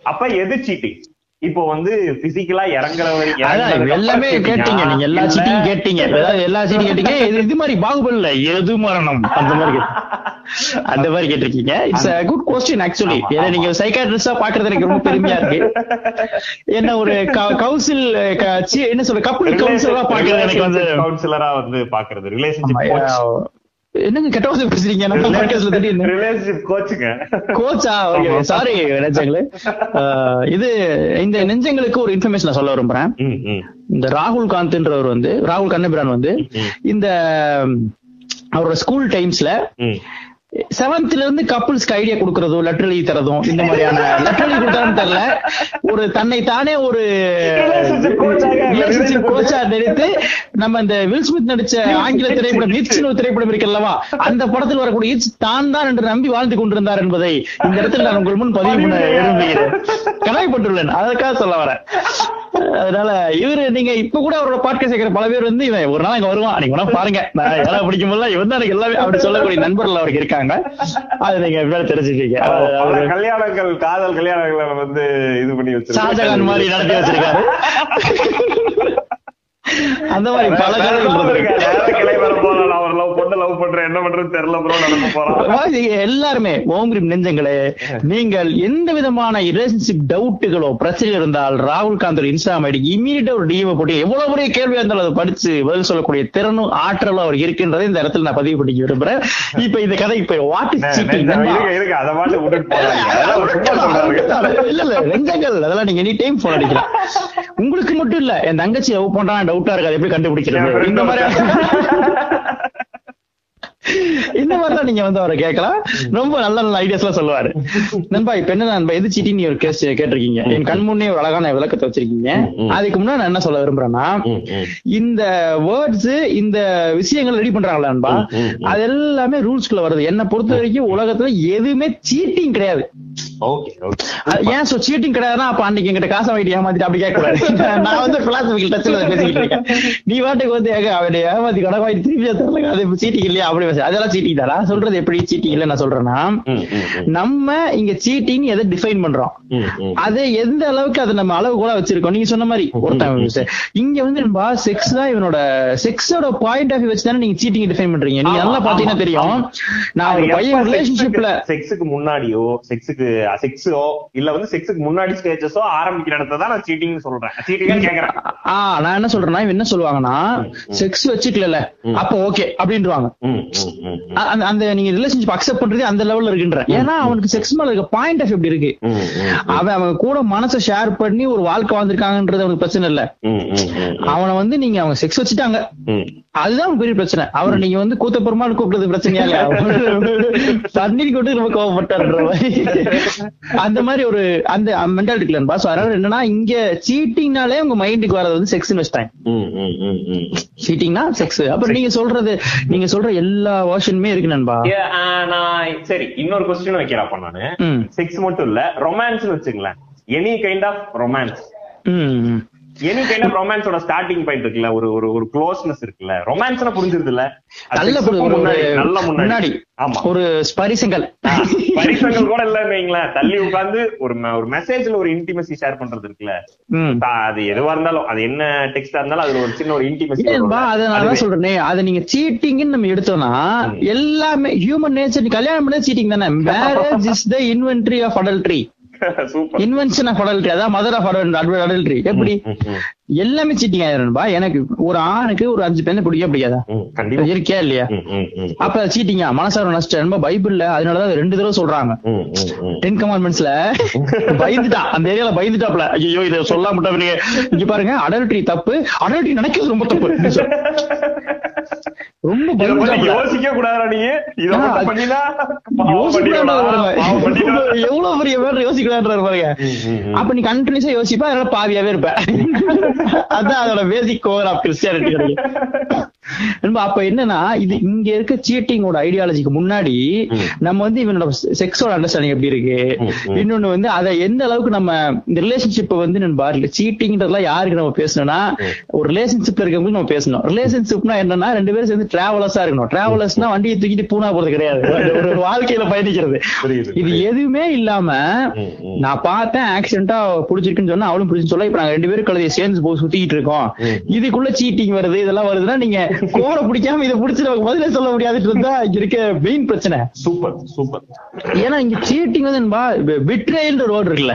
அப்ப எது சீட்டிங் இப்போ வந்து பிசிக்கலா இறங்குற எல்லாமே கேட்டீங்க நீங்க எல்லா சீட்டையும் கேட்டீங்க. அதாவது எல்லா சீட்டையும் கேட்டீங்க. இது மாதிரி பாகுபலில எது மரணம்? அந்த மாதிரி அந்த மாதிரி கேட்டிருக்கீங்க. It's a good question actually ஏன்னா நீங்க சைக்காட்ரிஸ்டா பாக்குறது எனக்கு ரொம்ப பெருமையா இருக்கு. என்ன ஒரு கவுன்சில் என்ன சொல்ற கப்பல் கவுன்சிலரா பாக்குறது எனக்கு வந்து கவுன்சிலரா வந்து பாக்குறது. ரிலேஷன்ஷிப் என்னங்க கெட்ட வார்த்தை பேசுறீங்க? ரிலேஷன்ஷிப் கோச்சுங்க கோச்சா சாரி நெஞ்சங்களே. இது இந்த நெஞ்சங்களுக்கு ஒரு இன்ஃபர்மேஷன் சொல்ல விரும்புறேன். இந்த ராகுல் காந்த்ன்றவர் வந்து ராகுல் கண்ணபிரான் வந்து இந்த அவரோட ஸ்கூல் டைம்ஸ்ல. செவன்த்ல இருந்து கப்புள்ஸ்க்கு ஐடியா கொடுக்கறதோ லெட்டர் எழுதி தரதும் இந்த மாதிரியான லெட்டர் எழுதி கொடுத்தாலும் தெரியல. ஒரு தன்னை தானே ஒரு கோச்சா நினைத்து நம்ம இந்த வில்ஸ்மித் நடிச்ச ஆங்கில திரைப்படம் இட்ஸ்னு ஒரு திரைப்படம் இருக்கல்லவா அந்த படத்தில் வரக்கூடிய இட்ஸ் தான் தான் என்று நம்பி வாழ்ந்து கொண்டிருந்தார் என்பதை இந்த இடத்துல நான் உங்கள் முன் பதிவு பண்ண விரும்புகிறேன். கனவைப்பட்டுள்ளேன் அதற்காக சொல்ல வரேன். அதனால இவரு நீங்க இப்ப கூட அவரோட பாட்காஸ்ட் கேட்கிற பல பேர் வந்து இவன் ஒரு நாள் இங்க வருவான். நீங்க வேணா பாருங்க. நான் எல்லாம் பிடிக்கும் போல இவன் தான் எனக்கு எல்லாமே அப்படி சொல்லக்கூடிய நண்பர்கள் அவருக்கு இருக்காங்க. அது நீங்க எப்படியாவது தெரிஞ்சுக்கீங்க அவரு கல்யாணங்கள் காதல் கல்யாணங்களை வந்து இது பண்ணி ஷாஜகான் மாதிரி நடத்தி வச்சிருக்காரு. அந்த மாதிரி பல எல்லாருமே ஓம்கிரிம் நெஞ்சங்களே நீங்கள் எந்த விதமான ரிலேஷன்ஷிப் டவுட்டுகளோ பிரச்சனை இருந்தால் ராகுல் காந்த் இன்ஸ்டாம் ஐடி இமீடியட்டா ஒரு டிஎம் போட்டு எவ்வளவு பெரிய கேள்வியா இருந்தாலும் அதை படிச்சு பதில் சொல்லக்கூடிய திறனும் ஆற்றலும் அவர் இருக்கின்றதை இந்த இடத்துல நான் பதிவு பண்ணிக்க விரும்புறேன். இப்ப இந்த கதை இப்ப வாட் இஸ் சீட்டிங் இருக்க இருக்க அதை மாட்டு விட்டுட்டு போறாங்க அதெல்லாம் ஒரு சும்மா சொல்றாங்க இல்ல இல்ல நெஞ்சங்கள். அதெல்லாம் நீங்க எனி டைம் போன் அடிக்கலாம். உங்களுக்கு மட்டும் இல்ல என் தங்கச்சி லவ் பண்றான் டவுட்டா இருக்கு அதை எப்படி கண்டுபிடிக்கிறது? இந்த மாதிரி இந்த மாதிரி தான் நீங்க வந்து அவரை கேட்கலாம். ரொம்ப நல்ல நல்ல ஐடியாஸ் எல்லாம் சொல்லுவாரு. நண்பா இப்ப என்ன நண்பா எது சீட்டி நீ ஒரு கேஸ் கேட்டிருக்கீங்க. என் கண் முன்னே ஒரு அழகான விளக்கத்தை வச்சிருக்கீங்க. அதுக்கு முன்னாடி நான் என்ன சொல்ல விரும்புறேன்னா. இந்த வேர்ட்ஸ் இந்த விஷயங்கள் ரெடி பண்றாங்களா நண்பா. அது எல்லாமே ரூல்ஸ்குள்ள வருது. என்ன பொறுத்த வரைக்கும் உலகத்துல எதுவுமே சீட்டிங் கிடையாது. ஏன் சோ சீட்டிங் கிடையாதுன்னா அப்ப அன்னைக்கு எங்கிட்ட காசை வாங்கிட்டு ஏமாத்திட்டு அப்படி கேட்க நான் வந்து பிலாசபிக்கல் டச்ல பேசிக்கிட்டு இருக்கேன். நீ வாட்டுக்கு வந்து அவனை ஏமாத்தி கடன் வாங்கி திருப்பி தரல அது சீட்டிங் இல்லையா? அப்படி பேச. அதெல்லாம் சீட்டிங் தானா? சொல்றது எப்படி சீட்டிங் இல்ல நான் சொல்றேன்னா. நம்ம இங்க சீட்டிங் எதை டிஃபைன் பண்றோம். அது எந்த அளவுக்கு அதை நம்ம அளவு கூட வச்சிருக்கோம்? நீங்க சொன்ன மாதிரி ஒருத்தன் இங்க வந்து நண்பா செக்ஸ் தான் இவனோட செக்ஸோட பாயிண்ட் ஆஃப் வச்சு தானே நீங்க சீட்டிங் டிஃபைன் பண்றீங்க. நீங்க நல்லா பாத்தீங்கன்னா தெரியும். நான் ஒரு பையன் ரிலேஷன்ஷிப்ல செக்ஸுக்கு முன்னாடியோ செக்ஸுக்கு செக்ஸோ இல்ல வந்து செக்ஸுக்கு முன்னாடி ஸ்டேஜஸோ ஆரம்பிக்கிற இடத்த தான் நான் சீட்டிங் சொல்றேன். சீட்டிங் கேக்குறேன். ஆ நான் என்ன சொல்றேன்னா இவன் என்ன சொல்லுவாங்கன்னா செக்ஸ் வச்சுக்கல அப்ப ஓகே அப்படின்றாங்க அந்த- நீங்க ரிலேஷன்ஷிப் அக்செப்ட் பண்றதே அந்த லெவல்ல இருக்குன்ற. ஏன்னா அவனுக்கு செக்ஸ் மேல இருக்க பாயிண்ட் ஆஃப் எப்படி இருக்கு? அவன் அவன் கூட மனசை ஷேர் பண்ணி ஒரு வாழ்க்கை வாழ்ந்திருக்காங்கன்றது அவனுக்கு பிரச்சனை இல்ல. அவனை வந்து நீங்க அவங்க செக்ஸ் வச்சுட்டாங்க. அதுதான் பெரிய பிரச்சனை. அவரை நீங்க வந்து கூத்தப்பெருமாள் கூப்பிடுறது பிரச்சனையா இல்ல தண்ணீர் கொண்டு ரொம்ப கோவப்பட்டாருன்ற மாதிரி. அந்த மாதிரி ஒரு அந்த மென்டாலிட்டி இல்ல பாஸ் அதனால என்னன்னா இங்க சீட்டிங்னாலே உங்க மைண்டுக்கு வரது வந்து செக்ஸ் வச்சுட்டாங்க. ம், ம், ம், ம். சீட்டிங்னா செக்ஸ் அப்புறம் நீங்க சொல்றது நீங்க சொல்ற எல்லா வேர்ஷனுமே இருக்கு நண்பா. நான் சரி இன்னொரு கொஸ்டின் வைக்கிறப்ப நானு. செக்ஸ் மட்டும் இல்ல ரொமான்ஸ் வச்சுங்களேன் any kind of romance. Any kind of ரொமான்ஸோட starting point இருக்குல்ல ஒரு ஒரு ஒரு க்ளோஸ்னஸ் இருக்குல்ல. ரொமான்ஸ்னா புரிஞ்சிருது இல்ல நல்ல முன்னாடி ஆமா. ஒரு ஸ்பரிசங்கள். பரிசங்கள் கூட இல்லன்னு வைங்களேன். தள்ளி உட்கார்ந்து ஒரு ஒரு மெசேஜ்ல ஒரு இன்டிமசி ஷேர் பண்றது இருக்குல்ல. அது எதுவா இருந்தாலும் அது என்ன டெக்ஸ்டா இருந்தாலும் அதுல ஒரு சின்ன ஒரு இன்டிமசி இல்லைன்பா அதை நான் சொல்றேனே. அதை நீங்க சீட்டிங்னு நம்ம எடுத்தோம்னா எல்லாமே ஹியூமன் நேச்சர் கல்யாணம் பண்ணது சீட்டிங் தானே. Marriage is the inventory of adultery invention of adultery அதான் மதர் ஆஃப் அடல்ட்ரி எப்படி? எல்லாமே சீட்டிங் ஆயிரும்பா எனக்கு ஒரு ஆணுக்கு ஒரு அஞ்சு பெண்ணை பிடிக்க பிடிக்காதா? இருக்கியா இல்லையா? அப்ப சீட்டிங்கா மனசார நஷ்டம். பைபிள்ல அதனாலதான் அது ரெண்டு தடவை சொல்றாங்க. டென் கமாண்ட்மெண்ட்ஸ்ல பயந்துட்டான் அந்த ஏரியால பயந்துட்டாப்ல. ஐயோ இதை சொல்லாம விட்டவனுங்க இங்க பாருங்க அடல்ட்ரி தப்பு. அடல்ட்ரி நினைக்கிறது ரொம்ப தப்பு. ரொம்ப யோசிக்க கூடாதா நீ. இத. எவ்வளவு பெரிய பேர் யோசிக்கலான்றாரு பாருங்க. அப்ப நீ கண்டினியூஸா யோசிப்ப அதனால பாவியாவே இருப்ப. அதான் அதோட பேசிக் கோர் ஆஃப் கிறிஸ்டியானிட்டி கிடைக்கும் அப்ப என்னன்னா இது இங்க இருக்க சீட்டிங்கோட ஐடியாலஜிக்கு முன்னாடி நம்ம வந்து இவனோட செக்ஸோட அண்டர்ஸ்டாண்டிங் எப்படி இருக்கு. இன்னொன்னு வந்து அதை எந்த அளவுக்கு நம்ம இந்த ரிலேஷன்ஷிப் வந்து நண்பா சீட்டிங்ன்றதுலாம் யாருக்கு நம்ம பேசணும்னா ஒரு ரிலேஷன்ஷிப்ல இருக்கவங்களுக்கு நம்ம பேசணும். ரிலேஷன்ஷிப்னா என்னன்னா ரெண்டு பேரும் சேர்ந்து டிராவலர்ஸா இருக்கணும். டிராவலர்ஸ்னா வண்டியை தூக்கிட்டு பூனா போறது கிடையாது. ஒரு- வாழ்க்கையில பயணிக்கிறது. இது எதுவுமே இல்லாம. நான் பார்த்தேன் ஆக்சிடென்ட்டா புடிச்சிருக்குன்னு சொன்னா அவளும் புடிச்சு சொல்ல இப்ப நாங்க ரெண்டு பேரும் கழுதையை சேர்ந்து போய் சுத்திட்டு இருக்கோம். இதுக்குள்ள சீட்டிங் வருது இதெல்லாம் வருதுன்னா நீங்க கோரை பிடிக்காம இதை புடிச்சு நமக்கு பதிலே சொல்ல முடியாதுன்னு இருந்தா இங்க இருக்க மெயின் பிரச்சனை. Super super. ஏன்னா இங்க சீட்டிங் வந்து பிட்ரேல்ன்ற ரோடு இருக்குல்ல.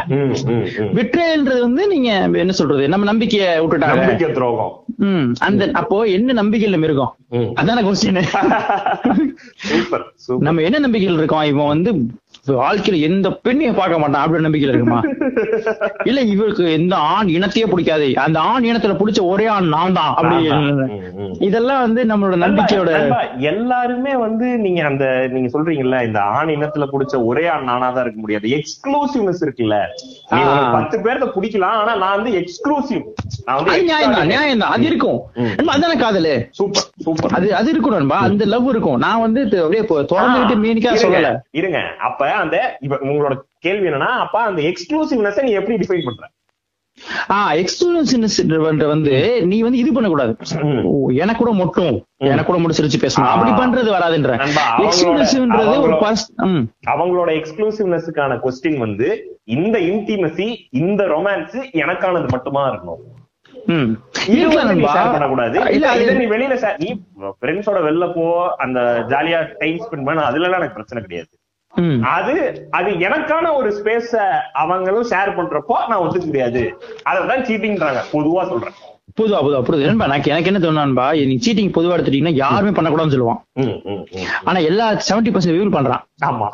பிட்ரேல்ன்றது வந்து நீங்க என்ன சொல்றது நம்ம நம்பிக்கைய விட்டுட்டாங்க. நம்பிக்கை துரோகம். அந்த அப்போ என்ன நம்பிக்கையில இருக்கும் ம். அதான கொஸ்டின் சூப்பர் நம்ம என்ன நம்பிக்கையில் இருக்கோம்? இவன் வந்து வாழ்க்கையில எந்த பெண்ணையும் பார்க்க மாட்டான் அப்படி நம்பிக்கையில இருக்குமா? இல்ல இவருக்கு எந்த ஆண் இனத்தையே பிடிக்காது. அந்த ஆண் இனத்துல பிடிச்ச ஒரே ஆண் நான் தான் அப்படி. இதெல்லாம் வந்து நம்மளோட நம்பிக்கையோட எல்லாருமே வந்து நீங்க அந்த நீங்க சொல்றீங்கல்ல இந்த ஆண் இனத்துல புடிச்ச ஒரே ஆண் நானாதான் இருக்க முடியாது. எக்ஸ்க்ளூசிவ்னஸ் இருக்குல்ல. பத்து பேர்த்த பிடிக்கலாம் ஆனா நான் வந்து எக்ஸ்க்ளூசிவ் நான் வந்து அது நியாயம் தான் நியாயம் தான். அது இருக்கும். அதானே காதலு? Super super. அது அது இருக்கும் நண்பா. அந்த லவ் இருக்கும். நான் வந்து அப்படியே திறந்துகிட்டு மீனிக்கா சொல்லல. இருங்க. அப்ப அந்த இப்ப உங்களோட கேள்வி என்னன்னா அப்ப அந்த எக்ஸ்க்ளூசிவ்னஸ் நீ எப்படி டிஃபைன் பண்ற? ஆஹ் எக்ஸ்க்ளூசிவ்னஸ் வந்து நீ வந்து இது பண்ணக்கூடாது. ம். ஓ, எனக்கு கூட மொட்டும். எனக்கு கூட முடிச்சிருச்சு பேசணும். அப்படி. பண்றது வராதுன்ற. எக்ஸ்க்ளூசிவ்ன்றது ஒரு அவங்களோட- எக்ஸ்க்ளூசிவ்னஸ்க்கான கொஸ்டின் வந்து இந்த இன்டிமசி இந்த ரொமான்ஸ் எனக்கானது மட்டுமா இருக்கணும்? வெளியில நீ ஃப்ரெண்ட்ஸோட வெளில போ அந்த ஜாலியா டைம் ஸ்பெண்ட் பண்ண அதுல எல்லாம் எனக்கு பிரச்சனை கிடையாது. அது அது எனக்கான ஒரு ஸ்பேஸ அவங்களும் ஷேர் பண்றப்போ நான் ஒத்துக்க முடியாது. அததான் சீட்டிங்ன்றாங்க பொதுவா சொல்றேன். பொதுவா பொதுவா புரியுது நண்பா எனக்கு எனக்கு என்ன தோணுன்பா நீ சீட்டிங் பொதுவா எடுத்துட்டீங்கன்னா யாருமே பண்ணக்கூடாதுன்னு சொல்லுவான். ஆனா எல்லா செவன்டி பர்சன்ட் வியூல் பண்றான். ஆமா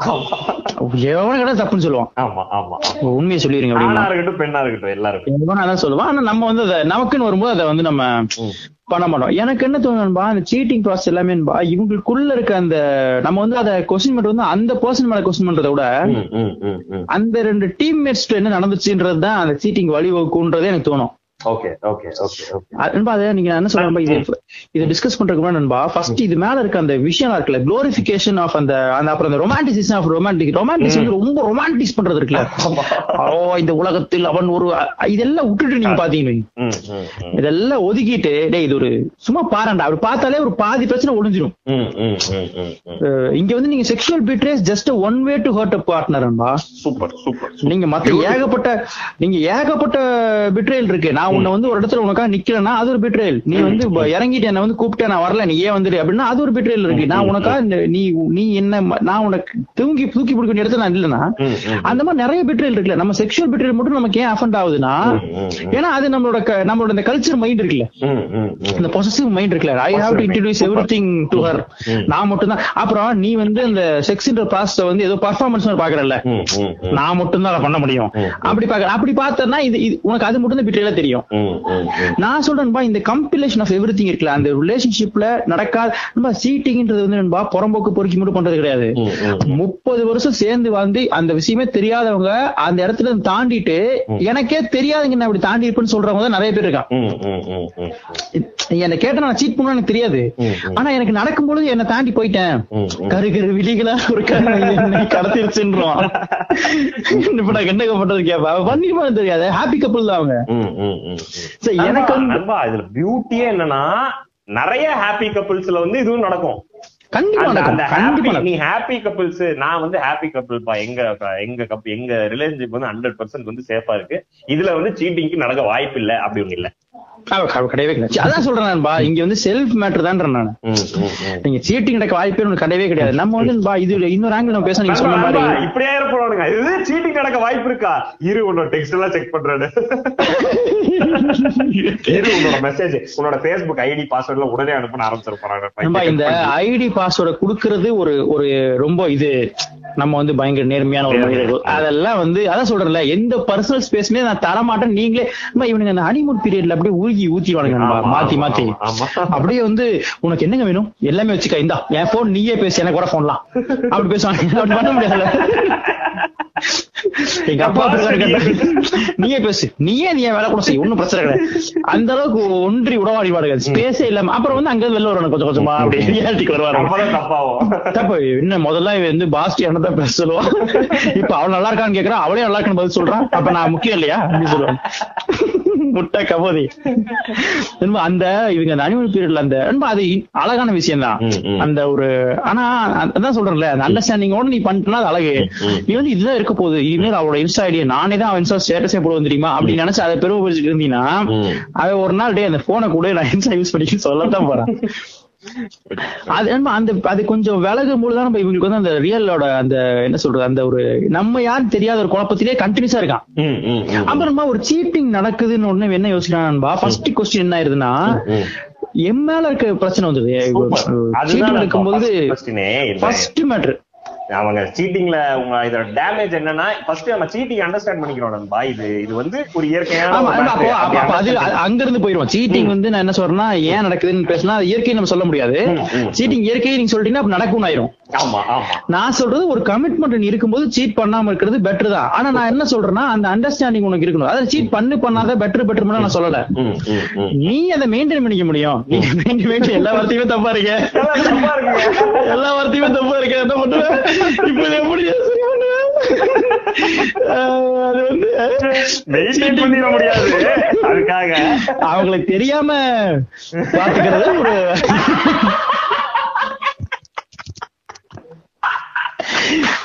எவன கடை தப்புன்னு சொல்லுவான். ஆமா ஆமா. உண்மையை சொல்லிடுங்க ஆணா அப்படின்னா இருக்கட்டும் பெண்ணா இருக்கட்டும் எல்லாருக்கும். எவனா அதான் சொல்லுவான். ஆனா நம்ம வந்து அதை நமக்குன்னு வரும்போது அதை வந்து நம்ம. பண்ண மாட்டோம் எனக்கு என்ன தோணுன்பா அந்த சீட்டிங் ப்ராசஸ் எல்லாமே இவங்களுக்குள்ள இருக்க அந்த நம்ம வந்து அதை கொஸ்டின் பண்றது வந்து அந்த பர்சன் மேல கொஸ்டின் பண்றதை விட. அந்த ரெண்டு டீம்மேட்ஸ் என்ன நடந்துச்சுன்றது தான் அந்த சீட்டிங் வழிவகுக்குன்றதே எனக்கு தோணும் ஓகே ஓகே ஓகே ஓகே அது நண்பா அதை நீங்க என்ன சொல்றேன் இது இதை டிஸ்கஸ் பண்றதுக்கு முன்னாடி நண்பா ஃபர்ஸ்ட் இது மேல இருக்க அந்த விஷயம் இருக்குல்ல குளோரிபிகேஷன் ஆஃப் அந்த அந்த அப்புறம் அந்த ரொமான்டிசிசம் ஆஃப் ரொமான்டிக் ரொம்ப பண்றது இருக்குல்ல. ஓ இந்த உலகத்தில் அவன் ஒரு இதெல்லாம் விட்டுட்டு நீங்க பாத்தீங்க ம், ம், ம். இதெல்லாம் ஒதுக்கிட்டு டேய் இது ஒரு சும்மா பாருண்டா அப்படி பார்த்தாலே ஒரு பாதி பிரச்சனை ஒளிஞ்சிரும். இங்க வந்து நீங்க sexual betrays just one way to hurt a partner நண்பா. சூப்பர் சூப்பர் நீங்க மத்த ஏகப்பட்ட நீங்க ஏகப்பட்ட பிட்ரேல் இருக்கு. நான் உன்னை வந்து ஒரு இடத்துல உனக்காக நிக்கிறேன்னா அது ஒரு பிட்ரேல் நீ வந்து இறங்கிட்டு என்ன வந்து கூப்பிட்ட நான் வரல நீ ஏன் வந்துடு அப்படின்னா அது ஒரு பிட்ரேல் இருக்கு. நான் உனக்கா நீ நீ என்ன நான் உனக்கு தூங்கி தூக்கி பிடிக்க வேண்டிய இடத்துல நான் இல்லைன்னா. அந்த மாதிரி நிறைய பிட்ரேல் இருக்குல்ல. நம்ம செக்ஷுவல் பிட்ரேல் மட்டும் நமக்கு ஏன் அஃபண்ட் ஆகுதுன்னா. ஏன்னா அது நம்மளோட நம்மளோட இந்த கல்ச்சர் மைண்ட் இருக்குல்ல. இந்த பொசசிவ் மைண்ட் இருக்குல்ல. I have to introduce everything to her நான் மட்டும் தான் அப்புறம் நீ வந்து இந்த செக்ஸ்ன்ற ப்ராசஸ் வந்து ஏதோ பர்ஃபார்மன்ஸ் பாக்குறல்ல. நான் மட்டும் தான் அதை பண்ண முடியும். அப்படி பாக்க அப்படி பார்த்தனா இது இது- உனக்கு அது மட்டும் தான் பிட்ரேல தெரியும். ம், ம், ம். நான் சொல்றேன்பா இந்த கம்பிலேஷன் ஆஃப் எவ்ரி திங் இருக்குல்ல அந்த ரிலேஷன்ஷிப்ல நடக்காத நம்ம சீட்டிங்ன்றது வந்து நண்பா புறம்போக்கு பொறுக்கி மட்டும் பண்றது கிடையாது. முப்பது வருஷம் சேர்ந்து வாழ்ந்து அந்த விஷயமே தெரியாதவங்க அந்த இடத்துல தாண்டிட்டு எனக்கே தெரியாதுங்க நான் இப்படி தாண்டி இருப்பேன்னு சொல்றவங்க தான் நிறைய பேர் இருக்கான். என்ன கேட்டா நான் சீட் பண்ண எனக்கு தெரியாது. ஆனா எனக்கு நடக்கும்பொழுது என்ன தாண்டி போயிட்டேன். கரு கரு விழிகளா ஒரு கரு என்னை கடத்திருச்சுன்றோம் இப்ப நான் என்ன பண்றது கேப்பா பண்ணிருப்பான்னு தெரியாது. ஹாப்பி கப்பல் தான் அவங்க. எனக்கு நண்பா, இதுல பியூட்டியே என்னன்னா நிறைய ஹாப்பி கப்பிள்ஸ்ல வந்து இதுவும் நடக்கும். நீ ஹாப்பி கப்பிள்ஸ் நான் வந்து ஹாப்பி கப்பிள் பா. எங்க எங்க கப் எங்க ரிலேஷன்ஷிப் வந்து ஹண்ட்ரட் பர்சன்ட் வந்து சேஃபா இருக்கு. இதுல வந்து சீட்டிங்க்கு நடக்க வாய்ப்பு இல்ல அப்படி ஒண்ணு இல்ல. கிடையவே கிடையாது. அதான் சொல்றேன் நண்பா. இங்க வந்து செல்ஃப் மேட்டர் தான் நான். நீங்க சீட்டிங் நடக்க வாய்ப்பே ஒண்ணு கிடையவே கிடையாது. நம்ம வந்து நண்பா, இது இன்னொரு ஆங்கிள் நம்ம பேச நீங்க சொன்ன மாதிரி. இப்படியே இருப்பானுங்க இது சீட்டிங் நடக்க வாய்ப்பு இருக்கா? இரு உன்னோட டெக்ஸ்ட் எல்லாம் செக் பண்றாரு இரு உன்னோட மெசேஜ் உன்னோட பேஸ்புக் ஐடி பாஸ்வேர்ட்ல உடனே அனுப்ப ஆரம்பிச்சிருப்பாங்க நண்பா இந்த ஐடி பாஸ்வேர்டை கொடுக்கறது ஒரு ஒரு ரொம்ப இது நம்ம வந்து பயங்கர நேர்மையான ஒரு மனிதர்கள். அதெல்லாம் வந்து அதான் சொல்றேன்ல எந்த பர்சனல் ஸ்பேஸ்மே நான் தர மாட்டேன் நீங்களே இவனுங்க அந்த ஹனிமூன் பீரியட்ல அப்படியே உருகி ஊத்திடுவானுங்க மாத்தி மாத்தி. அப்படியே வந்து உனக்கு என்னங்க வேணும்? எல்லாமே வச்சுக்க. இந்தா என் போன் நீயே பேசு. எனக்கு வர போன்லாம் அப்படி பேசுவாங்க அப்படி பண்ண முடியாதுல்ல. எங்க அப்பா. நீயே பேசு. நீயே நீ வேலை கூட செய்ய. ஒண்ணும் பிரச்சனை கிடையாது. அந்த அளவுக்கு ஒன்றி உடவாடி பாடுங்க ஸ்பேஸே இல்லாம அப்புறம் வந்து அங்க வெளில வரணும் கொஞ்சம் கொஞ்சமா. அப்படி ரியாலிட்டிக்கு வருவாரு தப்பு என்ன முதல்ல வந்து பாஸ்டி தான் பேச சொல்லுவான் இப்ப அவன் நல்லா இருக்கான்னு கேக்குறான் அவளே நல்லா இருக்கான்னு பதில் சொல்றான் அப்ப நான் முக்கியம் இல்லையா? அப்படின்னு சொல்லுவான் முட்டை கபோதி. நண்பா, அந்த இவங்க அந்த அனிமல் பீரியட்ல அந்த நண்பா, அது அழகான விஷயம் தான். அந்த ஒரு ஆனா அதான் சொல்றேன்ல அந்த அண்டர்ஸ்டாண்டிங்கோட நீ பண்ணிட்டனா அது அழகு. நீ வந்து இதுதான் இருக்க போகுது. இனிமேல் அவளோட இன்ஸ்டா ஐடியா நானே தான் அவன் இன்ஸ்டா ஸ்டேட்டஸே போடுவேன் தெரியுமா? அப்படி நினைச்சு அதை பெருமை பிடிச்சிட்டு இருந்தீங்கன்னா. அவன் ஒரு நாள் டே அந்த போனை கூட நான் இன்ஸ்டா யூஸ் பண்ணி சொல்லத்தான் போறேன். அது என்னமோ அந்த அது கொஞ்சம் விலகும் போது தான் நம்ம இவங்களுக்கு வந்து அந்த ரியலோட அந்த என்ன சொல்றது அந்த ஒரு நம்ம யாரும் தெரியாத ஒரு குழப்பத்திலே கண்டினியூஸா இருக்கான். அப்புறமா ஒரு சீட்டிங் நடக்குதுன்னு ஒண்ணு என்ன யோசிக்கிறான்பா ஃபர்ஸ்ட் கொஸ்டின் என்ன ஆயிருதுன்னா. என் மேல இருக்க பிரச்சனை வந்தது சீட்டிங் இல்ல. ஃபர்ஸ்ட் மேட்ரு அவங்க சீட்டிங்ல உங்க இதோட டேமேஜ் என்னன்னா ஃபர்ஸ்ட் நம்ம சீட்டிங் அண்டர்ஸ்டாண்ட் பண்ணிக்கிறோம் நண்பா இது. இது வந்து ஒரு இயற்கையான அது அது அங்க இருந்து போயிருவோம். சீட்டிங் வந்து நான் என்ன சொல்றேன்னா ஏன் நடக்குதுன்னு பேசினா அது இயற்கை நம்ம சொல்ல முடியாது. சீட்டிங் இயற்கை நீங்க சொல்லிட்டீங்கன்னா அப்ப நடக்கும் ஆயிரும். நான் சொல்றது ஒரு கமிட்மெண்ட் இருக்கும்போது சீட் பண்ணாம இருக்கிறது பெட்டர் தான். ஆனா நான் என்ன சொல்றேன்னா அந்த அண்டர்ஸ்டாண்டிங் உனக்கு இருக்கணும். அதாவது சீட் பண்ணு பண்ணாத பெட்டர் பெட்டர் நான் சொல்லல. நீ அதை மெயின்டைன் பண்ணிக்க முடியும். எல்லா வார்த்தையுமே தப்பா இருக்க. எல்லா வார்த்தையுமே தப்பா இருக்க. என்ன பண்ணுவேன் இப்ப எப்படி அது வந்து பண்ணிட முடியாது அதுக்காக அவங்களுக்கு தெரியாம பாத்துக்கிறது ஒரு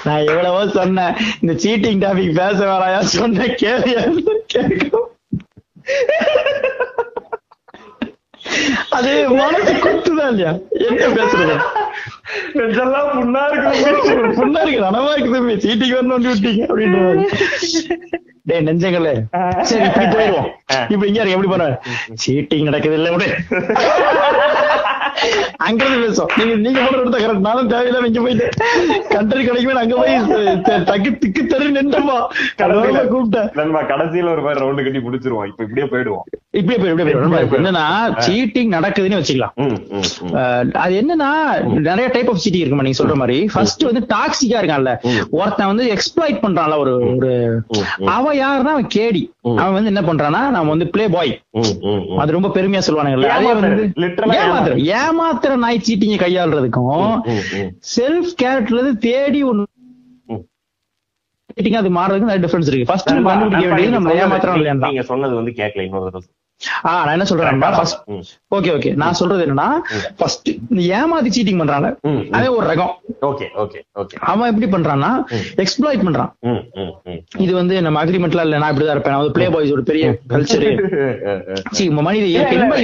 நான் எவ்வளவோ சொன்னேன் இந்த சீட்டிங் டாபிக் பேச வேறாயா சொன்ன கேள்வியா கேட்கும் அது மனசு குத்துதான் இல்லையா? என்ன பேசுறது? நெஞ்செல்லாம் புண்ணா இருக்கு. புண்ணா இருக்கு நனவா இருக்கு தம்பி சீட்டிங் வரணும் வந்து விட்டீங்க அப்படின்னு டேய் நெஞ்சங்களே. சரி இப்படி போயிருவோம் இப்ப இங்க இருக்கு. எப்படி போற சீட்டிங் நடக்குது இல்ல விடு அங்கிருந்து பேசும் நீங்க நீங்க போன இடத்த கரெக்ட் நானும் தேவையில்லாம இங்க போயிட்டு கண்டறி கிடைக்குமே அங்க போய் தக்கு திக்கு தரு நின்றுமா கூப்பிட்டேன். கடைசியில ஒரு மாதிரி ரவுண்டு கட்டி முடிச்சிருவோம். இப்ப இப்படியே போயிடுவோம். இப்படியே போயிரு, இப்படியே போயிரு. இப்ப என்னன்னா சீட்டிங் நடக்குதுன்னு வச்சுக்கலாம். அது என்னன்னா நிறைய டைப் ஆஃப் சீட்டிங் இருக்குமா நீங்க சொல்ற மாதிரி? ஃபர்ஸ்ட் வந்து டாக்ஸிக்கா இருக்கான்ல. ஒருத்தன் வந்து எக்ஸ்ப்ளாய்ட் பண்றான்ல ஒரு ஒரு அவன் யாருன்னா அவன் கேடி. அவன் வந்து என்ன பண்றான்னா நம்ம வந்து ப்ளே பாய். அது ரொம்ப பெருமையா சொல்லுவானுங்கல்ல. அதே. வந்து ஏமாத்துற ஏமாத்துற நாய் சீட்டிங்க கையாளுறதுக்கும். செல்ஃப் கேரக்டர்ல தேடி. சீட்டிங் அது மாறுறதுக்கு நிறைய டிஃபரன்ஸ் இருக்கு. ஃபர்ஸ்ட் கண்டுபிடிக்க வேண்டியது நம்ம ஏமாத்துறோம் இல்லையா நீங்க சொன்னது வந்து கேட்கல இன்னொரு தடவை சொல்லு. ஆ நான் என்ன சொல்றேன் ஃபர்ஸ்ட் ம். ஓகே ஓகே நான் சொல்றது என்னன்னா ஃபர்ஸ்ட் ஏமாத்தி சீட்டிங் பண்றாங்க. அதே ஒரு ரகம். ஓகே ஓகே ஓகே அவன் எப்படி பண்றான்னா எக்ஸ்ப்ளாய்ட் பண்றான். இது வந்து நம்ம அக்ரிமெண்ட்ல இல்ல நான் இப்படிதான் இருப்பேன். நான் ப்ளே பாய்ஸ் ஒரு பெரிய கல்ச்சர் சி மனித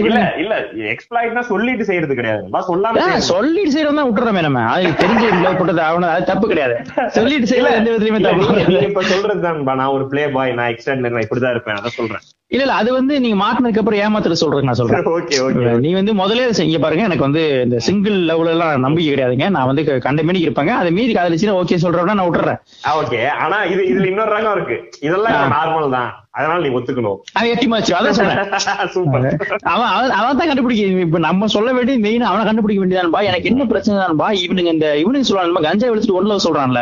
இல்ல, இல்ல, எக்ஸ்பிளாய்ட்னா சொல்லிட்டு செய்யறது கிடையாது. சொல்லாம செய்யறது. சொல்லிட்டு செய்யறோம் தான் விட்டுறோமே நம்ம. அது தெரிஞ்சு லவ் பண்றது அவன அது தப்பு கிடையாது. சொல்லிட்டு செய்யல எந்த விதத்துலயுமே தப்பு. இப்ப சொல்றதுதான் நான் ஒரு பிளே பாய் நான் எக்ஸ்டெண்ட் நான் இப்படிதான் இருப்பேன். அதான் சொல்றேன். இல்ல இல்ல அது வந்து நீங்க மாட்டினதுக்கு அப்புறம் ஏமாத்துற சொல்றேன் நான் சொல்றேன். ஓகே ஓகே நீ வந்து முதல்ல இதை இங்க பாருங்க. எனக்கு வந்து இந்த சிங்கிள் லெவல எல்லாம் நம்பிக்கை கிடையாதுங்க. நான் வந்து கண்ட மணிக்கு இருப்பாங்க. அதை மீறி காதலிச்சு ஓகே சொல்றேன்னா நான் விட்டுறேன். ஓகே. ஆனா இது இதுல இன்னொரு ரகம் இருக்கு. இதெல்லாம் நார்மல் தான். அதனால நீ ஒத்துக்கணும். அவன் எட்டிமாச்சு அதான் சொல்றேன் சூப்பர். அவன் அவன் அவன் தான் கண்டுபிடிக்க இப்ப நம்ம சொல்ல வேண்டிய மெயின் அவனை கண்டுபிடிக்க வேண்டியதான்பா எனக்கு என்ன பிரச்சனைதான்பா இவனுங்க இந்த இவனுங்க சொல்றான் கஞ்சா வெளிச்சிட்டு ஒன்ல சொல்றான்ல.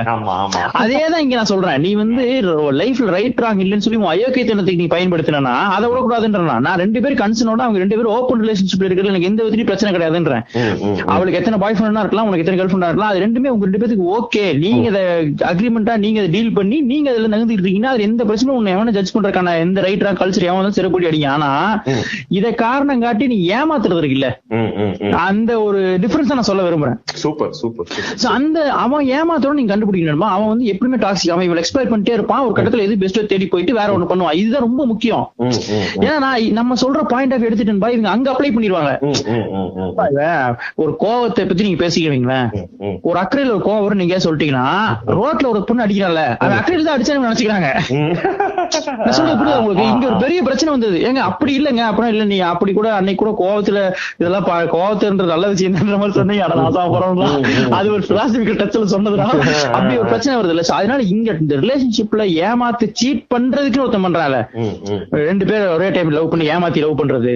அதேதான் இங்க நான் சொல்றேன். நீ வந்து லைஃப்ல ரைட் ராங் இல்லைன்னு சொல்லி உன் அயோக்கியத்தனத்துக்கு நீ பயன்படுத்தினா அதை விடக்கூடாதுன்றா நான் ரெண்டு பேரும் கன்சர்னோட அவங்க ரெண்டு பேரும் ஓப்பன் ரிலேஷன்ஷிப்ல இருக்கிறது எனக்கு எந்த விதத்துலயும் பிரச்சனை கிடையாதுன்றேன். அவளுக்கு எத்தனை பாய் ஃப்ரெண்டா இருக்கலாம் உனக்கு எத்தனை கேர்ள் ஃப்ரெண்டா இருக்கலாம் அது ரெண்டுமே உங்க ரெண்டு பேருக்கு ஓகே நீங்க இதை அக்ரிமெண்டா நீங்க அதை டீல் பண்ணி நீங்க அதுல நகர்ந்துட்டு இருக்கீங்கன்னா அது எந்த பிரச்சனையும் உன்னை எவனை ஜட்ஜ் பண்றதுக்கான எந்த ரைட்டா கல்ச்சர் எவனும் சிறப்படி அடிங்க. ஆனா இதை காரணம் காட்டி நீ ஏமாத்துறது இருக்குல்ல. அந்த ஒரு டிஃபரன்ஸ் நான் சொல்ல விரும்புறேன். சூப்பர் சூப்பர் அந்த அவன் ஏமாத்தோட நீங்க கண்டுபிடிக்கணுமா அவன் வந்து எப்பவுமே டாக்ஸிக் அவன் இவன் எக்ஸ்பிளைட் பண்ணிட்டே இருப்பான். ஒரு கட்டத்துல எது பெஸ்ட்டோ தேடி போயிட்டு வேற ஒண்ணு பண்ணுவான். இதுதான் ரொம்ப முக்கியம். ஏன்னா நான் நம்ம சொல்ற பாயிண்ட் ஆஃப் எடுத்துட்டு இவங்க அங்க அப்ளை பண்ணிடுவாங்க. ஒரு கோவத்தை பத்தி நீங்க பேசிக்கிறீங்களேன். ஒரு அக்கறையில ஒரு கோவம் வரும் நீங்க சொல்லிட்டீங்கன்னா ரோட்ல ஒரு பொண்ணு அடிக்கிறான்ல. அவன் அக்கறையில தான் அடிச்சான்னு நினைச்சுக்கிறாங்க. புரியுதா உங்களுக்கு. இங்க ஒரு பெரிய பிரச்சனை வந்தது. ஏங்க அப்படி இல்லங்க அப்புறம் இல்ல நீங்க அப்படி கூட அன்னைக்கு கூட கோவத்துல இதெல்லாம் கோவத்துன்றது நல்ல விஷயம் மாதிரி சொன்னீங்க. அது ஒரு பிலாசபிக்கல் டச்ல சொன்னதுனா அப்படி ஒரு பிரச்சனை வருது இல்ல. அதனால இங்க இந்த ரிலேஷன்ஷிப்ல ஏமாத்து சீட் பண்றதுக்கு ஒருத்தன் ம், ரெண்டு பேர் ஒரே டைம் லவ் பண்ணி ஏமாத்தி லவ் பண்றது.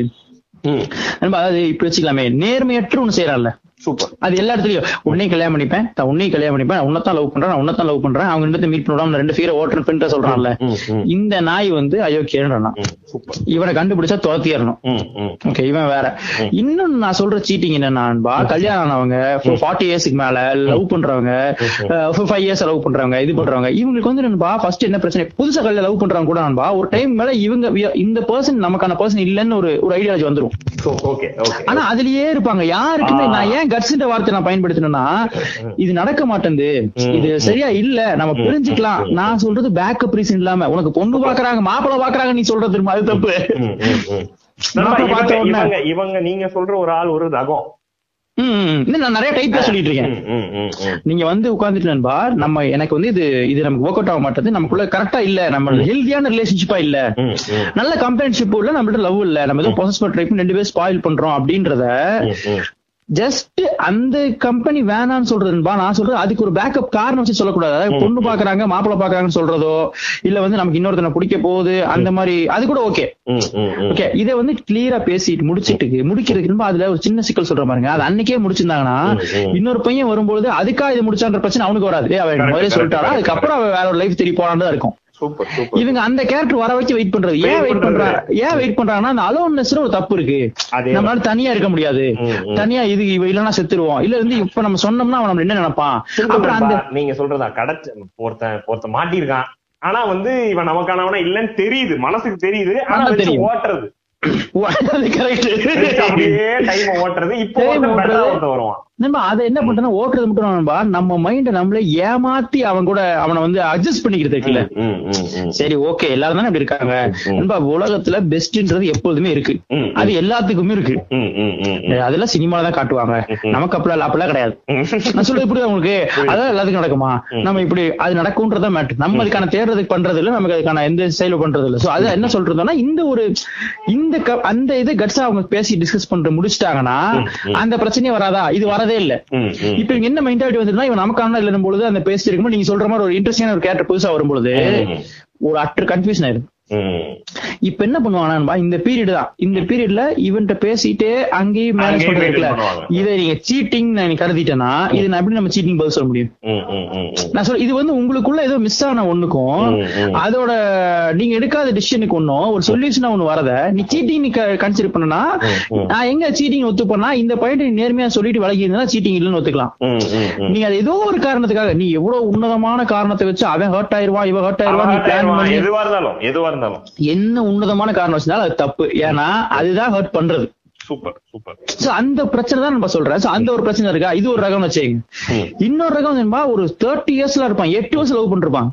ம். நண்பா, அதாவது இப்படி வச்சுக்கலாமே. நேர்மையற்ற ஒண்ணு செய்யறான்ல. சூப்பர் அது எல்லா இடத்துலயும். உன்னையும் கல்யாணம் பண்ணிப்பேன். நான் உன்னையும் கல்யாணம் பண்ணிப்பேன். உன்னதான் லவ் பண்றேன். நான் உன்னதான் லவ் பண்றேன். அவங்க ரெண்டு மீட் பண்ணாம ரெண்டு பேரை ஓட்டுறேன் பின்ன சொல்றான்ல. இந்த நாய் வந்து சூப்பர் இவனை கண்டுபிடிச்சா துரத்திடணும். ஓகே இவன் வேற. இன்னொன்னு நான் சொல்ற சீட்டிங் என்னன்னா கல்யாணம் ஆனவங்க ஃபார்ட்டி இயர்ஸ்க்கு மேல லவ் பண்றவங்க ஃபைவ் இயர்ஸ் லவ் பண்றவங்க இது பண்றவங்க. இவங்களுக்கு வந்து நண்பா ஃபர்ஸ்ட் என்ன பிரச்சனை? புதுசா கல்யாணம் லவ் பண்றவங்க கூட நண்பா ஒரு டைம் மேல இவங்க இந்த பர்சன் நமக்கான பர்சன் இல்லைன்னு ஒரு ஒரு ஐடியாலஜி வந்துரும். ஆனா அதுலயே இருப்பாங்க. யாருக்குமே நான் ஏன் கட்ஸ்ன்ற வார்த்தை நான் பயன்படுத்தினேன்னா இது நடக்க மாட்டேங்குது இது சரியா இல்ல. நம்ம புரிஞ்சுக்கலாம். நான் சொல்றது பேக்கப் ரீசன் இல்லாம. உனக்கு பொண்ணு பாக்குறாங்க மாப்பிள்ளை பாக்குறாங்க நீ சொல்றது அது தப்பு. இவங்க- நீங்க சொல்ற ஒரு ஆள் ஒரு ரகம். நான் நிறைய டைப் சொல்லிட்டு இருக்கேன். நீங்க வந்து உட்கார்ந்துட்டு நம்ம எனக்கு வந்து இது இது நமக்கு ஒர்க் அவுட் ஆக மாட்டேது. நமக்குள்ள கரெக்டா இல்ல. நம்ம ஹெல்தியான ரிலேஷன்ஷிப்பா இல்ல. நல்ல கம்பெனிஷிப் இல்ல நம்மள்ட்ட லவ் இல்ல. நம்ம ஏதோ பண்ணி ரெண்டு பேரும் ஸ்பாயில் பண்றோம் அப்படின்றத. ஜஸ்ட் அந்த கம்பெனி வேணான்னு சொல்றதுன்பா நான் சொல்றது அதுக்கு ஒரு பேக்கப் காரணம் வச்சு சொல்லக்கூடாது. பொண்ணு பாக்குறாங்க மாப்பிள்ளை பாக்குறாங்கன்னு சொல்றதோ இல்ல வந்து நமக்கு இன்னொருத்தனை பிடிக்க போகுது அந்த மாதிரி அது கூட ஓகே. ஓகே இதை வந்து கிளியரா பேசிட்டு முடிச்சிட்டு முடிக்கிறதுக்கு அதுல ஒரு சின்ன சிக்கல் சொல்ற பாருங்க. அது அன்னைக்கே முடிச்சிருந்தாங்கன்னா இன்னொரு பையன் வரும்போது அதுக்கா இது முடிச்சான்ற பிரச்சனை அவனுக்கு வராது. அவன் correct, சொல்லிட்டாரா? அதுக்கப்புறம் அவன் வேற ஒரு லைஃப் தெரிய போறான்னு தான் இருக்கும். Super super. இவங்க அந்த கேரக்டர் வர வச்சு வெயிட் பண்றது. ஏன் வெயிட். பண்றாங்க ஏன் வெயிட் பண்றாங்கன்னா அந்த அலோன்னஸ் ஒரு தப்பு இருக்கு. நம்மளால தனியா இருக்க முடியாது. தனியா இது இவ இல்லைன்னா செத்துருவோம் இல்ல இருந்து இப்ப நம்ம சொன்னோம்னா அவன் நம்ம என்ன நினைப்பான்? அப்புறம் அந்த நீங்க சொல்றதா கடச்ச ஒருத்தன் ஒருத்தன் மாட்டியிருக்கான். ஆனா வந்து இவன் நமக்கானவனா இல்லன்னு தெரியுது. மனசுக்கு தெரியுது. ஆனா. ஓட்டுறது. ஓட்டுறது. இப்போ வருவான். நம்ம அதை என்ன பண்றோம்னா ஓட்டுறது மட்டும் நண்பா நம்ம மைண்ட நம்மளே ஏமாத்தி அவன் கூட அவனை வந்து அட்ஜஸ்ட் பண்ணிக்கிறது இருக்குல்ல. சரி ஓகே எல்லாரும் தானே அப்படி இருக்காங்க. நண்பா உலகத்துல பெஸ்ட்ன்றது எப்போதுமே இருக்கு. அது எல்லாத்துக்குமே இருக்கு. அதெல்லாம் சினிமால தான் காட்டுவாங்க. நமக்கு அப்பெல்லாம் அப்பெல்லாம் கிடையாது. நான் சொல்றது புரியுதா உங்களுக்கு? அதான் எல்லாத்துக்கும் நடக்குமா? நம்ம இப்படி அது நடக்கும்ன்றதா மேட்டர் நம்ம அதுக்கான தேடுறதுக்கு பண்றது இல்ல நமக்கு அதுக்கான எந்த செயல பண்றது இல்ல. சோ அது என்ன சொல்றதுன்னா இந்த ஒரு இந்த அந்த இது கட்ஸா அவங்க பேசி டிஸ்கஸ் பண்ற முடிச்சிட்டாங்கன்னா அந்த பிரச்சனையே வராதா? இது வரதே இல்ல. இப்ப இவங்க என்ன மென்டாலிட்டி வந்துருந்தா இவன் நமக்கான இல்லைன்னு பொழுது அந்த பேசி இருக்கும்போது நீங்க சொல்ற மாதிரி ஒரு இன்ட்ரெஸ்டிங்கான ஒரு கேரக்டர் புதுசா வரும்பொழுது ஒரு அட்டர் கன்ஃபியூஷன் ஆயிரும். இப்ப என்ன பண்ணுவாங்கன்னா இந்த பீரியட் தான் இந்த பீரியட்ல இவன்ட்ட பேசிட்டே அங்கேயும் மேனேஜ் அங்கேயும் பண்றது இருக்குல்ல maintain பண்ணுவாங்க. இதை நீங்க சீட்டிங் நான் கருதிட்டேன்னா இது நான் எப்படி நம்ம சீட்டிங் பதில் சொல்ல முடியும். நான் சொல்ல இது வந்து உங்களுக்குள்ள ஏதோ மிஸ் ஆன ஒண்ணுக்கும். அதோட நீங்க எடுக்காத டிசிஷனுக்கு ஒண்ணும் ஒரு சொல்யூஷனா ஒண்ணு வரத நீ சீட்டிங் நீ கன்சிடர் பண்ணனா. நான் எங்க சீட்டிங் ஒத்துப்பேன்னா இந்த பாயிண்ட் நீ நேர்மையா சொல்லிட்டு விலகி இருந்தா சீட்டிங் இல்லைன்னு ஒத்துக்கலாம். நீங்க அது ஏதோ ஒரு காரணத்துக்காக நீ எவ்வளவு உன்னதமான காரணத்தை வச்சு அவன் ஹர்ட் ஆயிருவான் இவன் ஹர்ட் ஆயிருவான் நீ பிளான். பண்ணி எதுவா இருந்தாலும் எதுவா இருந்தாலும். என்ன உன்னதமான காரணம் வச்சிருந்தாலும் அது தப்பு. ஏன்னா அதுதான் ஹர்ட் பண்றது. Super super. சோ அந்த பிரச்சனை தான் நம்ம சொல்றேன். சோ அந்த ஒரு பிரச்சனை இருக்கா? இது ஒரு ரகம் வச்சுங்க. இன்னொரு ரகம் ஒரு தேர்ட்டி இயர்ஸ்ல இருப்பான். எட்டு வருஷம் லவ் பண்ணிருப்பான்.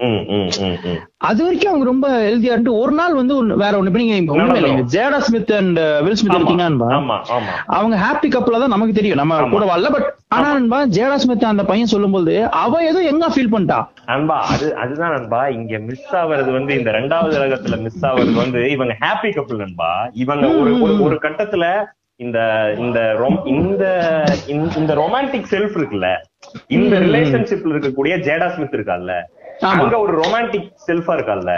அது வரைக்கும் அவங்க ரொம்ப ஹெல்தியா இருந்து ஒரு நாள் வந்து வேற ஒண்ணு. இப்ப நீங்க ஒண்ணுமே இல்லைங்க Jada Smith and Will Smith இருக்கீங்கன்னா அவங்க ஹாப்பி கப்பலா தான் நமக்கு தெரியும். நம்ம கூட வரல பட் ஆனா நண்பா ஜேடா ஸ்மித் அந்த பையன் சொல்லும்போது அவ ஏதோ எங்க ஃபீல் பண்ணிட்டா. நண்பா அது அதுதான் நண்பா. இங்க மிஸ் ஆவறது வந்து இந்த ரெண்டாவது ரகத்துல மிஸ் ஆவறது வந்து இவங்க ஹாப்பி கப்பல் நண்பா. இவங்க ஒரு ஒரு- கட்டத்துல இந்த இந்த ரொம்- இந்த இந்த- ரொமான்டிக் செல்ஃப் இருக்குல்ல இந்த ரிலேஷன்ஷிப்ல இருக்கக்கூடிய ஜேடா ஸ்மித் இருக்கால்ல. அங்க ஒரு ரொமான்டிக் செல்ஃபா இருக்கால்ல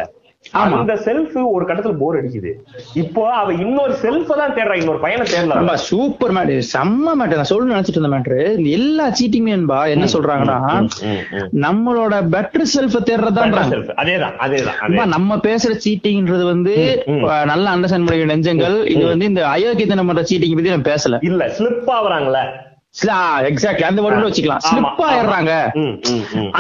ஆமா. அந்த செல்ஃப் ஒரு கட்டத்துல போர் அடிக்குது. இப்போ அவ இன்னொரு செல்ஃப தான் தேடுறா இன்னொரு பையனை தேடலாம் சூப்பர் மேட் செம்ம மேட் நான் சொல்லணும்னு நினைச்சிட்டு இருந்த மேட்ரு எல்லா சீட்டிங்குமே நண்பா என்ன சொல்றாங்கன்னா நம்மளோட பெட்டர் செல்ஃப் செல்ஃப் அதேதான் அதேதான் நம்ம பேசுற சீட்டிங்ன்றது வந்து நல்ல அண்டர்ஸ்டாண்ட் பண்ணிக்கிற நெஞ்சங்கள். இது வந்து இந்த அயோக்கியத்தனம் பண்ற சீட்டிங் பத்தி நான் பேசல. இல்ல ஸ்லிப் ஆகுறாங்கல்ல எக்ஸாக்ட்லி அந்த வேர்டு வச்சுக்கலாம். ஸ்லிப் ஆயிடுறாங்க.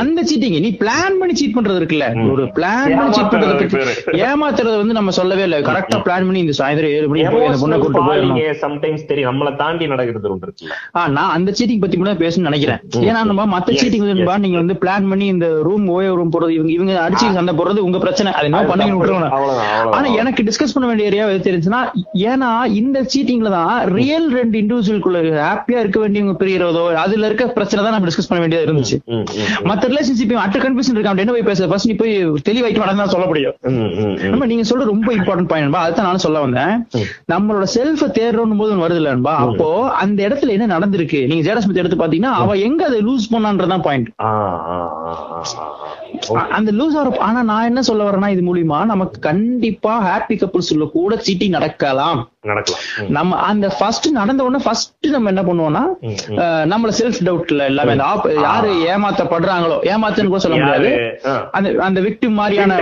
அந்த சீட்டிங் நீ பிளான் பண்ணி சீட் பண்றது இருக்குல்ல? ஒரு பிளான் பண்ணி சீட் பண்றது ஏமாத்துறது வந்து நம்ம சொல்லவே இல்லை. கரெக்டா பிளான் பண்ணி இந்த சாயந்தரம் ஏழு மணிக்கு அந்த பொண்ணை கூட்டு falling sometimes தெரியும். நம்மள தாண்டி நடக்கிறது ஒன்று ஆ, நான் அந்த சீட்டிங் பத்தி கூட பேசணும்னு நினைக்கிறேன். ஏன்னா நம்ம மத்த சீட்டிங் வந்து நீங்க வந்து பிளான் பண்ணி இந்த ரூம் ஓய ரூம் போறது இவங்க இவங்க அடிச்சு சண்டை போடுறது உங்க பிரச்சனை. அது என்ன பண்ணி. விட்டுருவாங்க. ஆனா எனக்கு டிஸ்கஸ் பண்ண வேண்டிய ஏரியா எது தெரிஞ்சுன்னா ஏன்னா இந்த சீட்டிங்ல தான் ரியல் ரெண்டு இண்டிவிஜுவல்குள்ள ஹாப்பியா இருக்க வேண்டியவங்க பிரியறதோ அதுல இருக்க பிரச்சனை தான் நம்ம டிஸ்கஸ் பண்ண வேண்டியதா இருந்துச்சு. மத்த ரிலேஷன்ஷிப் அட்ட கன்ஃபியூஷன் இருக்கான் என்ன போய் பேச ஃபர்ஸ்ட் நீ போய் தெளிவாயிட்டு வேணா சொல்ல முடியும். நம்ம நீங்க சொல்ற ரொம்ப இம்பார்ட்டன்ட் பாயிண்ட் அதுதான் நானும் சொல்ல வந்தேன். நம்மளோட செல்ஃப தேடுறோம் போது வருது இல்லன்பா அப்போ அந்த இடத்துல என்ன நடந்திருக்கு? நீங்க ஜேடஸ்மித் எடுத்து பாத்தீங்கன்னா அவ எங்க அதை லூஸ் பண்ணான்றதான் பாயிண்ட். அந்த லூஸ் ஆகிற ஆனா நான் என்ன சொல்ல வரேன்னா இது மூலியமா நமக்கு கண்டிப்பா ஹாப்பி கப்புள்ஸ் கூட சீட்டிங் நடக்கலாம். நம்ம அந்த ஃபர்ஸ்ட் நடந்த உடனே ஃபர்ஸ்ட் நம்ம என்ன பண்ணுவோம்னா நம்மள செல்ஃப் டவுட்ல எல்லாமே யாரு ஏமாத்தப்படுறாங்களோ ஏமாத்துன்னு கூட சொல்ல முடியாது. அந்த அந்த விக்டிம் மாதிரியான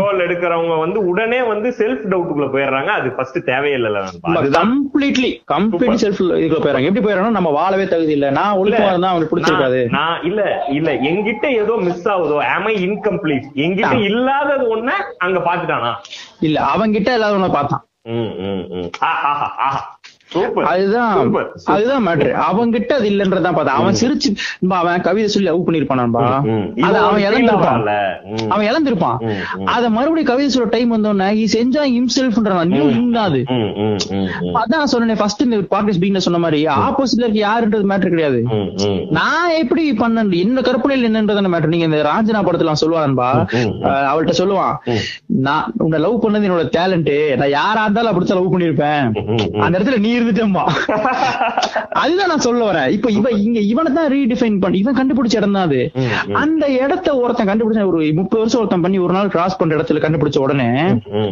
ரோல் எடுக்கிறவங்க வந்து உடனே வந்து செல்ஃப் டவுட்டுக்குள்ள போயிடுறாங்க. அது ஃபர்ஸ்ட் தேவையில்லை கம்ப்ளீட்லி கம்ப்ளீட்லி செல்ஃப் இதுக்குள்ள போயிடறாங்க. எப்படி போயிடறாங்க நம்ம வாழவே தகுதி இல்ல. நான் ஒழுக்கமா இருந்தா அவங்களுக்கு பிடிச்சிருக்காது. நான் இல்ல இல்ல. என்கிட்ட ஏதோ மிஸ் ஆகுதோ am I இன்கம்ப்ளீட் என்கிட்ட இல்லாதது ஒண்ண அங்க பாத்துட்டானா இல்ல அவங்கிட்ட எல்லாரும் ஒண்ணு பார்த்தான். ம், ம், ம். ஆஹா, ஆஹா. சூப்பர் அதுதான் சூப்பர், சூப்பர். அதுதான் மேட்ரு அவங்கிட்ட அது இல்லன்றதான் பார்த்தா அவன் சிரிச்சு அவன் கவிதை சொல்லி லவ் பண்ணிருப்பான்பா. அத அவன் இழந்திருப்பான். அவன் இழந்திருப்பான். அத மறுபடியும் கவிதை சொல்ற டைம் வந்தோடனே இஸ் என்ஜாய் ஹிம்செல்ஃப்ன்றான் நியூ இன்னாது. அதான் நான் சொன்னேன் ஃபர்ஸ்ட் இந்த பாட்காஸ்ட் பீங்ல சொன்ன மாதிரி ஆப்போசிட்ல இருக்க யாருன்றது மேட்டர் கிடையாது. நான் எப்படி பண்ணேன்? என்ன கற்பனையில் என்னன்றதான மேட்டர் நீங்க இந்த ராஞ்சனா படத்துல சொல்லுவான்பா அவள்கிட்ட சொல்லுவான். நான் உன்னை லவ் பண்ணது என்னோட டேலண்ட் நான் யாரா இருந்தாலும் அப்படித்தான் லவ் பண்ணிருப்பேன். அந்த இடத்துல நீ இருந்துட்டேம்பா அதுதான் நான் சொல்ல வரேன். இப்ப இவன் இங்க இவனை தான் ரீடிஃபைன் பண்ணி இவன் கண்டுபிடிச்ச இடம் தான் அது. அந்த இடத்த ஒருத்தன் கண்டுபிடிச்ச ஒரு முப்பது வருஷம் ஒருத்தன் பண்ணி ஒரு நாள் கிராஸ் பண்ற இடத்துல கண்டுபிடிச்ச உடனே.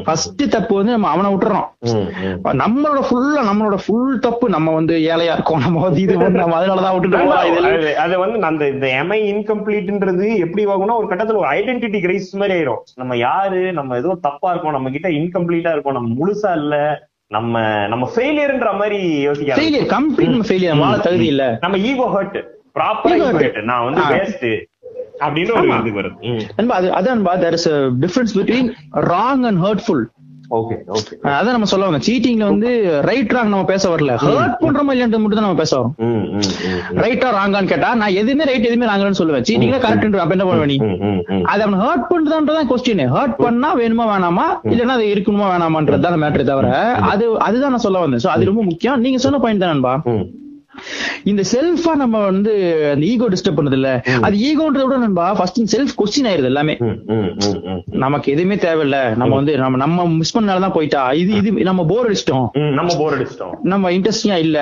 ஃபர்ஸ்ட் தப்பு வந்து நம்ம அவனை விட்டுறோம். நம்மளோட ஃபுல்லா நம்மளோட ஃபுல் தப்பு நம்ம வந்து ஏழையா இருக்கோம். நம்ம வந்து இது நம்ம அதனாலதான் விட்டுட்டு போறோம். இதெல்லாம் அது- அது வந்து அந்த இந்த எம்ஐ இன்கம்ப்ளீட்ன்றது எப்படி ஆகும்னா ஒரு கட்டத்துல ஒரு ஐடென்டிட்டி கிரைஸ் மாதிரி ஆயிரும். நம்ம யாரு? நம்ம ஏதோ தப்பா இருக்கோம். நம்ம கிட்ட இன்கம்ப்ளீட்டா இருக்கோம். நம்ம முழுசா இல்ல. நம்ம நம்ம ஃபெயிலியர்ன்ற மாதிரி யோசிக்க ஃபெயிலியர் கம்ப்ளீட் ஃபெயிலியர் வாழ தகுதி இல்ல. நம்ம ஈகோ ஹர்ட் ப்ராப்பரா ஈகோ. ஹர்ட் நான் வந்து. வேஸ்ட் அப்படின்னு ஒரு இது வருது. நண்பா அது அதான் there is difference between wrong and hurtful okay okay அதான் நம்ம சொல்ல வந்தோம். சீட்டிங்ல வந்து ரைட் ராங் நம்ம பேச வரல. ஹர்ட் பண்றோமா இல்லைன்றது மட்டும் தான் நம்ம பேச வரோம். ரைட்டா ராங்கான்னு கேட்டா நான் எதுவுமே ரைட் எதுவுமே ராங்கன்னு சொல்லுவேன். சீட்டிங்ல கரெக்ட் அப்ப என்ன பண்ணுவ நீ? அது அவன் ஹர்ட் பண்றதுன்றதான் கொஸ்டின் ஹர்ட் பண்ணா வேணுமா வேணாமா? இல்லன்னா அது இருக்கணுமா வேணாமான்றது தான் மேட்ரு தவிர அது அதுதான் நான் சொல்ல வந்தேன். சோ அது ரொம்ப முக்கியம். நீங்க சொன்ன பாயிண்ட் தான் நண்பா. இந்த செல்ஃபா நம்ம வந்து அந்த ஈகோ டிஸ்டர்ப் பண்ணது இல்ல அது ஈகோன்றத விட நண்பா ஃபர்ஸ்ட் செல்ஃப் கொஸ்டின் ஆயிருது எல்லாமே. நமக்கு எதுவுமே தேவையில்ல. நம்ம வந்து நம்ம நம்ம மிஸ் பண்ணாலதான் போயிட்டா. இது இது நம்ம போர் அடிச்சிட்டோம். நம்ம போர் அடிச்சிட்டோம். நம்ம இன்ட்ரெஸ்டிங்கா இல்ல.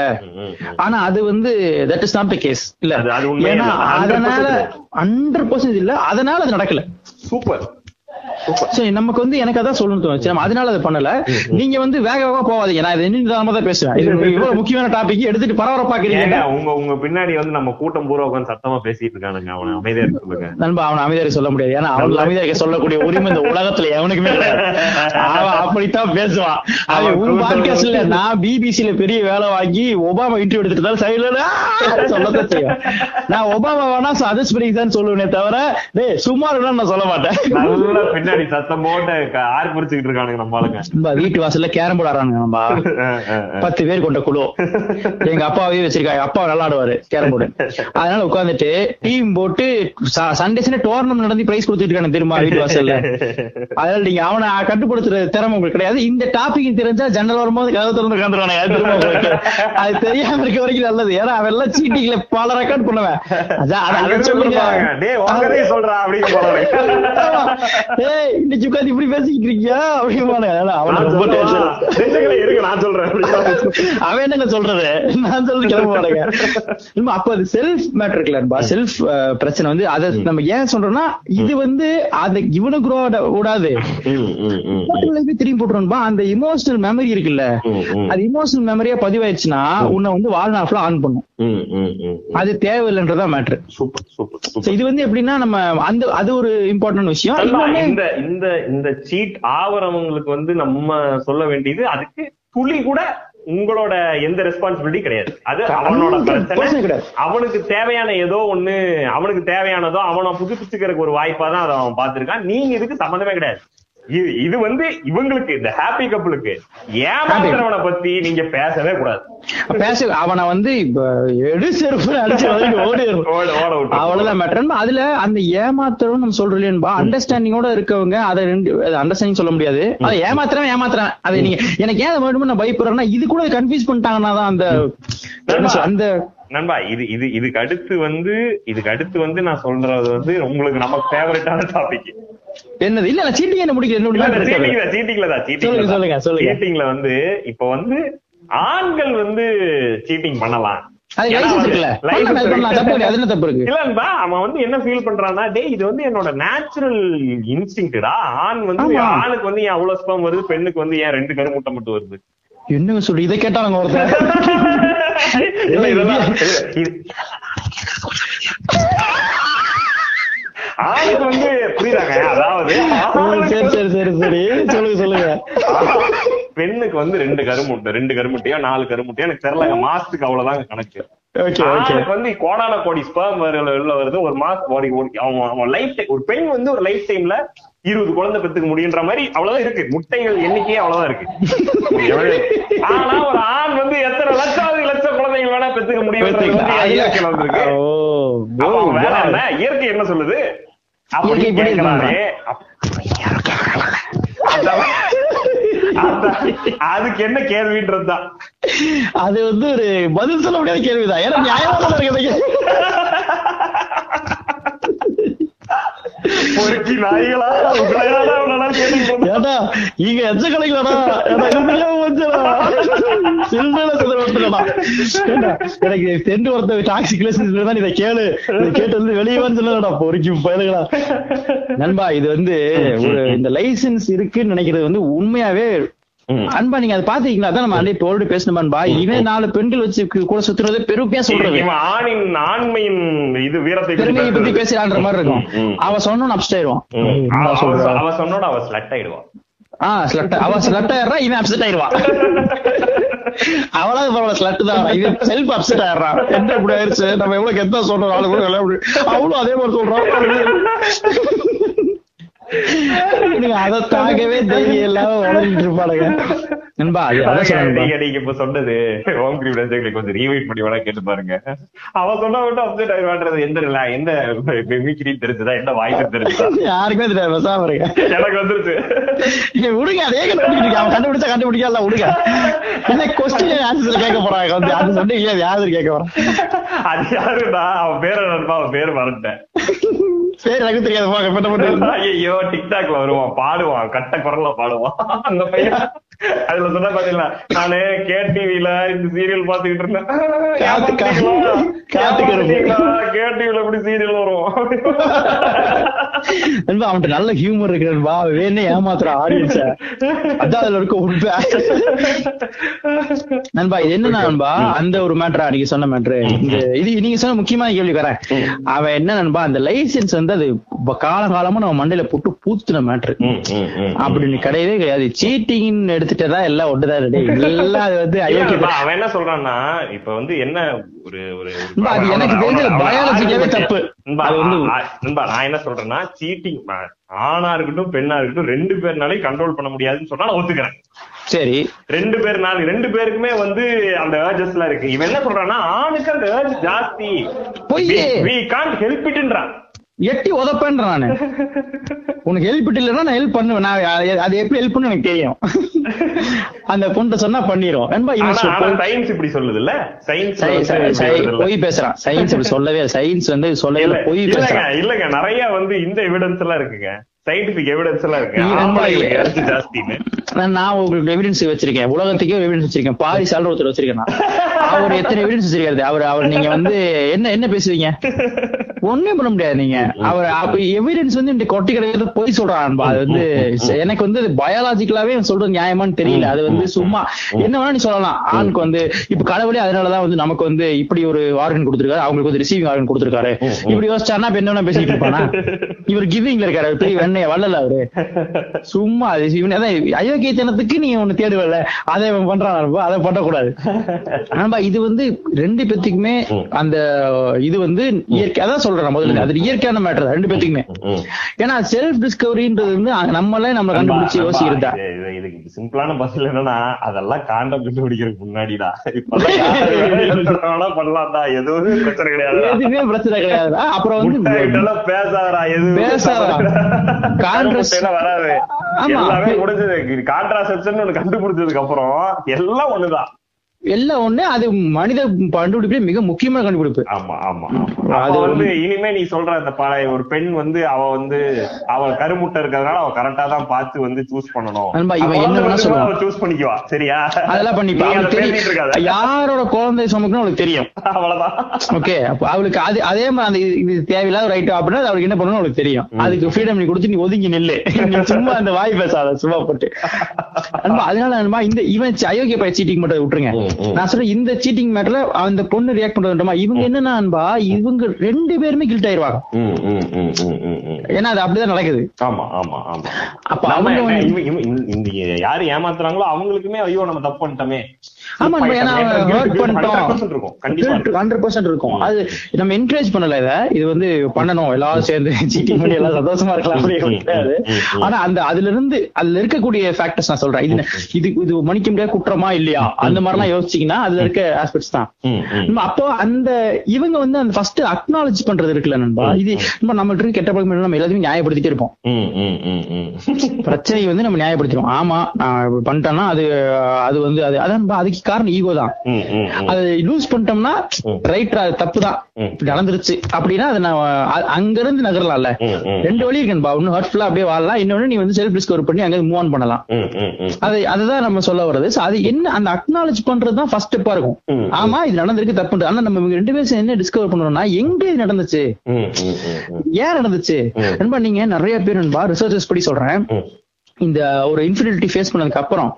ஆனா அது வந்து that is not the case இல்ல. ஏன்னா இல்ல. 100% அதனால ஹண்ட்ரட் பர்சன்ட் இல்ல. அதனால அது நடக்கல. சூப்பர் சரி நமக்கு வந்து எனக்கு அதான் சொல்லணும் தோணுச்சு. நம்ம அதனால அதை பண்ணல. நீங்க வந்து வேக வேகமா போவாதீங்க நான் இது நிதானமா தான் பேசுவேன். இது இவ்வளவு முக்கியமான டாபிக் எடுத்துட்டு ஏங்க பரபரப்பாக்குறீங்க உங்க உங்க பின்னாடி வந்து நம்ம கூட்டம் பூரா உட்காந்து சத்தமா பேசிட்டு இருக்கானுங்க. அவன அமைதியா சொல்லுங்க நண்பா அவன் அமைதியாக சொல்ல முடியாது. ஏன்னா அவன் அமைதியாக சொல்லக்கூடிய உரிமை இந்த உலகத்துல எவனுக்குமே அவன் அப்படித்தான் பேசுவான். அவன் உன் பாட்காஸ்ட்ல நான் பிபிசில பெரிய வேலை வாங்கி ஒபாமா இன்டர்வியூ எடுத்துட்டு சைடுல சொல்லத்தான் செய்வேன் நான் ஒபாமா வேணா சஜஸ்ட் பண்ணிதான் சொல்லுவேனே தவிர டேய் சும்மா நான் சொல்ல மாட்டேன். நல்லா பின்னாடி சத்தம் போட்டு ஆர் பிடிச்சுக்கிட்டு இருக்கானுங்க நம்ம ஆளுங்க. நண்பா, வீட்டு வாசல்ல கேரம் போர்டு அஹ், அஹ். பத்து பேர் கொண்ட குழு. எங்க அப்பாவே வச்சிருக்காங்க. அப்பா விளையாடுவாரு கேரம் போர்டு. அதனால உட்கார்ந்துட்டு டீம் போட்டு சண்டேஸ்ல டோர்னமெண்ட் நடந்து பிரைஸ் கொடுத்துட்டு இருக்கானு தெரியுமா வீட்டு வாசல்ல. அதனால நீங்க அவனை கட்டுப்படுத்துற திறமை உங்களுக்கு கிடையாது. இந்த டாபிக் தெரிஞ்சா ஜன்னல் வரும்போது கதை திறந்து உட்காந்துருவானே அது தெரியுமா இருக்க வரைக்கும் நல்லது. ஏன்னா அவன் எல்லாம் சீட்டிங்ல பல ரெக்கார்ட் பண்ணுவேன். அதான் சொல்லுங்க. இன்னைக்கு உட்காந்து இப்படி பேசிக்கிட்டு இருக்கியா அப்படிமானே அவன் ரொம்ப நான் சொல்றேன். என்னங்க சொல்றது? நான் அப்ப அது செல்ஃப் மேட்டர் செல்ஃப் பிரச்சனை வந்து அதை நம்ம ஏன் சொல்றோம்னா இது வந்து அந்த இவனு குரோ விடாது. ம், ம், ம், போய் திரும்பி போட்டுருன்பா அந்த இமோஷனல் மெமரி இருக்குல்ல அது இமோஷனல் மெமரியா பதிவாயிடுச்சுன்னா உன்னை வந்து வாழ்நாள் ஆன் பண்ணும். அது தேவையில்லைன்றதா மேட்ரு இது வந்து எப்படின்னா நம்ம அந்த அது ஒரு இம்பார்ட்டன்ட் விஷயம். இந்த இந்த இந்த சீட் ஆவறவங்களுக்கு வந்து நம்ம சொல்ல வேண்டியது அதுக்கு துளி கூட உங்களோட எந்த ரெஸ்பான்சிபிலிட்டி கிடையாது. அது அவனோட 100% பிரச்சனை. அவனுக்கு தேவையான ஏதோ ஒண்ணு அவனுக்கு தேவையானதோ அவனை புதுப்பிச்சுக்கிறதுக்கு ஒரு வாய்ப்பா தான் அதை அவன் பார்த்திருக்கான். நீங்க இதுக்கு சம்மந்தமே கிடையாது. இது வந்து இவங்களுக்கு இந்த ஹாப்பி கப்பலுக்கு ஏமாத்துறவனை பத்தி நீங்க பேசவே கூடாது. பேச அவனை வந்து இப்ப எடு செருப்பு அடிச்சு அவ்வளவுதான் மேட்டர் அதுல அந்த ஏமாத்துறோம் நம்ம சொல்றோம் இல்லையா அண்டர்ஸ்டாண்டிங்கோட இருக்கவங்க அதை ரெண்டு அண்டர்ஸ்டாண்டிங் சொல்ல முடியாது. அதை ஏமாத்துறவன் ஏமாத்துறேன். அது நீங்க எனக்கு ஏன் வேணுமோ நான் பயப்படுறேன்னா இது கூட கன்ஃபியூஸ் பண்ணிட்டாங்கன்னா தான் அந்த அந்த நண்பா இது இது இதுக்கு அடுத்து வந்து இதுக்கு அடுத்து வந்து நான் சொல்றது வந்து உங்களுக்கு நமக்கு ஃபேவரட்டான டாபிக் என்னது? இல்ல நான் சீட்டிங் என்ன முடிக்கல? சீட்டிங்ல சீட்டிங்ல தான் சொல்லுங்க, சொல்லுங்க, சொல்லுங்க. சீட்டிங்ல வந்து இப்ப வந்து ஆண்கள் வந்து சீட்டிங் பண்ணலாம். அவன் வந்து என்ன ஃபீல் பண்றான்னா டேய் இது வந்து என்னோட நேச்சுரல் இன்ஸ்டிங்டா ஆண் வந்து. ஆணுக்கு வந்து ஏன் அவ்வளவு ஸ்பம் வருது பெண்ணுக்கு வந்து ஏன் ரெண்டு கருமுட்டை மட்டும் வருது? என்னங்க சொல்லி இதை கேட்டாங்க ஒருத்தர். ஆணுக்கு வந்து புரியுதாங்க? அதாவது சரி சரி சரி சரி சொல்லுங்க சொல்லுங்க. பெண்ணுக்கு வந்து ரெண்டு கருமுட்டை ரெண்டு கருமுட்டையோ நாலு கருமுட்டையோ எனக்கு தெரியலங்க மாசத்துக்கு அவ்வளவுதாங்க கணக்கு. வந்து கோடான கோடி வெளில வருது ஒரு மாசம் ஒரு ஒரு- அவன் லைஃப் ஒரு பெண் வந்து ஒரு லைஃப் டைம்ல இருபது குழந்தை பெத்துக்க முடியுன்ற மாதிரி அவ்வளவுதான் இருக்கு. முட்டைகள் எண்ணிக்கையே அவ்வளவுதான் இருக்கு. ஆனா ஒரு ஆண் வந்து எத்தனை லட்சாவது லட்சம் குழந்தைகள் வேணா பெத்துக்க. என்ன? இயற்கை என்ன சொல்லுது? அதுக்கு என்ன கேள்வின்றதுதான். அது வந்து ஒரு பதில் சொல்ல முடியாத கேள்விதான். ஏன்னா நியாயமான இருக்குது பொறுக்கி நாய்களா? ஏடா இங்க எச்ச கலைக்கலடா எனக்கு ஒருத்த டாக்ஸிக் இதை கேளு. கேட்டு வந்து வெளியே வந்து சொல்லடா பொறுக்கி பயலுகளா. நண்பா இது வந்து ஒரு இந்த லைசென்ஸ் இருக்குன்னு நினைக்கிறது வந்து உண்மையாவே அன்பா நீங்க அதை பாத்தீங்களா அதான் நம்ம அன்னைக்கு தோல்வி பேசணுமான்பா இவன் நாலு பெண்கள் வச்சு கூட சுத்துறது பெருமையா சொல்றது. ஆணின் ஆண்மையின் இது வீரத்தை பெருமையை பத்தி. பேசுறான்ற மாதிரி இருக்கும். அவன் சொன்னோன்னு அப்செட் ஆயிடுவான். ம். என்னடா அவ-? அவ- அவ சொன்னோட அவ ஸ்லட் ஆயிடுவான். ஆஹ் ஸ்லட் அவன் ஸ்லட் ஆயிடுறா இவன் அப்செட் ஆயிடுவான். அவளாவது பரவாயில்ல ஸ்லட் தான். இது செல்ஃப் அப்செட் ஆயிடுறான் என்ன இப்படி ஆயிருச்சு? நம்ம எவ்வளவு கெத்தா சொல்றோம்? ஆளு கூட அவளும் அதே மாதிரி சொல்றான் அதை தாக்கவே தைரியம் இல்லாம வளர்ந்துட்டு இருப்பானுங்க நண்பா? நீங்க நீங்க இப்ப சொன்னது ஹோம் கிரீம் கொஞ்சம் ரீவைட் பண்ணி வேணா கேட்டு பாருங்க. அவ சொன்னா மட்டும் அப்செட் ஆயிடுவான்றது எந்த இல்ல எந்த மிமிக்ரின்னு தெரிஞ்சுதா? என்ன வாய்ஸ் தெரிஞ்சுதா? யாருக்குமே தெரியாது பேசாம இருங்க. எனக்கு வந்துருச்சு. விடுங்க அதே கண்டுபிடிக்க அவன் கண்டுபிடிச்சா கண்டுபிடிக்கல விடுங்க. என்ன கொஸ்டின் ஆன்சர் கேட்க போறாங்க? வந்து அது சொன்னீங்க இல்லையா அது கேட்க போறான் அது அவன் பேரை அவன் பேரு மறந்துட்டேன். சரி எனக்கு தெரியாது. என்ன பண்றது ஐயோ டிக்டாக்ல வருவான் பாடுவான் கட்ட குரல்ல பாடுவான். அந்த பையன் அதுல சொன்ன பாத்தீங்களா நானு கே டிவில இந்த சீரியல் பாத்துக்கிட்டு இருந்தேன். காத்து- காத்து கருப்பு. கே டிவில எப்படி சீரியல் வரும்? நண்பா அவன்கிட்ட நல்ல ஹியூமர் இருக்கு நண்பா. வேணே ஏமாத்துற ஆடியன்ஸ அதான் அதுல இருக்க உண்மை. நண்பா இது என்னன்னா நண்பா அந்த ஒரு மேட்டரா நீங்க சொன்ன மேட்ரு இது நீங்க சொன்ன முக்கியமான கேள்வி வரேன் அவன் என்ன நண்பா அந்த லைசென்ஸ் வந்து அது இப்ப காலங்காலமா நம்ம மண்டையில போட்டு பூத்துன மேட்ரு அப்படின்னு கிடையவே கிடையாது. சீட்டிங் எடுத்துட்டதா எல்லாம் ஒட்டுதான் ரெடி. எல்லாம் அது வந்து அவன் என்ன சொல்றான்னா இப்ப வந்து என்ன ஒரு ஒரு அது எனக்கு தெரிஞ்சது biologically தப்பு. அது வந்து- நான் என்ன சொல்றேன்னா சீட்டிங் ஆணா இருக்கட்டும் பெண்ணா இருக்கட்டும் ரெண்டு பேர்னாலையும் கண்ட்ரோல் பண்ண முடியாதுன்னு சொன்னா நான் ஒத்துக்கிறேன். சரி. ரெண்டு பேர்னால ரெண்டு பேருக்குமே வந்து அந்த ஏர்ஜஸ் எல்லாம் இருக்கு. இவன் என்ன சொல்றான்னா ஆணுக்கு அந்த ஏர்ஜ் ஜாஸ்தி. வி காண்ட் ஹெல்ப் இட்ன்றான் எட்டி உதப்பேன் நானு. உனக்கு ஹெல்ப் இல்லைன்னா நான் ஹெல்ப் பண்ணுவேன். நான் அது- எப்படி ஹெல்ப் எனக்கு தெரியும். அந்த பொண்ணு சொன்னா பண்ணிரும். சயின்ஸ் இப்படி சொல்லுது இல்ல சயின்ஸ் பொய் பேசுறான். சயின்ஸ் அப்படி சொல்லவே சயின்ஸ் வந்து சொல்லவே பொய் பேசுறான். இல்லங்க. நிறைய வந்து இந்த எவிடன்ஸ் எல்லாம் இருக்குங்க. சயின்டிபிக் எவிடன்ஸ் எல்லாம் இருக்கு. நான் உங்களுக்கு எவிடன்ஸ் வச்சிருக்கேன். உலகத்துக்கே எவிடன்ஸ் வச்சிருக்கேன். பாரி சால் ஒருத்தர் வச்சிருக்கேன். நான். அவர் எத்தனை எவிடன்ஸ் வச்சிருக்காரு? அவர் அவர் நீங்க வந்து என்ன என்ன பேசுவீங்க? ஒண்ணும் பண்ண முடியாது நீங்க. அவர் எவிடன்ஸ் வந்து இந்த கொட்டி கிடையாது போய் சொல்றான் அது வந்து எனக்கு வந்து பயாலஜிக்கலாவே சொல்றது நியாயமான்னு தெரியல. அது வந்து சும்மா என்ன வேணா நீ சொல்லலாம். ஆணுக்கு வந்து இப்ப கடவுளே அதனாலதான் வந்து நமக்கு வந்து இப்படி ஒரு ஆர்கன் கொடுத்திருக்காரு. அவங்களுக்கு வந்து ரிசீவிங் ஆர்கன் கொடுத்திருக்காரு. இப்படி யோசிச்சாருன்னா இப்ப என்ன பேசிட்டு இருப்பானா? இவர் கிவிங்ல இருக்காரு. பெரிய வெண்ணைய வள்ளல அவரு. சும்மா அது இவன் அதான் அயோக்கியத்தனத்துக்கு நீ ஒண்ணு தேடுவல அதை பண்றான் அதை பண்ணக்கூடாது ஆனா இது வந்து ரெண்டு பேத்துக்குமே அந்த இது வந்து இயற்கை அதான் சொல்றேன் முதல்ல. அது இயற்கையான மேட்டர் ரெண்டு பேத்துக்குமே. ஏன்னா செல்ஃப் டிஸ்கவரின்றது வந்து நம்மளே நம்ம கண்டுபிடிச்சு யோசிக்கிறதா? இது- இதுக்கு சிம்பிளான பதில் என்னன்னா அதெல்லாம் காண்டம் கண்டுபிடிக்கிறதுக்கு முன்னாடிடா. வேணா பண்ணலாம்டா எதுவும் பிரச்சனை கிடையாது எதுவுமே பிரச்சனை கிடையாதுடா அப்புறம் வந்து எதுவும் பேசாதடா. Contrast- முட்டையெல்லாம் வராது. எல்லாமே முடிஞ்சது. கான்ட்ராசெப்ஷன் ஒண்ணு கண்டுபிடிச்சதுக்கு அப்புறம் எல்லாம் ஒண்ணுதான். எல்லாம் ஒண்ணு அது மனித கண்டுபிடிப்பு மிக முக்கியமான கண்டுபிடிப்பு. ஆமா ஆமா. அது வந்து இனிமே நீ சொல்ற அந்த பழைய ஒரு பெண் வந்து அவ வந்து அவ கருமுட்டை இருக்கிறதுனால அவ கரெக்டா தான் பார்த்து வந்து சூஸ் பண்ணணும். இவன் என்ன வேணா சொல்லுவான். அவ சூஸ் பண்ணிக்குவா. சரியா? அதெல்லாம் பண்ணிப்பா. யாரோட குழந்தை சுமக்கணும் அவளுக்கு தெரியும். அவ்வளவுதான். ஓகே அப்ப அவளுக்கு அது அதே மாதிரி அந்த இது- தேவையில்லாத ரைட் அப்படின்னா அவளுக்கு என்ன பண்ணணும் அவளுக்கு தெரியும். அதுக்கு ஃப்ரீடம் நீ கொடுத்து நீ ஒதுங்கி நில்லு. நீ சும்மா அந்த வாய் பேசாத சும்மா போட்டு. நண்பா அதனால நண்பா இந்த இவன் அயோக்கிய பைய சீட்டிங் மட்டும் விட்டுருங்க. நான் சொல்றேன் இந்த சீட்டிங் மேட்டர்ல அந்த பொண்ணு ரியாக்ட் பண்றதுமா இவங்க என்னன்னா நண்பா இவங்க ரெண்டு பேருமே கில்ட் ஆயிருவாங்க. ஏன்னா அது அப்படிதான் நடக்குது. ஆமா ஆமா ஆமா. அப்ப அவங்க யாரு ஏமாத்துறாங்களோ அவங்களுக்குமே ஐயோ நம்ம தப்பு பண்ணிட்டோமே. ஆமா நம்ம ஏன்னா ஹர்ட் பண்ணிட்டோம். 100% இருக்கும் கண்டிப்பா இருக்கும். ஹண்ட்ரட் பர்சன்ட் இருக்கும். அது நம்ம என்கரேஜ் பண்ணல இத. இது வந்து பண்ணணும். எல்லாரும் சேர்ந்து சீட்டிங் பண்ணி எல்லாம் சந்தோஷமா இருக்கலாம் கிடையாது. ஆனா அந்த அதுல இருந்து அதுல இருக்கக்கூடிய ஃபேக்டர்ஸ் நான் சொல்றேன். இது இது இது மன்னிக்க முடியாத குற்றமா இல்லையா? அந்த மாதிரி எல்லாம் யோசிச்சீங்கன்னா அதுல இருக்க ஆஸ்பெக்ட்ஸ் தான். ம், ம். நம்ம அப்போ அந்த இவங்க வந்து அந்த ஃபர்ஸ்ட் அக்னாலஜ் பண்றது இருக்குல்ல நண்பா? இது நம்ம நம்மள்ட்ட இருக்க கெட்ட பழக்கம் நம்ம எல்லாத்தையும் நியாயப்படுத்திட்டே இருப்போம். பிரச்சனையை வந்து நம்ம நியாயப்படுத்திடுவோம். ஆமா நான் பண்ணிட்டேன்னா அது அது வந்து அது அதான் நண்பா, அதுக்கு காரணம் ஈகோ தான். அதை லூஸ் பண்ணிட்டோம்னா ம். ரைட் அது தப்பு தான் நடந்துருச்சு. அப்படின்னா அதை நான் அங்க இருந்து நகரலாம்ல. ரெண்டு வழி இருக்குன்பா ஒன்னு ஹர்ட்ஃபுல்லா அப்படியே வாழலாம். இன்னொன்னு நீ வந்து செல்ஃப் டிஸ்கவர் பண்ணி அங்க மூவ் ஆன் பண்ணலாம். அது அதுதான் நம்ம சொல்ல வர்றது. அது என்ன அந்த அக்னாலேஜ் பண்றது தான் ஃபர்ஸ்ட் ஸ்டெப்பா இருக்கும். ஆமா இது நடந்திருக்கு தப்பு ஆனா நம்ம இவங்க ரெண்டு பேரும் என்ன டிஸ்கவர் பண்றோம்னா எங்க இது நடந்துச்சு. ஏன் நடந்துச்சு. நண்பா நீங்க நிறைய பேர் நண்பா ரிசர்ச்சர்ஸ் படி சொல்றேன். இந்த ஒரு இன்ஃபினிட்டி ஃபேஸ் பண்ணதுக்கு அப்புறம்.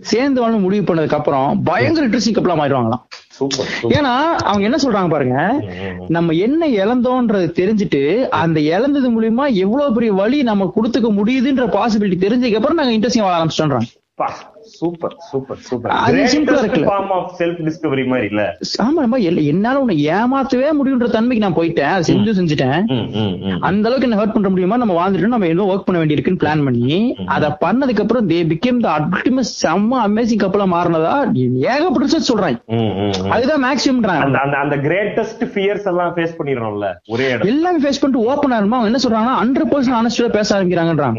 சேர்ந்து வாழ முடிவு பண்ணதுக்கு அப்புறம் பயங்கர இன்ட்ரெஸ்டிங் கப்பலா மாறிடுவாங்களாம். ஏன்னா அவங்க என்ன சொல்றாங்க பாருங்க. நம்ம என்ன இழந்தோன்றது தெரிஞ்சுட்டு அந்த இழந்தது மூலியமா எவ்வளவு பெரிய வழி நம்ம கொடுத்துக்க முடியுதுன்ற பாசிபிலிட்டி தெரிஞ்சதுக்கு அப்புறம் நாங்க இன்ட்ரெஸ்டிங் வாழ ஆரம்பிச்சிட்டோம் சூப்பர் சூப்பர் சூப்பர். அது ஆ இருக்குல்ல. ஃபார்ம் ஆஃப் செல்ஃப் டிஸ்கவரி மாதிரி இல்ல? ஆமா நம்ம என்னால உன்னை ஏமாத்தவே முடியுன்ற தன்மைக்கு நான் போயிட்டேன். அதை செஞ்சு செஞ்சுட்டேன். அந்த அளவுக்கு என்ன ஹர்ட் பண்ண முடியுமா? நம்ம வாழ்ந்துட்டு நம்ம இன்னும் ஒர்க் பண்ண வேண்டியிருக்குன்னு பிளான் பண்ணி அதை பண்ணதுக்கு அப்புறம் தே பிகேம் த அல்டிமேட் செம்ம அமேசிங் கப்பலா மாறினதா? ஏகப்பட்ட research சொல்றாங்க. அதுதான் மேக்ஸிமம்ன்றாங்க அந்த அந்த கிரேட்டஸ்ட் ஃபியர்ஸ் எல்லாம் ஃபேஸ் பண்ணிடுறோம்ல ஒரே இடம் எல்லாமே ஃபேஸ் பண்ணிட்டு ஓப்பன் ஆகுமா அவங்க என்ன சொல்றாங்கன்னா ஹண்ட்ரட் பர்சன்ட் ஆனஸ்டா பேச ஆரம்பிக்கிறாங்கன்றாங்க.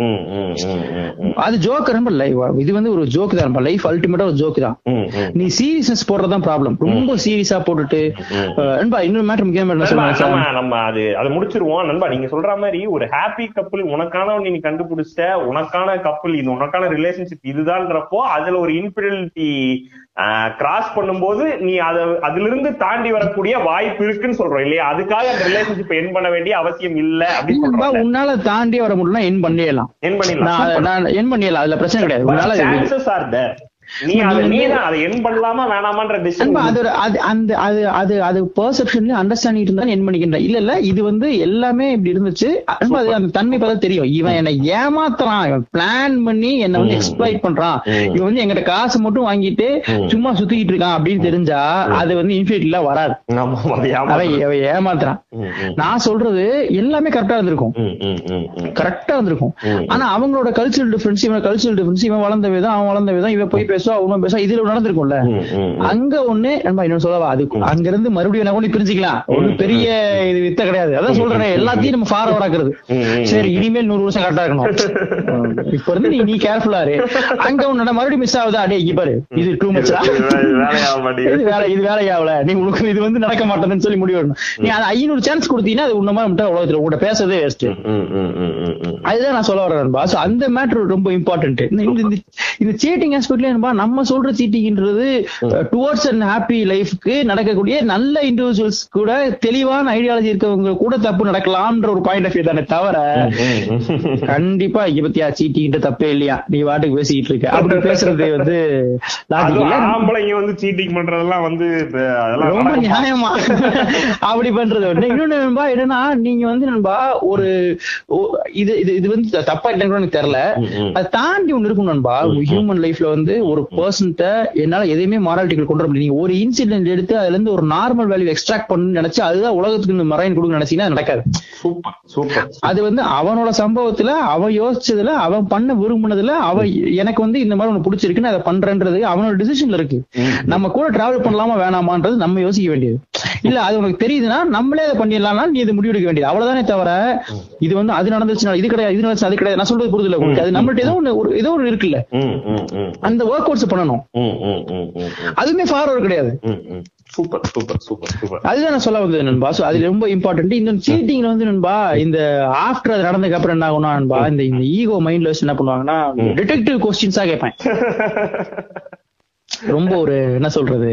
அது ஜோக் ரொம்ப லைவ் இது வந்து ஒரு ஜோக் தான் லைஃப் அல்டிமேட்டா ஒரு ஜோக் தான். நீ சீரியஸ்னஸ் போடுறதுதான் ப்ராப்ளம் ரொம்ப சீரியஸா போட்டுட்டு நண்பா இன்னொரு மேட்டர் முக்கியமா என்ன நண்பா, சொல்லுங்க சார். நம்ம நம்ம அது அதை முடிச்சிருவோம். நண்பா நீங்க சொல்ற மாதிரி ஒரு ஹாப்பி கப்பல் உனக்கானவன் நீ கண்டுபிடிச்சிட்ட உனக்கான கப்பல் இது உனக்கான ரிலேஷன்ஷிப் இதுதான்றப்போ அதுல ஒரு இன்ஃபிடெலிட்டி கிராஸ் பண்ணும்போது நீ அத அதுல இருந்து தாண்டி வரக்கூடிய வாய்ப்பு இருக்குன்னு சொல்றோம் இல்லையா? அதுக்காக அந்த ரிலேஷன்ஷிப் என் பண்ண வேண்டிய அவசியம் இல்ல அப்படின்னு சொல்றோம் உன்னால தாண்டி வர முடியல என் பண்ணிடலாம். என் பண்ணிடலாம். என் பண்ணிடலாம் அதுல பிரச்சனை கிடையாது. நீ அதை நீ தான் அதை என் பண்ணலாமா வேணாமான்ற டிசிஷன் நண்பா, அது ஒரு- அது அந்த அது அது அது பெர்செப்ஷன்ல அண்டர்ஸ்டாண்டிங் இருந்தா என் பண்ணிக்கின்றேன் இல்ல இல்ல இது வந்து எல்லாமே இப்படி இருந்துச்சு. அது அந்த தன்மை பார்த்தா தெரியும். இவன் என்னை ஏமாத்துறான். இவன் பிளான் பண்ணி என்ன வந்து எக்ஸ்பிளைட் பண்றான். இவன் வந்து எங்கிட்ட காசு மட்டும் வாங்கிட்டு. சும்மா சுத்திக்கிட்டு இருக்கான் அப்படின்னு தெரிஞ்சா அது வந்து இன்ஃபினிட்ல வராது. அவன் ஏமாத்துறான். நான் சொல்றது எல்லாமே கரெக்டா இருந்திருக்கும். கரெக்டா இருந்திருக்கும். ஆனா அவங்களோட கல்ச்சரல் டிஃபரன்ஸ் இவன் கல்ச்சரல் டிஃபரன்ஸ் இவன் வளர்ந்த விதம் அவன் வளர்ந்த விதம் இவன் போய் பேசுவா அவனும் பேசுவா இதுல நடந்திருக்கும்ல. அங்க ஒண்ணு நம்ம இன்னும் சொல்லவா? அது அங்க இருந்து மறுபடியும் என்ன ஒண்ணு பிரிஞ்சுக்கலாம். ஒரு பெரிய இது வித்த கிடையாது. அதான் சொல்றேன் எல்லாத்தையும் நம்ம ஃபார்வர்ட் ஆக்குறது. சரி இனிமேல் நூறு வருஷம் கரெக்டா இருக்கணும். இப்ப இருந்து நீ நீ கேர்ஃபுல்லா இரு. அங்க உன்னோட மறுபடியும் மிஸ் ஆகுதா? அடே இங்க பாரு. இது டூ மச்சா இது வே- இது வேலையாவல. நீ உனக்கு இது வந்து நடக்க மாட்டேன்னு சொல்லி முடிவு. நீ அது ஐநூறு சான்ஸ் கொடுத்தீங்கன்னா அது உன்ன மாதிரி மட்டும் உலகத்துல உங்கள்கிட்ட பேசுறதே வேஸ்ட். அதுதான் நான் சொல்ல வரேன் அந்த மேட்ரு ரொம்ப இம்பார்ட்டன்ட் இந்த இந்த சீட்டிங் ஆஸ்பெக்ட்ல நம்ம சொல்ற சீட்டிங்ன்றது டுவர்ட்ஸ் அண்ட் ஹாப்பி லைஃப்க்கு நடக்கக்கூடிய நல்ல இண்டிவிஜுவல்ஸ் கூட தெளிவான ஐடியாலஜி இருக்கவங்க கூட தப்பு நடக்கலாம்ன்ற ஒரு பாயிண்ட் ஆஃப் வியூ தானே தவிர. கண்டிப்பா இங்க பத்தியா சீட்டிங்கிட்ட தப்பே இல்லையா? நீ வாட்டுக்கு பேசிக்கிட்டு இருக்க. அப்படி பேசுறது வந்து ஆம்பளைங்க வந்து சீட்டிங் பண்றதெல்லாம் வந்து ரொம்ப? நியாயமா. அப்படி பண்றது இன்னொன்னு நண்பா என்னன்னா நீங்க வந்து நண்பா ஒரு இது இது இது வந்து தப்பா இல்லைன்னு எனக்கு தெரியல. அதை தாண்டி ஒண்ணு இருக்கும் நண்பா. ஹியூமன் லைஃப்ல வந்து ஒரு பர்சன்ட்ட என்னால எதையுமே மாராலிட்டிகள் கொண்டு வர முடியும் நீங்க ஒரு இன்சிடென்ட் எடுத்து அதுல இருந்து ஒரு நார்மல் வேல்யூ எக்ஸ்ட்ராக்ட் பண்ணணும்னு நினைச்சு அதுதான் உலகத்துக்கு இந்த மறைன் கொடுக்க நினைச்சீங்கன்னா நடக்காது. அது வந்து அவனோட சம்பவத்துல அவன் யோசிச்சதுல அவன் பண்ண விரும்பினதுல அவன் எனக்கு வந்து இந்த மாதிரி ஒண்ணு பிடிச்சிருக்குன்னு அதை பண்றேன்றது அவனோட டிசிஷன்ல இருக்கு. நம்ம கூட டிராவல் பண்ணலாமா வேணாமான்றது நம்ம யோசிக்க வேண்டியது. இல்ல அது உனக்கு தெரியுதுன்னா நம்மளே அதை பண்ணிடலாம்னா நீ இது முடிவெடுக்க வேண்டியது. அவ்வளவுதானே தவிர இது வந்து அது நடந்துச்சுன்னா இது கிடையாது இது நடந்துச்சு அது கிடையாது. நான் சொல்றது புரியுது உங்களுக்கு அது நம்மள்ட்ட ஏதோ ஒரு ஏதோ ஒண்ணு இருக்குல்ல? அந்த ஒர்க் அவுட்ஸ் பண்ணணும். அதுவுமே ஃபார்வர்ட் கிடையாது. Super super super super. அதுதான் நான் சொல்ல வந்தது நண்பா. சோ அது ரொம்ப இம்பார்ட்டன்ட் இந்த சீட்டிங்ல வந்து நண்பா இந்த ஆஃப்டர் அது நடந்ததுக்கு அப்புறம் என்ன ஆகும்னா நண்பா இந்த இந்த ஈகோ மைண்ட்ல வச்சு என்ன பண்ணுவாங்கன்னா டிடெக்டிவ் கொஸ்டின்ஸா கேட்பேன். ரொம்ப ஒரு என்ன சொல்றது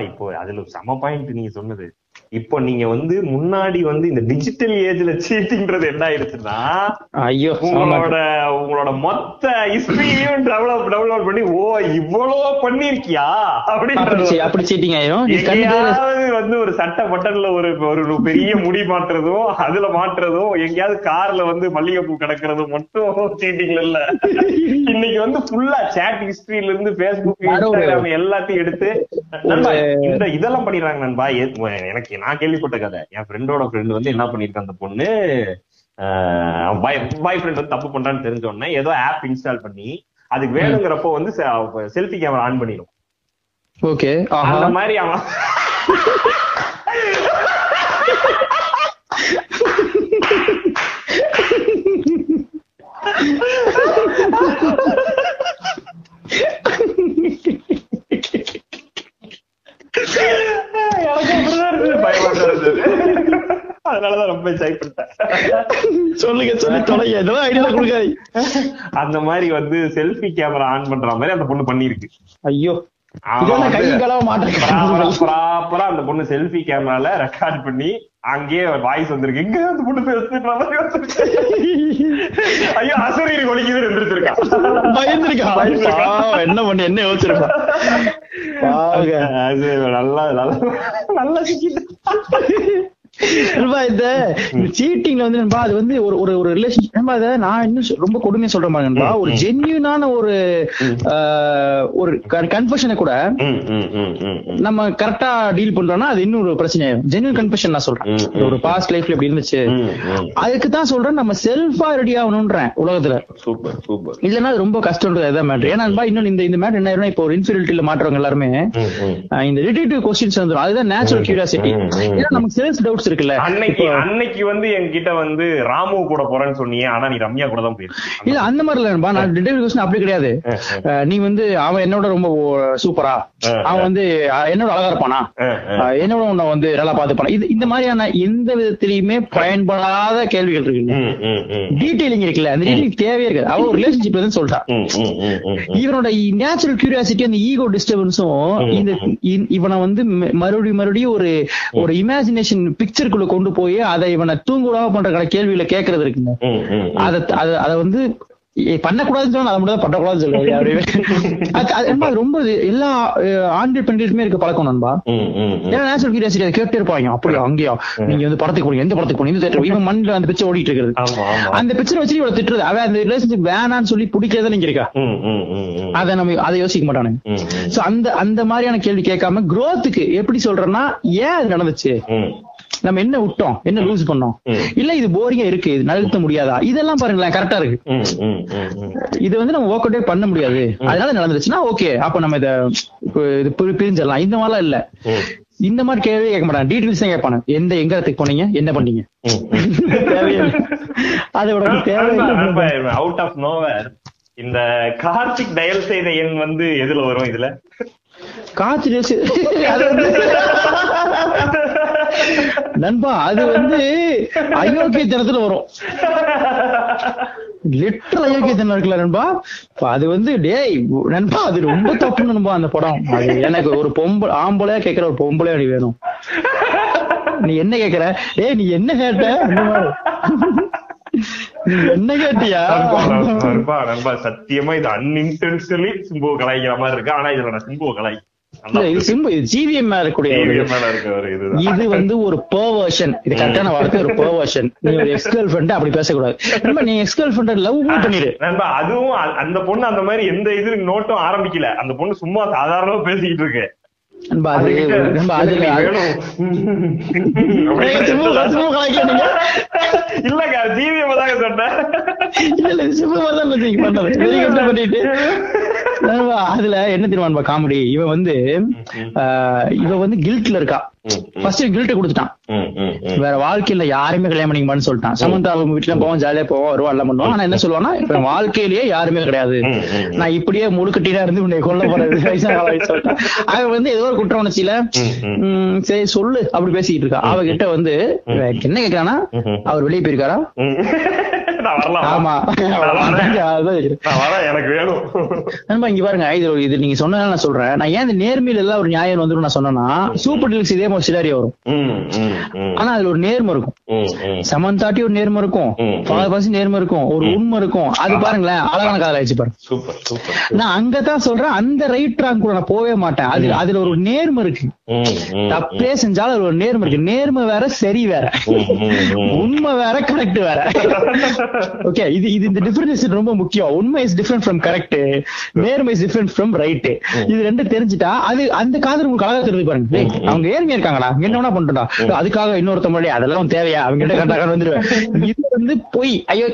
இப்போ அதுல செம பாயிண்ட் நீங்க சொன்னது. இப்போ நீங்க வந்து முன்னாடி வந்து இந்த டிஜிட்டல் ஏஜ்ல சீட்டிங்கிறது என்ன ஆயிடுச்சுன்னா ஐயோ. உங்களோட உங்களோட மொத்த ஹிஸ்டரியும் டெவலப் டெவலப் பண்ணி ஓ இவ்வளோ பண்ணிருக்கியா? அப்படி அப்படின்னு அப்படி சீட்டிங் ஆயிரும். எங்கேயாவது வந்து ஒரு சட்ட பட்டன்ல ஒரு ஒரு பெரிய முடி மாட்டுறதும் அதுல மாட்டுறதும் எங்கேயாவது கார்ல வந்து மல்லிகைப்பூ கிடக்குறதும் மட்டும் சீட்டிங்ல இல்ல. இன்னைக்கு வந்து ஃபுல்லா சேட் ஹிஸ்டரியில இருந்து பேஸ்புக் இன்ஸ்டாகிராம் எல்லாத்தையும் எடுத்து இந்த இதெல்லாம் பண்ணிடுறாங்க நண்பா. எ- எனக்கு நான் கேள்விப்பட்ட கதை. என் ஃப்ரெண்டோட ஃப்ரெண்ட் வந்து என்ன பண்ணிருக்க அந்த பொண்ணு பாய் பாய் ஃப்ரெண்ட் வந்து தப்பு பண்றான்னு தெரிஞ்ச உடனே ஏதோ ஆப் இன்ஸ்டால் பண்ணி அதுக்கு வேணுங்கிறப்போ வந்து செல்ஃபி கேமரா ஆன் பண்ணிடும். ஓகே அந்த மாதிரி அவன் அதனாலதான் ரொம்ப என்ஜாய் பண்ணிட்டேன் சொல்லுங்க சொல்லி தொலைங்க இதெல்லாம் ஐடியா கொடுக்காது அந்த மாதிரி வந்து செல்ஃபி கேமரா ஆன் பண்ற மாதிரி அந்த பொண்ணு பண்ணிருக்கு ஐயோ ப்ராப்பரா அந்த பொண்ணு செல்ஃபி கேமரால ரெக்கார்ட் பண்ணி அங்கேயே வாய்ஸ் வந்திருக்கு. எங்க அந்த பொண்ணு பேசுற மாதிரி வந்திருக்கு. ஐயோ அசரீரி ஒலிக்குது இருந்திருக்கா பயந்துருக்கா? என்ன பண்ணி என்ன. அது நல்லா நல்லா. நல்லா சிக்கிட்டு இந்த சீட்டிங்ல வந்து நண்பா அது வந்து ஒரு ஒரு ஒரு ரிலேஷன்ஷிப் நண்பா அதை நான் இன்னும் ரொம்ப கொடுமையா பாருங்க நண்பா. ஒரு ஜென்யூனான ஒரு ஒரு கன்ஃபஷனை கூட. நம்ம கரெக்டா டீல் பண்றோம்னா அது இன்னும் ஒரு பிரச்சனை ஜென்யூன் கன்ஃபஷன் நான் சொல்றேன். ஒரு பாஸ்ட் லைஃப்ல இப்படி இருந்துச்சு. அதுக்கு தான் சொல்றேன் நம்ம செல்ஃபா ரெடி ஆகணும்ன்றேன் உலகத்துல. சூப்பர் சூப்பர் இல்லன்னா ரொம்ப கஷ்டம்ன்றது அதான் மேட்ரு ஏன்னா நண்பா, இன்னும் இந்த இந்த மேட்ரு என்ன ஆயிரும்னா, இப்போ ஒரு இன்ஃபீரியாரிட்டியில மாற்றவங்க எல்லாருமே இந்த ரிலேட்டிவ் கொஸ்டின்ஸ் வந்துடும் அதுதான் நேச்சுரல் கியூரியாசிட்டி. ஏன்னா நமக்கு செல்ஃப் டவுட்ஸ் இருக்குல்ல அன்னைக்கு அன்னைக்கு வந்து என்கிட்ட வந்து ராமு கூட போறேன்னு சொன்னீங்க ஆனா நீ ரம்யா கூட தான் போயிருக்க. இல்ல அந்த மாதிரி இல்ல நண்பா, நான் ரிலேட்டிவ் கொஸ்டின் அப்படி கிடையாது. நீ வந்து அவன் என்னோட ரொம்ப சூப்பரா அவன் வந்து என்னோட அழகா இருப்பானா? என்னோட உன்னை வந்து நல்லா பாத்துப்பானா இது இந்த மாதிரியான எந்த விதத்திலயுமே பயன்படாத கேள்விகள் ம். டீடைலிங் இருக்குல்ல. அந்த டீடைலிங் தேவையே இருக்காது. அவன் ஒரு ம், ம், ம். இவனோட நேச்சுரல் கியூரியாசிட்டி அந்த ஈகோ டிஸ்டர்பன்ஸும் இந்த இவனை வந்து மறுபடியும் மறுபடியும் ஒரு ஒரு இமேஜினேஷன் பிக்சருக்குள்ள கொண்டு போய் அதை இவனை தூங்குடாம பண்ற கடை கேள்வியில கேட்கறது இருக்குங்க. அத அத- வந்து பண்ணக்கூடாதுன்னு சொன்னா அதை மட்டும் தான் பண்ணக்கூடாதுன்னு சொல்லுவாங்க ரொம்ப எல்லா ஆண்கள் பெண்களுக்குமே இருக்க பழக்கம் நண்பா. ஏன்னா நேச்சுரல் கியூரியாசிட்டி கேட்டே இருப்பாங்க. அப்படியா அங்கேயா? நீங்க வந்து படத்துக்கு போறீங்க எந்த படத்துக்கு போறீங்க இந்த இவன் மண்ணில் அந்த பிக்சர் ஓடிட்டு இருக்கிறது அந்த பிக்சரை வச்சு இவ்வளவு திட்டுறது. அவன் அந்த ரிலேஷன்ஷிப் வேணான்னு சொல்லி பிடிக்கிறத நீங்க இருக்கா. அதை நம்ம அதை யோசிக்க மாட்டானுங்க. சோ அந்த அந்த மாதிரியான கேள்வி கேட்காம growth-க்கு எப்படி சொல்றேன்னா ஏன் அது நடந்துச்சு. நம்ம என்ன விட்டோம்? என்ன லூஸ் பண்ணோம். இல்ல இது போரிங்கா இருக்கு. இது நகர்த்த முடியாதா? இதெல்லாம் பாருங்களேன் கரெக்டா இருக்கு. இது வந்து நம்ம ஒர்க் அவுட்டே பண்ண முடியாது. அதனால நடந்துச்சுன்னா ஓகே அப்ப நம்ம இத இது பிரிஞ்சிடலாம். இந்த மாதிரிலாம் இல்ல. இந்த மாதிரி கேள்வி கேட்க மாட்டாங்க. டீடைல்ஸ் தான் கேட்பானு எந்த எங்க இடத்துக்கு போனீங்க? என்ன பண்ணீங்க? ம். தேவையே இல்லை. அது உனக்கு தேவை அவுட் ஆஃப் நோவர் இந்த கார்த்திக் டயல் செய்த எண் வந்து எதுல வரும் இதுல? காத்து ரேசு- அது வந்து நண்பா அது வந்து அயோக்கியத்தனத்துல வரும். லிட்டர் அயோக்கியத்தனம் இருக்குல்ல நண்பா? அது வந்து டேய் நண்பா அது ரொம்ப தப்பு நண்பா அந்த படம். அது எனக்கு ஒரு பொம்பளை ஆம்பளையா கேக்குற ஒரு பொம்பளையா நீ வேணும். நீ என்ன கேக்குற? ஏய் நீ என்ன கேட்ட? அந்த மாதிரி. என்ன கேட்டியா? நண்பா, நண்பா, சத்தியமா இது அன்இன்டென்ஷனலி சிம்புவ கலாய்க்கிற மாதிரி இருக்கு. ஆனா இதுல நான் சிம்புவ கலாய் இது வந்து ஒரு பெர்வர்ஷன் இது கரெக்டான வார்த்தை ஒரு பெர்வர்ஷன் நீ ஒரு எக்ஸ் கேர்ள் ஃப்ரெண்ட் அப்படி பேசக்கூடாது. நீ எக்ஸ் கேர்ள் ஃப்ரெண்ட் லவ் பண்ணிரு. நண்பா அதுவும் அந்த பொண்ணு அந்த மாதிரி எந்த இது நோட்டும் ஆரம்பிக்கல. அந்த பொண்ணு சும்மா சாதாரணமா பேசிக்கிட்டு இருக்கு. இல்லங்க ஜீவியம் தாங்க சொன்னேன். இல்ல, தான் பண்ணிட்டு அதுல என்ன தெரியுமா காமெடி இவன் வந்து ஆஹ், இவன் வந்து கில்ட்ல இருக்கா. ஃபர்ஸ்ட் கில்ட்ட கொடுத்துட்டான். வேற வாழ்க்கையில யாருமே கல்யாணம் பண்ணிக்கமான்னு சொல்லிட்டான் சமந்தா அவங்க வீட்டுல போவோம் ஜாலியா போவோம் வருவோம் எல்லாம் பண்ணுவோம் ஆனா என்ன சொல்லுவான்னா இப்ப வாழ்க்கையிலேயே யாருமே கிடையாது. நான் இப்படியே முழுக்கட்டினா இருந்து உன்னை கொல்ல போறது சொல்லிட்டான். அவன் வந்து ஏதோ ஒரு குற்ற உணர்ச்சியில சரி சொல்லு அப்படி பேசிட்டு இருக்கா அவகிட்ட வந்து என்ன கேக்குறானா. அவர் வெளியே போயிருக்காரா. நான் வரலாம் ஆமா. நான் வரேன். அதான் கேக்குறேன். நான் வரேன் எனக்கு வேணும். நண்பா இங்க பாருங்க இது இது நீங்க சொன்னதால நான் சொல்றேன். நான் ஏன் இந்த நேர்மையில எல்லாம் ஒரு நியாயம் வந்துரும் நான் சொன்னேன்னா சூப்பர் டீல்ஸ் இதே மாதிரி வரும். ஆனா அதுல ஒரு நேர்மை இருக்கும். சமந்தாட்டி ஒரு நேர்மை இருக்கும். பாசி நேர்மை இருக்கும். ஒரு உண்மை இருக்கும். அது பாருங்களேன் அழகான காதல் ஆயிடுச்சு பாருங்க. நான் அங்கதான் சொல்றேன் அந்த ரைட் ட்ராக் கூட நான் போவே மாட்டேன். அது அதுல ஒரு நேர்மை இருக்கு. தப்பே செஞ்சாலும் அதுல ஒரு நேர்மை இருக்கு. நேர்மை வேற சரி வேற. உண்மை வேற கரெக்ட் வேற. ஓகே இது இது இந்த டிஃபரன்ஸ் ரொம்ப முக்கியம். உண்மை இஸ் டிஃபரெண்ட் ஃப்ரம் கரெக்ட் நேர்மை இஸ் டிஃபரெண்ட் ஃப்ரம் ரைட் இது ரெண்டு தெரிஞ்சுட்டா அது அந்த காதல் உங்களுக்கு அழகா தெரிஞ்சு பாருங்க. அவங்க ஏழ்மையா இருக்காங்களா? என்ன பண்ணிட்டா அதுக்காக இன்னொருத்த மொழி அதெல்லாம் தேவையா? அவங்க கிட்ட கண்டாக்க வந்துருவேன். இது வந்து பொய். ஐயோ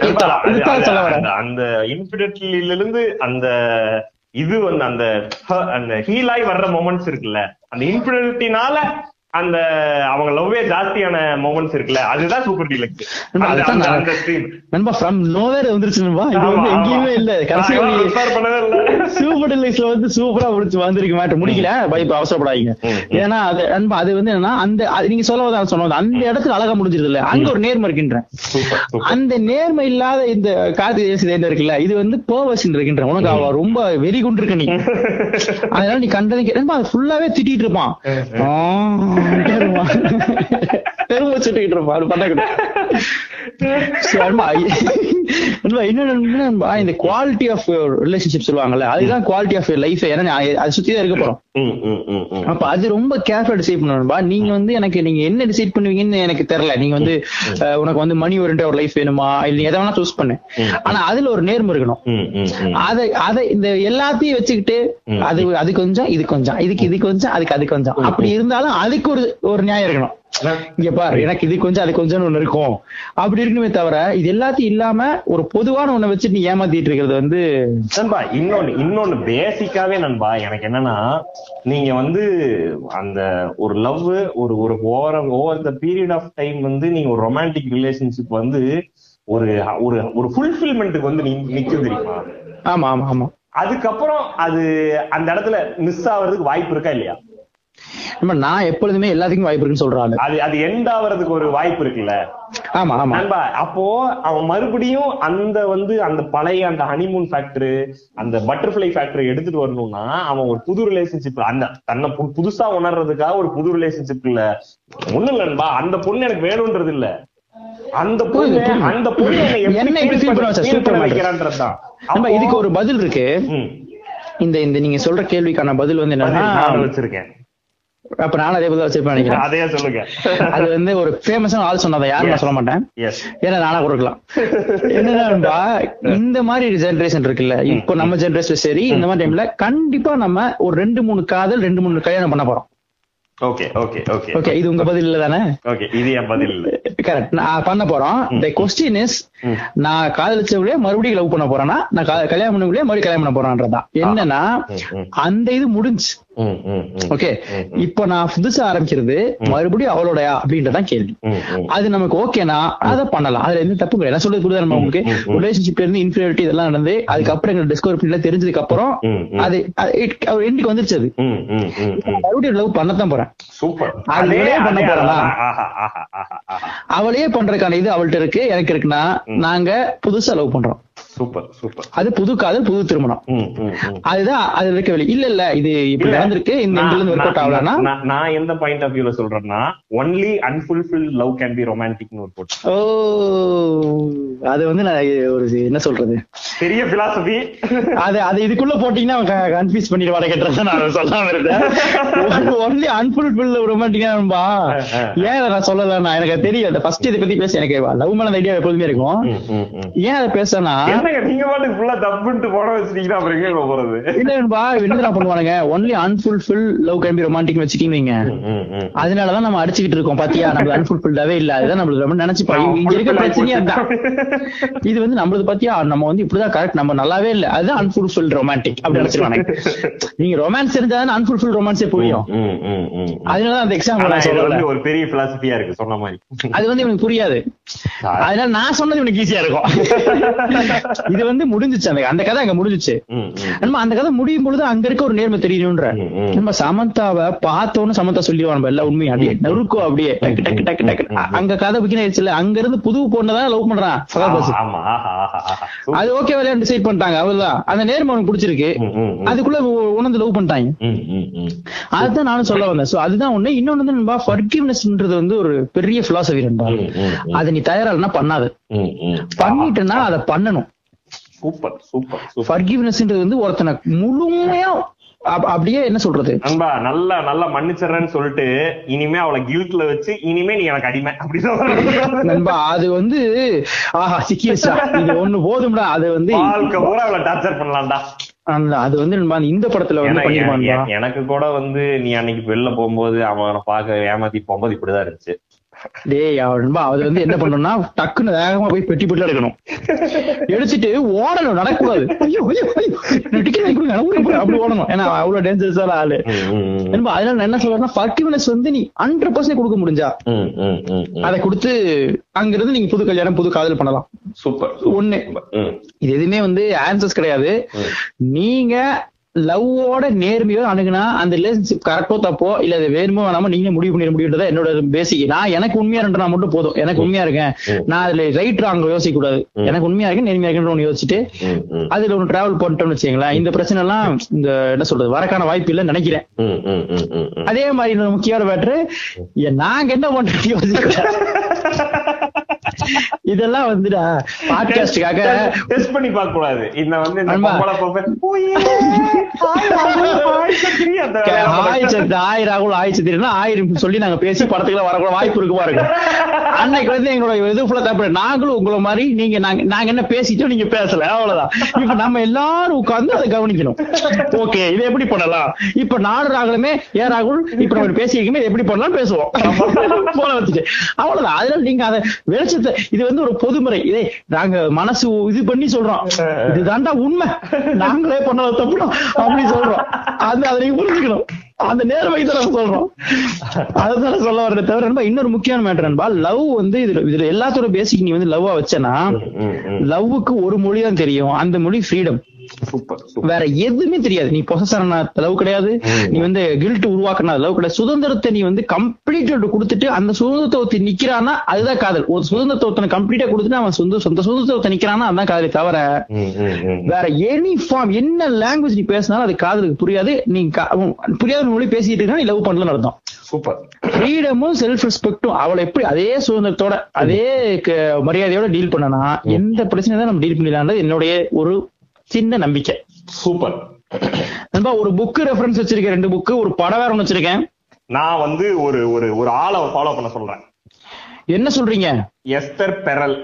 சொல்ல வரேன். அந்த- இன்ஃபிடென்ட்லில இருந்து அந்த இது வந்து அந்த அந்த ஹீல் ஆகி வர்ற மொமெண்ட்ஸ் இருக்குல்ல. அந்த இன்ஃபிடென்டினால அந்த அவங்க லவ்வே ஜாஸ்தியான மொமெண்ட்ஸ் இருக்குல்ல அதுதான் சூப்பர் டீலக்ஸ் அந்த ஸ்ட்ரீம் நண்பா ஃப்ரம் நோவேர் வந்துருச்சு நண்பா. இது வந்து எங்கேயுமே இல்ல. கடைசி பண்ணவே இல்ல. சூப்பர் டெலிக்ஸ்ல வந்து சூப்பரா முடிச்சு வந்திருக்கு மேட்டர் முடிக்கல. பயப்ப அவசரப்படாதீங்க. ஏன்னா அது நண்பா அது வந்து என்னன்னா அந்த நீங்க சொல்லவதான் சொன்னது அந்த இடத்துல அழகா முடிஞ்சிருது இல்ல அங்க ஒரு நேர்மை இருக்கின்றேன் அந்த நேர்மை இல்லாத இந்த கார்த்திகை தேசம் இருக்குல்ல இது வந்து பர்வசன் இருக்கின்ற. உனக்கு அவ ரொம்ப வெறி கொண்டு இருக்க நீ. அதனால நீ கண்டதை நண்பா, அது ஃபுல்லாவே திட்டிட்டு இருப்பான். ஆ, இருப்பான். பெருமை சுட்டிட்டு இருப்பான் இன்னொன்னு நண்பா, இந்த குவாலிட்டி ஆஃப் ரிலேஷன்ஷிப் சொல்லுவாங்கல்ல அதுதான் குவாலிட்டி ஆஃப் லைஃப் ஏன்னா அதை சுத்தி தான் இருக்க போறோம். அப்ப அது ரொம்ப கேர்ஃபுல்லா டிசைட் பண்ணணும்பா நீங்க வந்து எனக்கு நீங்க என்ன டிசைட் பண்ணுவீங்கன்னு எனக்கு தெரியல. நீங்க வந்து உனக்கு வந்து மணி ஓரியன்ட் ஒரு லைஃப் வேணுமா? இல்ல எதை வேணா சூஸ் பண்ணு. ஆனா அதுல ஒரு நேர்மை இருக்கணும். அதை அதை இந்த எல்லாத்தையும் வச்சுக்கிட்டு அது அது கொஞ்சம் இது கொஞ்சம். இதுக்கு இது கொஞ்சம் அதுக்கு அது கொஞ்சம். அப்படி இருந்தாலும் அதுக்கு ஒரு ஒரு நியாயம் இருக்கணும். இங்க பாரு எனக்கு இது கொஞ்சம் அது கொஞ்சம்னு ஒண்ணு இருக்கும். அப்படி இருக்கணுமே தவிர இது எல்லாத்தையும் இல்லாம ஒரு பொதுவான ஒண்ணை வச்சு நீ ஏமாத்திட்டு இருக்கிறது வந்து நண்பா இன்னொன்னு இன்னொன்னு பேசிக்காவே நண்பா எனக்கு என்னன்னா நீங்க வந்து அந்த ஒரு லவ் ஒரு ஒரு over over the period of time வந்து நீங்க ஒரு ரொமான்டிக் ரிலேஷன்ஷிப் வந்து ஒரு ஒரு ஒரு ஃபுல்ஃபில்மெண்ட்டுக்கு வந்து நீ நிக்கும் தெரியுமா? ஆமா ஆமா ஆமா. அதுக்கப்புறம் அது அந்த இடத்துல மிஸ் ஆவறதுக்கு வாய்ப்பு இருக்கா இல்லையா? நம்ம நான் எப்பொழுதுமே எல்லாத்துக்கும் வாய்ப்பு இருக்குன்னு சொல்ற ஆளு. அது அது எண்ட் ஆவறதுக்கு ஒரு வாய்ப்பு இருக்குல்ல? ஆமா ஆமா. நண்பா அப்போ அவன் மறுபடியும் அந்த வந்து அந்த பழைய அந்த ஹனிமூன் ஃபேக்டர் அந்த பட்டர்ஃபிளை ஃபேக்டர் எடுத்துட்டு வரணும்னா அவன் ஒரு புது ரிலேஷன்ஷிப் அந்த தன்னை புதுசா உணர்றதுக்காக ஒரு புது ரிலேஷன்ஷிப் இல்ல. ஒண்ணும் இல்ல நண்பா அந்த பொண்ணு எனக்கு வேணும்ன்றது இல்ல. அந்த பொண்ணு. அந்த பொண்ணு என்னை என்ன. வைக்கிறான்றதுதான். நம்ம இதுக்கு ஒரு பதில் இருக்கு. இந்த இந்த நீங்க சொல்ற கேள்விக்கான பதில் வந்து என்னன்னா நானும் வச்சிருக்கேன். அப்ப நானும் அதே பதில் வச்சிருப்பேன் நினைக்கிறேன். அதையே சொல்லுங்க. அது வந்து ஒரு ஃபேமஸான ஆள் சொன்னதை யாரும் நான் சொல்ல மாட்டேன். ஏன்னா நானா கொடுக்கலாம் என்னன்னா இந்த மாதிரி ஜெனரேஷன் இருக்குல்ல. இப்போ நம்ம ஜெனரேஷன் சரி இந்த மாதிரி டைம்ல கண்டிப்பா நம்ம ஒரு ரெண்டு மூணு காதல் ரெண்டு மூணு கல்யாணம் பண்ண போறோம். ஓகே ஓகே ஓகே ஓகே இது உங்க பதில் இல்ல தானே ஓகே இது என் பதில் இல்ல. கரெக்ட் நான் பண்ண போறோம். The question is. நான் காதலிச்சவங்களே மறுபடியும் லவ் பண்ண போறேனா நான் கல்யாணம் பண்ணவங்களே மறுபடியும் கல்யாணம் பண்ண போறான்றதா என்னன்னா. அந்த இது முடிஞ்சு. ஓகே. இப்போ நான் புதுசா ஆரம்பிக்கிறது மறுபடியும் அவளோடயா அப்படின்றதான் கேள்வி. அது நமக்கு ஓகேனா அதை பண்ணலாம். அதுல எந்த தப்பு கிடையாது. சொல்றது புரியுதா நம்ம உங்களுக்கு? ரிலேஷன்ஷிப்ல இருந்து இன்ஃபீரியாரிட்டி இதெல்லாம் நடந்து அதுக்கப்புறம் எங்க டிஸ்கவர் பண்ணல தெரிஞ்சதுக்கு அப்புறம். அது எண்டுக்கு வந்துருச்சு அது. மறுபடியும் லவ் பண்ணத்தான் போறேன். இவளே பண்ண போறா? பண்றதுக்கான இது அவள்கிட்ட இருக்கு எனக்கு இருக்குன்னா நாங்க புதுசா லவ் பண்றோம். Super super. அது புது காதல் புது திருமணம். அதுதான் அது இருக்க வழி. இல்ல இல்ல இது இப்படி. நடந்திருக்கு. இந்த நான்- ஒர்க் அவுட் எந்த பாயிண்ட் ஆஃப் வியூல சொல்றேன்னா only unfulfil love can be ரொமான்டிக்னு ஒரு போட்டு ஓ அது வந்து நான் ஒரு என்ன சொல்றது? பெரிய பிலாசபி அது அது இதுக்குள்ள போட்டீங்கன்னா கன்ஃபியூஸ் பண்ணிடுவாரு கேட்டதான் நான் சொல்லாம இருந்தேன். ஒன்லி அன்ஃபுல்ஃபில் ரொமான்டிக்கா ஏன் அதை நான் சொல்லல நான் எனக்கு தெரியும் அந்த ஃபர்ஸ்ட் இதை பத்தி பேச. எனக்கு லவ் மேல ஐடியா எப்போதுமே இருக்கும். ஏன் அதை பேசனா என்னங்க நீங்க பாட்டுக்கு ஃபுல்லா தப்புன்ட்டு போட வச்சிட்டீங்கன்னா அப்புறம் எங்க போறது? இல்ல நண்பா என்னடா பண்ணுவானுங்க. Only unfulfil love can be romantic வச்சுக்கிங்க. அதனாலதான் நம்ம அடிச்சுக்கிட்டு இருக்கோம் பாத்தியா? நம்ம அன்ஃபுல்ஃபில்டாவே இல்ல. அதுதான் நம்மளுக்கு ரொம்ப நினைச்சுப்போம். இங்க இருக்க பிரச்சனையே அதான் இது வந்து நம்மளது பாத்தியா? நம்ம வந்து இப்படிதான் கரெக்ட் நம்ம நல்லாவே இல்ல. அதுதான் அன்ஃபுல்ஃபில் ரொமான்டிக் அப்படி நினைச்சிருவாங்க நீங்க ரொமான்ஸ் தெரிஞ்சாதான் அன்ஃபுல்ஃபில் ரொமான்ஸே புரியும். ம், ம், ம். அதனால அந்த எக்ஸாம்பிள் ஒரு பெரிய பிலாசபியா இருக்கு சொன்ன மாதிரி. அது வந்து இவனுக்கு புரியாது. அதனால நான் சொன்னது இவனுக்கு ஈஸியா இருக்கும். இது வந்து முடிஞ்சுச்சு அந்த அந்த கதை அங்க முடிஞ்சுச்சு. நம்ம அந்த கதை முடியும் பொழுது அங்க இருக்க ஒரு நேர்மை தெரியணும்ன்ற. நம்ம சமந்தாவை பார்த்தோன்னு சமந்தா சொல்லிடுவான் நம்ம எல்லாம் உண்மையும். அப்படியே நறுக்கும் அப்படியே. டக்கு டக்கு டக்கு டக்கு. அங்க கதை பிக்கின ஆயிடுச்சுல. அங்க இருந்து புது பொண்ணதான் லவ் பண்றான். அது ஓகே விளையாண்டு டிசைட் பண்ணிட்டாங்க. அவ்வளவுதான். அந்த நேர்மை அவனுக்கு பிடிச்சிருக்கு. அதுக்குள்ள உணர்ந்து லவ் பண்ணிட்டாங்க. அதுதான் நானும் சொல்ல வந்தேன். சோ அதுதான் ஒண்ணு இன்னொன்னு வந்து நண்பா ஃபர்கிவ்னஸ்ன்றது வந்து ஒரு பெரிய பிலாசபி நண்பா. அதை நீ தயாரானா பண்ணாது. பண்ணிட்டேன்னா அதை பண்ணணும். சூப்பர் சூப்பர் ஃபர்கிவ்னஸ்ன்றது வந்து ஒருத்தனை முழுமையா அப்- அப்படியே என்ன சொல்றது? நண்பா நல்லா நல்லா மன்னிச்சிடுறேன்னு சொல்லிட்டு இனிமே அவளை கில்ட்ல வச்சு இனிமே நீ எனக்கு அடிமை அப்படின்னு நண்பா அது வந்து ஆஹா சிக்கிடுச்சா இது ஒண்ணு போதும்டா அது வந்து வாழ்க்கை பூரா அவளை டார்ச்சர் பண்ணலாம்டா. அது வந்து இந்த படத்துல வந்து எனக்கு கூட வந்து நீ அன்னைக்கு வெளில போகும்போது அவனை பார்க்க ஏமாத்தி போகும்போது இப்படிதான் இருந்துச்சு. டேய் நண்பா அது வந்து என்ன பண்ணணும்னா டக்குன்னு வேகமா போய் பெட்டி பெட்டில எடுக்கணும். எடுத்துட்டு ஓடணும் நடக்கூடாது. ஐயோ வாங்கி கொடுங்க. அப்படி ஓடணும். ஏன்னா அவ்வளவு டேஞ்சரஸான ஆளு. நண்பா அதனால நான் என்ன சொல்றேன்னா ஃபர்கிவ்னஸ் வந்து நீ ஹண்ட்ரட் பர்சன்ட் கொடுக்க முடிஞ்சா. அதை கொடுத்து அங்க இருந்து நீங்க புது கல்யாணம் புது காதல் பண்ணலாம். சூப்பர் ஒண்ணு. இது எதுவுமே வந்து ஆன்சர்ஸ் கிடையாது. நீங்க லவ்வோட நேர்மையோ அணுகுனா அந்த ரிலேஷன்ஷிப் கரெக்டோ தப்போ இல்ல அது வேணுமோ வேணாமோ நீங்க முடிவு பண்ணிட முடியுன்றதா என்னோட பேசிக் நான் எனக்கு உண்மையா இருந்தா மட்டும் போதும். எனக்கு உண்மையா இருக்கேன். நான் அதுல ரைட் ராங் யோசிக்க கூடாது. எனக்கு உண்மையா இருக்கேன் நேர்மையா இருக்கேன்னு ஒண்ணு யோசிச்சுட்டு. அதுல ஒன்று டிராவல் பண்ணிட்டோம்னு வச்சுங்களேன் இந்த பிரச்சனை எல்லாம் இந்த என்ன சொல்றது வரக்கான வாய்ப்பு இல்லைன்னு நினைக்கிறேன். அதே மாதிரி இன்னொரு முக்கியமான மேட்ரு நாங்க என்ன பண்றது யோசிக்க இதெல்லாம் வந்துடா பாட்காஸ்டுக்காக டெஸ்ட் பண்ணி பார்க்க கூடாது இந்த வந்து இந்த. பொம்பளை பொம்பளை, "ஓயே, ஹாய் ராகுல், ஹாய் சக்ரி," அந்த வேலை ஆய் ராகுல் ஆய் சத்திரனா ஆயிரம் சொல்லி நாங்க பேசி படத்துக்குள்ள வரக்கூட வாய்ப்பு இருக்கு பாருங்க. அன்னைக்கு வந்து எங்களோட இது ஃபுல்லா தப்பு நாங்களும் உங்களை மாதிரி நீங்க நாங்க நாங்க என்ன பேசிட்டோம் நீங்க பேசல. அவ்வளவுதான். இப்ப நம்ம எல்லாரும் உட்கார்ந்து அதை கவனிக்கணும். ஓகே இது எப்படி பண்ணலாம்? இப்ப நாடு ராகுலமே ஏ ராகுல்? இப்ப நம்ம பேசியிருக்கோமே எப்படி பண்ணலாம் பேசுவோம். போல வச்சுட்டு அவ்வளவுதான். அதனால நீங்க அதை வெளிச்சத்தை இது வந்து ஒரு பொதுமுறை. இதே நாங்க மனசு இது பண்ணி சொல்றோம். இதுதான்டா உண்மை. நாங்களே பண்ணல தப்பு அப்படி சொல்றோம். அந்த அதை நீங்க புரிஞ்சுக்கணும். அந்த நேர்மை தான் சொல்றோம். அதுதான் சொல்ல வர்றதை தவிர நண்பா இன்னொரு முக்கியமான மேட்டர் நண்பா லவ் வந்து இதுல இதுல எல்லாத்தோட பேசிக் நீ வந்து லவ்வா வச்சனா. லவ்வுக்கு ஒரு மொழி தான் தெரியும். அந்த மொழி ஃப்ரீடம் சூப்பர் வேற எதுவுமே தெரியாது. நீ பொசசரான லவ் கிடையாது. நீ வந்து கில்ட் உருவாக்கின லவ் கிடையாது. சுதந்திரத்தை நீ வந்து கம்ப்ளீட் கொடுத்துட்டு அந்த சுதந்திரத்தை ஒருத்தி நிக்கிறான்னா அதுதான் காதல். ஒரு சுதந்திரத்தை கம்ப்ளீட்டா கொடுத்துட்டு அவன் சொந்த சொந்த சுதந்திரத்தை நிக்கிறான்னா அதுதான் காதலை தவிர. வேற எனி ஃபார்ம் என்ன லாங்குவேஜ் நீ பேசினாலும் அது காதலுக்கு புரியாது. நீ புரியாத மொழி பேசிட்டு இருக்கா நீ லவ் பண்ணலன்னு அர்த்தம். சூப்பர் ஃப்ரீடமும் செல்ஃப் ரெஸ்பெக்டும் அவளை எப்படி அதே சுதந்திரத்தோட அதே மரியாதையோட டீல் பண்ணனா எந்த பிரச்சனை தான் நம்ம டீல் பண்ணிடலான்றது என்னுடைய ஒரு சின்ன நம்பிக்கை. சூப்பர். நண்பா ஒரு புக் ரெஃபரன்ஸ் வச்சிருக்கேன் ரெண்டு புக் ஒரு படம் வேற ஒண்ணு வச்சிருக்கேன். நான் வந்து ஒரு ஒரு ஒரு ஆளை ஃபாலோ பண்ண சொல்றேன். என்ன சொல்றீங்க? Esther Perel.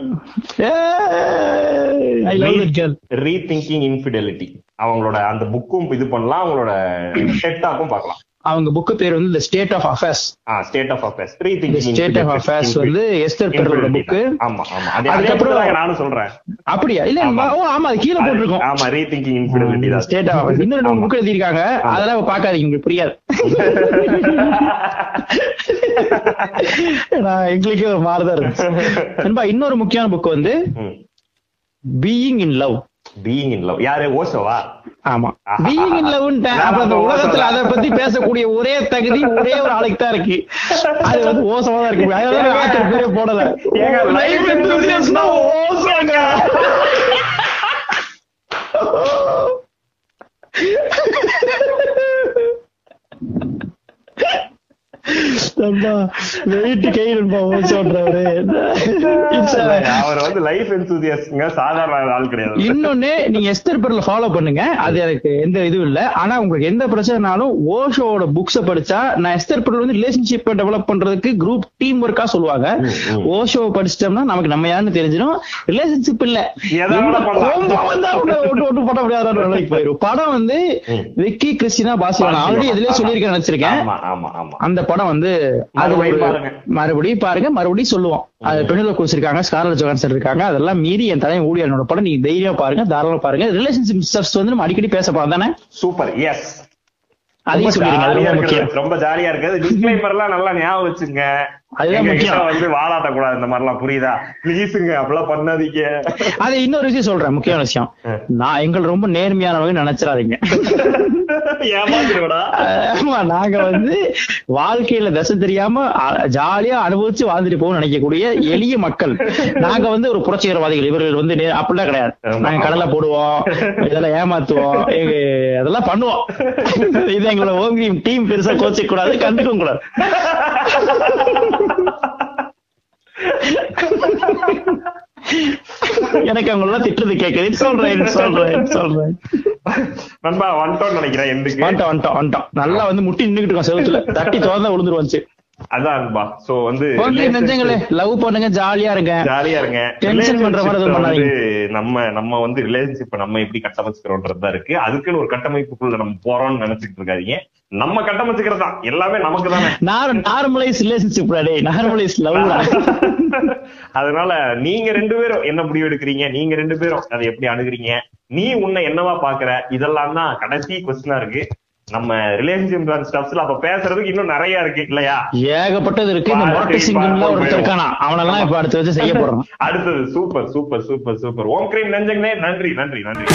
Girl rethinking infidelity அவங்களோட அந்த புக்கும் இது பண்ணலாம் அவங்களோட செட்டாக்கும் பார்க்கலாம். அவங்க புக் பேர் வந்து the state of affairs state of affairs the rethinking state of affairs வந்து எஸ்தர் பெரோட புக் ஆமா ஆமா. அதே அதே அதுக்கப்புறம் நானும் சொல்றேன். அப்படியா? இல்ல. ஓ ஆமா அது கீழே போட்டிருக்கோம். ஆமா ரீதிங்கிங் இன்ஃபிடெலிட்டி தான் ஸ்டேட் ஆஃப் இன்னும் ரெண்டு புக் எழுதியிருக்காங்க. அதெல்லாம் பாக்காதீங்க உங்களுக்கு புரியாது. நான் எங்களுக்கே ஒரு மாறுதான் இருக்கு இன்னொரு முக்கியமான புக் வந்து being in love being in love யாரு? ஓஷோவா ஆமா. பீயிங் இன் லவ் அப்புறம் அந்த உலகத்துல அதை பத்தி பேசக்கூடிய ஒரே தகுதி ஒரே ஒரு ஆளுக்கு தான் இருக்கு. அது வந்து ஓசமா தான் இருக்கு. அதாவது ஆத்தர் பேரே போடல. ஏங்க, life enthusiast னா ஓசோங்க. வெயிட் கை நண்பா சொல்றாரு. அவர் வந்து லைஃப் என்தூசியஸ்ட்ங்க சாதாரண ஆள் கிடையாது. இன்னொன்னு நீங்க எஸ்தர் பேர்ல ஃபாலோ பண்ணுங்க அது எனக்கு எந்த இதுவும் இல்ல. ஆனா உங்களுக்கு எந்த பிரச்சனைனாலும் ஓஷோட புக்ஸ படிச்சா நான் எஸ்தர் பேர்ல வந்து ரிலேஷன்ஷிப் டெவலப் பண்றதுக்கு குரூப் டீம் ஒர்க்கா சொல்லுவாங்க ஓஷோ படிச்சிட்டோம்னா நமக்கு நம்ம யாருன்னு தெரிஞ்சிடும். ரிலேஷன்ஷிப் இல்ல. பண்ண முடியாத நிலைக்கு படம் வந்து. விக்கி கிறிஸ்டினா பாசிவான் ஆல்ரெடி எதுலயே சொல்லியிருக்கேன் நினைச்சிருக்கேன். அந்த படம் வந்து அது மறுபடியும் பாருங்க. மறுபடியும் சொல்லுவோம். அது பெண்ணில கோர்ஸ் இருக்காங்க ஸ்கார்லட் ஜோகான்சன் இருக்காங்க. அதெல்லாம் மீறி என் தலைவன் ஊழியனோட படம். நீங்க தைரியம் பாருங்க தாராளமா பாருங்க. ரிலேஷன்ஷிப் ஸ்டப்ஸ் வந்து நம்ம அடிக்கடி பேச போறோம். தானே சூப்பர். எஸ் அதையும் ரொம்ப ஜாலியா இருக்குது. டிஸ்க்ளைமர் எல்லாம் நல்லா ஞாபகம் வச்சுங்க. வந்து வாழாட்ட கூடாது இந்த மாதிரி எல்லாம் புரியுதா? ப்ளீஸுங்க அப்படிலாம் பண்ணாதீங்க. அது இன்னொரு விஷயம் சொல்றேன் முக்கியமான விஷயம். நான் எங்களை ரொம்ப நேர்மையானவங்க நினைச்சிடாதீங்க. ஆமா நாங்க வந்து வாழ்க்கையில தசை தெரியாம ஜாலியா அனுபவிச்சு வாழ்ந்துட்டு போகணும்னு நினைக்கக்கூடிய எளிய மக்கள். நாங்க வந்து ஒரு புரட்சிகரவாதிகள் இவர்கள் வந்து அப்படிலாம் கிடையாது. நாங்க கடலை போடுவோம் இதெல்லாம் ஏமாத்துவோம் அதெல்லாம் பண்ணுவோம். இது எங்களோட ஓம் டீம் பெருசா கோச்சிக்க கூடாது கண்டுக்கவும் கூடாது. எனக்கு அவங்களெல்லாம் திட்டுறது கேக்குது சொல்றேன் சொல்றேன் சொல்றேன். நண்பா வந்துட்டோம்னு நினைக்கிறேன் வந்துட்டோம் வந்துட்டோம் வந்துட்டோம். நல்லா வந்து முட்டி நின்னுகிட்டு இருக்கோம் செவத்துல. தட்டி திறந்தா விழுந்துருவாச்சு அதான் நண்பா சோ வந்து லவ் பண்ணுங்க ஜாலியா இருங்க. ஜாலியா இருங்க. Tension பண்ற மாதிரி நம்ம நம்ம வந்து ரிலேஷன்ஷிப் நம்ம எப்படி கட்டமைச்சுக்கிறோன்றது தான் இருக்கு. அதுக்குன்னு ஒரு கட்டமைப்புக்குள்ள நம்ம போறோம்னு நினைச்சிட்டு இருக்காதீங்க. நம்ம கட்டமைச்சுக்கிறது தான். எல்லாமே நமக்கு தானே. நார்மலைஸ் ரிலேஷன்ஷிப் நார்மலைஸ் லவ் அதனால நீங்க ரெண்டு பேரும் என்ன முடிவு எடுக்கிறீங்க? நீங்க ரெண்டு பேரும் அதை எப்படி அணுகுறீங்க? நீ உன்னை என்னவா பாக்குற? இதெல்லாம் தான் கடைசி கொஸ்டினா இருக்கு. நம்ம ரிலேஷன்ஷிப் ஸ்டப்ஸ்ல அப்ப பேசுறதுக்கு இன்னும் நிறைய இருக்கு இல்லையா? ஏகப்பட்டது இருக்கு. இந்த அவனெல்லாம் இப்ப அடுத்து வச்சு செய்ய போறோம் அடுத்தது சூப்பர் சூப்பர் சூப்பர் சூப்பர். ஓம் கிரீம் நெஞ்சங்களே. நன்றி நன்றி நன்றி.